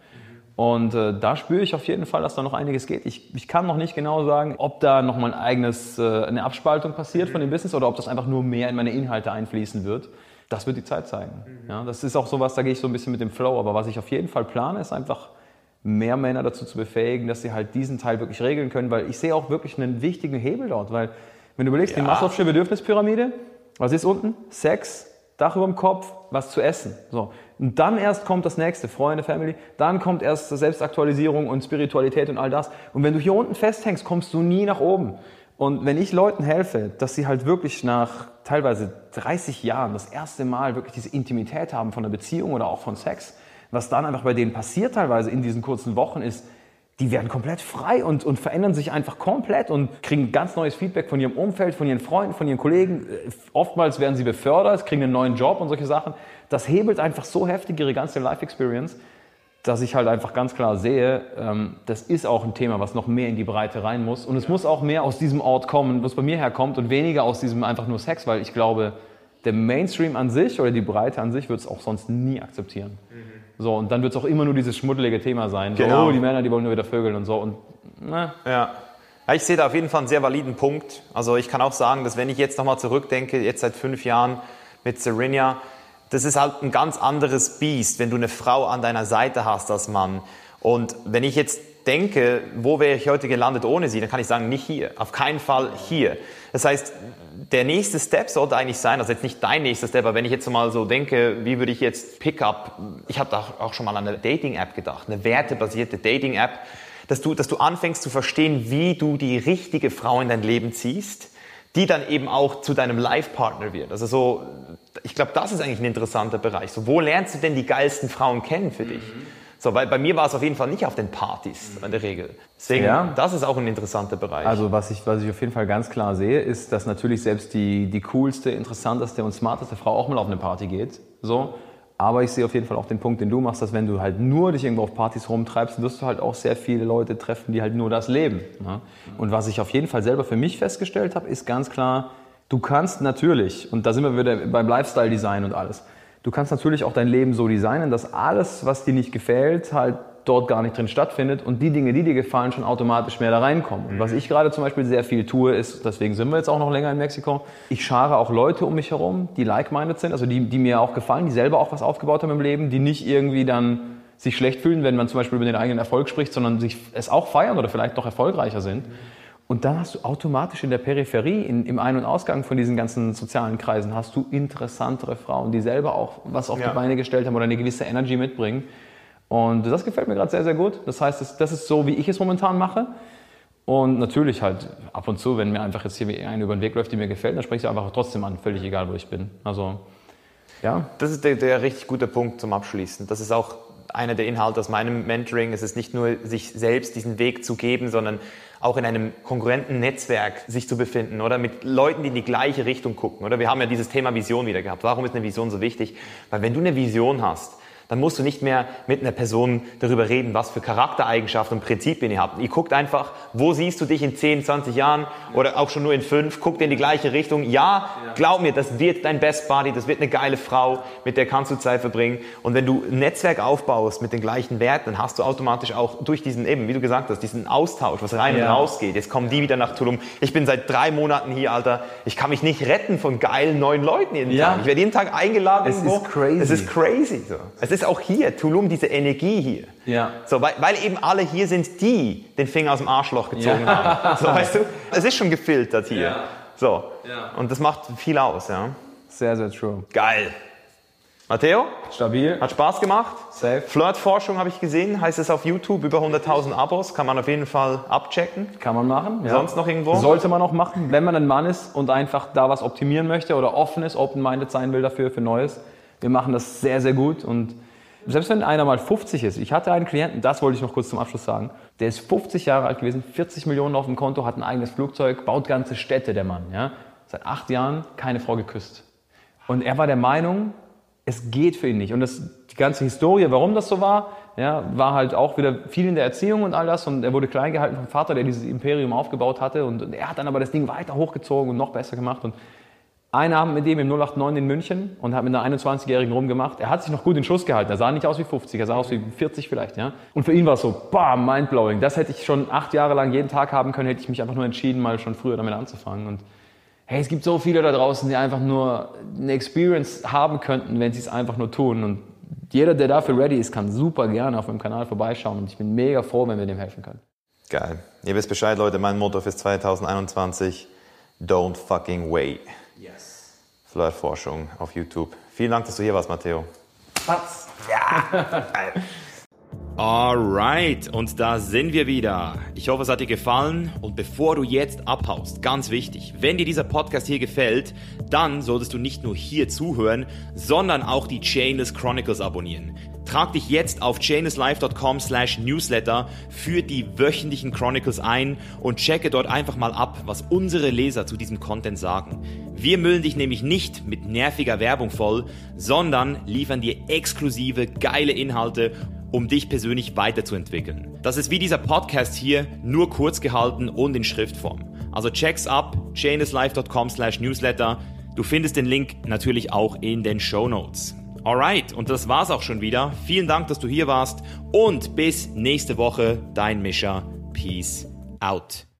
Und äh, da spüre ich auf jeden Fall, dass da noch einiges geht. Ich, ich kann noch nicht genau sagen, ob da noch mal ein eigenes, äh, eine Abspaltung passiert von dem Business oder ob das einfach nur mehr in meine Inhalte einfließen wird. Das wird die Zeit zeigen. Mhm. Ja, das ist auch sowas, da gehe ich so ein bisschen mit dem Flow. Aber was ich auf jeden Fall plane, ist einfach mehr Männer dazu zu befähigen, dass sie halt diesen Teil wirklich regeln können, weil ich sehe auch wirklich einen wichtigen Hebel dort. Weil, wenn du überlegst, ja. die Maslow'sche Bedürfnispyramide, was ist unten? Sex, Dach über dem Kopf, was zu essen. So. Und dann erst kommt das nächste, Freunde, Family. Dann kommt erst Selbstaktualisierung und Spiritualität und all das. Und wenn du hier unten festhängst, kommst du nie nach oben. Und wenn ich Leuten helfe, dass sie halt wirklich nach teilweise 30 Jahren das erste Mal wirklich diese Intimität haben von einer Beziehung oder auch von Sex, was dann einfach bei denen passiert teilweise in diesen kurzen Wochen ist, die werden komplett frei und, und verändern sich einfach komplett und kriegen ganz neues Feedback von ihrem Umfeld, von ihren Freunden, von ihren Kollegen. Oftmals werden sie befördert, kriegen einen neuen Job und solche Sachen. Das hebelt einfach so heftig ihre ganze Life Experience, dass ich halt einfach ganz klar sehe, ähm, das ist auch ein Thema, was noch mehr in die Breite rein muss. Und es muss auch mehr aus diesem Ort kommen, was bei mir herkommt und weniger aus diesem einfach nur Sex, weil ich glaube, der Mainstream an sich oder die Breite an sich wird es auch sonst nie akzeptieren. Mhm. So, und dann wird es auch immer nur dieses schmuddelige Thema sein. So, genau. oh, die Männer, die wollen nur wieder vögeln und so. Und, ne. Ja. ja. Ich sehe da auf jeden Fall einen sehr validen Punkt. Also ich kann auch sagen, dass wenn ich jetzt nochmal zurückdenke, jetzt seit fünf Jahren mit Serena, das ist halt ein ganz anderes Biest, wenn du eine Frau an deiner Seite hast als Mann. Und wenn ich jetzt denke, wo wäre ich heute gelandet ohne sie, dann kann ich sagen, nicht hier, auf keinen Fall hier. Das heißt, der nächste Step sollte eigentlich sein, also jetzt nicht dein nächster Step, aber wenn ich jetzt mal so denke, wie würde ich jetzt Pickup, ich habe da auch schon mal an eine Dating-App gedacht, eine wertebasierte Dating-App, dass du, dass du anfängst zu verstehen, wie du die richtige Frau in dein Leben ziehst, die dann eben auch zu deinem Life-Partner wird. Also so, ich glaube, das ist eigentlich ein interessanter Bereich. So, wo lernst du denn die geilsten Frauen kennen für dich? Mhm. So, weil bei mir war es auf jeden Fall nicht auf den Partys in der Regel. Deswegen, ja. das ist auch ein interessanter Bereich. Also was ich, was ich auf jeden Fall ganz klar sehe, ist, dass natürlich selbst die, die coolste, interessanteste und smarteste Frau auch mal auf eine Party geht. So. Aber ich sehe auf jeden Fall auch den Punkt, den du machst, dass wenn du halt nur dich irgendwo auf Partys rumtreibst, wirst du halt auch sehr viele Leute treffen, die halt nur das leben. Ne? Und was ich auf jeden Fall selber für mich festgestellt habe, ist ganz klar, du kannst natürlich, und da sind wir wieder beim Lifestyle-Design und alles, Du kannst natürlich auch dein Leben so designen, dass alles, was dir nicht gefällt, halt dort gar nicht drin stattfindet und die Dinge, die dir gefallen, schon automatisch mehr da reinkommen. Und was mhm. ich gerade zum Beispiel sehr viel tue, ist, deswegen sind wir jetzt auch noch länger in Mexiko, ich schare auch Leute um mich herum, die like-minded sind, also die, die mir auch gefallen, die selber auch was aufgebaut haben im Leben, die nicht irgendwie dann sich schlecht fühlen, wenn man zum Beispiel über den eigenen Erfolg spricht, sondern sich es auch feiern oder vielleicht noch erfolgreicher sind. Und dann hast du automatisch in der Peripherie, in, im Ein- und Ausgang von diesen ganzen sozialen Kreisen, hast du interessantere Frauen, die selber auch was auf ja. die Beine gestellt haben oder eine gewisse Energy mitbringen. Und das gefällt mir gerade sehr, sehr gut. Das heißt, das, das ist so, wie ich es momentan mache. Und natürlich halt ab und zu, wenn mir einfach jetzt hier eine über den Weg läuft, die mir gefällt, dann spreche ich einfach trotzdem an, völlig egal, wo ich bin. Also, ja. Das ist der, der richtig gute Punkt zum Abschließen. Das ist auch einer der Inhalte aus meinem Mentoring. Es ist nicht nur, sich selbst diesen Weg zu geben, sondern auch in einem konkurrenten Netzwerk sich zu befinden oder mit Leuten, die in die gleiche Richtung gucken. Oder wir haben ja dieses Thema Vision wieder gehabt. Warum ist eine Vision so wichtig? Weil wenn du eine Vision hast, dann musst du nicht mehr mit einer Person darüber reden, was für Charaktereigenschaften und Prinzipien ihr habt. Ihr guckt einfach, wo siehst du dich in 10, 20 Jahren oder auch schon nur in 5, guckt in die gleiche Richtung. Ja, glaub mir, das wird dein Best Buddy, das wird eine geile Frau, mit der kannst du Zeit verbringen. Und wenn du ein Netzwerk aufbaust mit den gleichen Werten, dann hast du automatisch auch durch diesen, eben, wie du gesagt hast, diesen Austausch, was rein ja. und raus geht. Jetzt kommen die wieder nach Tulum. Ich bin seit drei Monaten hier, Alter. Ich kann mich nicht retten von geilen neuen Leuten jeden ja. Tag. Ich werde jeden Tag eingeladen. Es irgendwo. ist crazy. Es ist crazy. So. Es ist ist auch hier, Tulum, diese Energie hier. Ja. So, weil, weil eben alle hier sind, die den Finger aus dem Arschloch gezogen ja. haben. So, weißt du? Es ist schon gefiltert hier. Ja. So. Ja. Und das macht viel aus, ja. Sehr, sehr true. Geil. Matteo? Stabil. Hat Spaß gemacht. Safe. Flirtforschung habe ich gesehen, heißt es auf YouTube, über 100.000 Abos, kann man auf jeden Fall abchecken. Kann man machen. Ja. Sonst noch irgendwo? Sollte man auch machen, wenn man ein Mann ist und einfach da was optimieren möchte oder offen ist, open-minded sein will dafür, für Neues. Wir machen das sehr, sehr gut und Selbst wenn einer mal 50 ist, ich hatte einen Klienten, das wollte ich noch kurz zum Abschluss sagen, der ist 50 Jahre alt gewesen, 40 Millionen auf dem Konto, hat ein eigenes Flugzeug, baut ganze Städte, der Mann. Ja? Seit acht Jahren keine Frau geküsst. Und er war der Meinung, es geht für ihn nicht. Und das, die ganze Historie, warum das so war, ja, war halt auch wieder viel in der Erziehung und all das. Und er wurde klein gehalten vom Vater, der dieses Imperium aufgebaut hatte. Und, und er hat dann aber das Ding weiter hochgezogen und noch besser gemacht. Und einen Abend mit dem im 089 in München und hat mit einer 21-Jährigen rumgemacht. Er hat sich noch gut in Schuss gehalten. Er sah nicht aus wie 50, er sah aus wie 40 vielleicht. Ja? Und für ihn war es so, bam, mindblowing. Das hätte ich schon acht Jahre lang jeden Tag haben können, hätte ich mich einfach nur entschieden, mal schon früher damit anzufangen. Und hey, es gibt so viele da draußen, die einfach nur eine Experience haben könnten, wenn sie es einfach nur tun. Und jeder, der dafür ready ist, kann super gerne auf meinem Kanal vorbeischauen. Und ich bin mega froh, wenn wir dem helfen können. Geil. Ihr wisst Bescheid, Leute. Mein Motto für 2021: Don't fucking wait. Flirtforschung auf YouTube. Vielen Dank, dass du hier warst, Matteo. Was? Ja. Alright, und da sind wir wieder. Ich hoffe, es hat dir gefallen. Und bevor du jetzt abhaust, ganz wichtig, wenn dir dieser Podcast hier gefällt, dann solltest du nicht nur hier zuhören, sondern auch die Chainless Chronicles abonnieren. Trag dich jetzt auf chainlesslife.com slash newsletter für die wöchentlichen Chronicles ein und checke dort einfach mal ab, was unsere Leser zu diesem Content sagen. Wir müllen dich nämlich nicht mit nerviger Werbung voll, sondern liefern dir exklusive, geile Inhalte um dich persönlich weiterzuentwickeln. Das ist wie dieser Podcast hier, nur kurz gehalten und in Schriftform. Also check's ab, chainlesslife.com slash newsletter. Du findest den Link natürlich auch in den Show Notes. Alright, und das war's auch schon wieder. Vielen Dank, dass du hier warst und bis nächste Woche, dein Mischer. Peace out.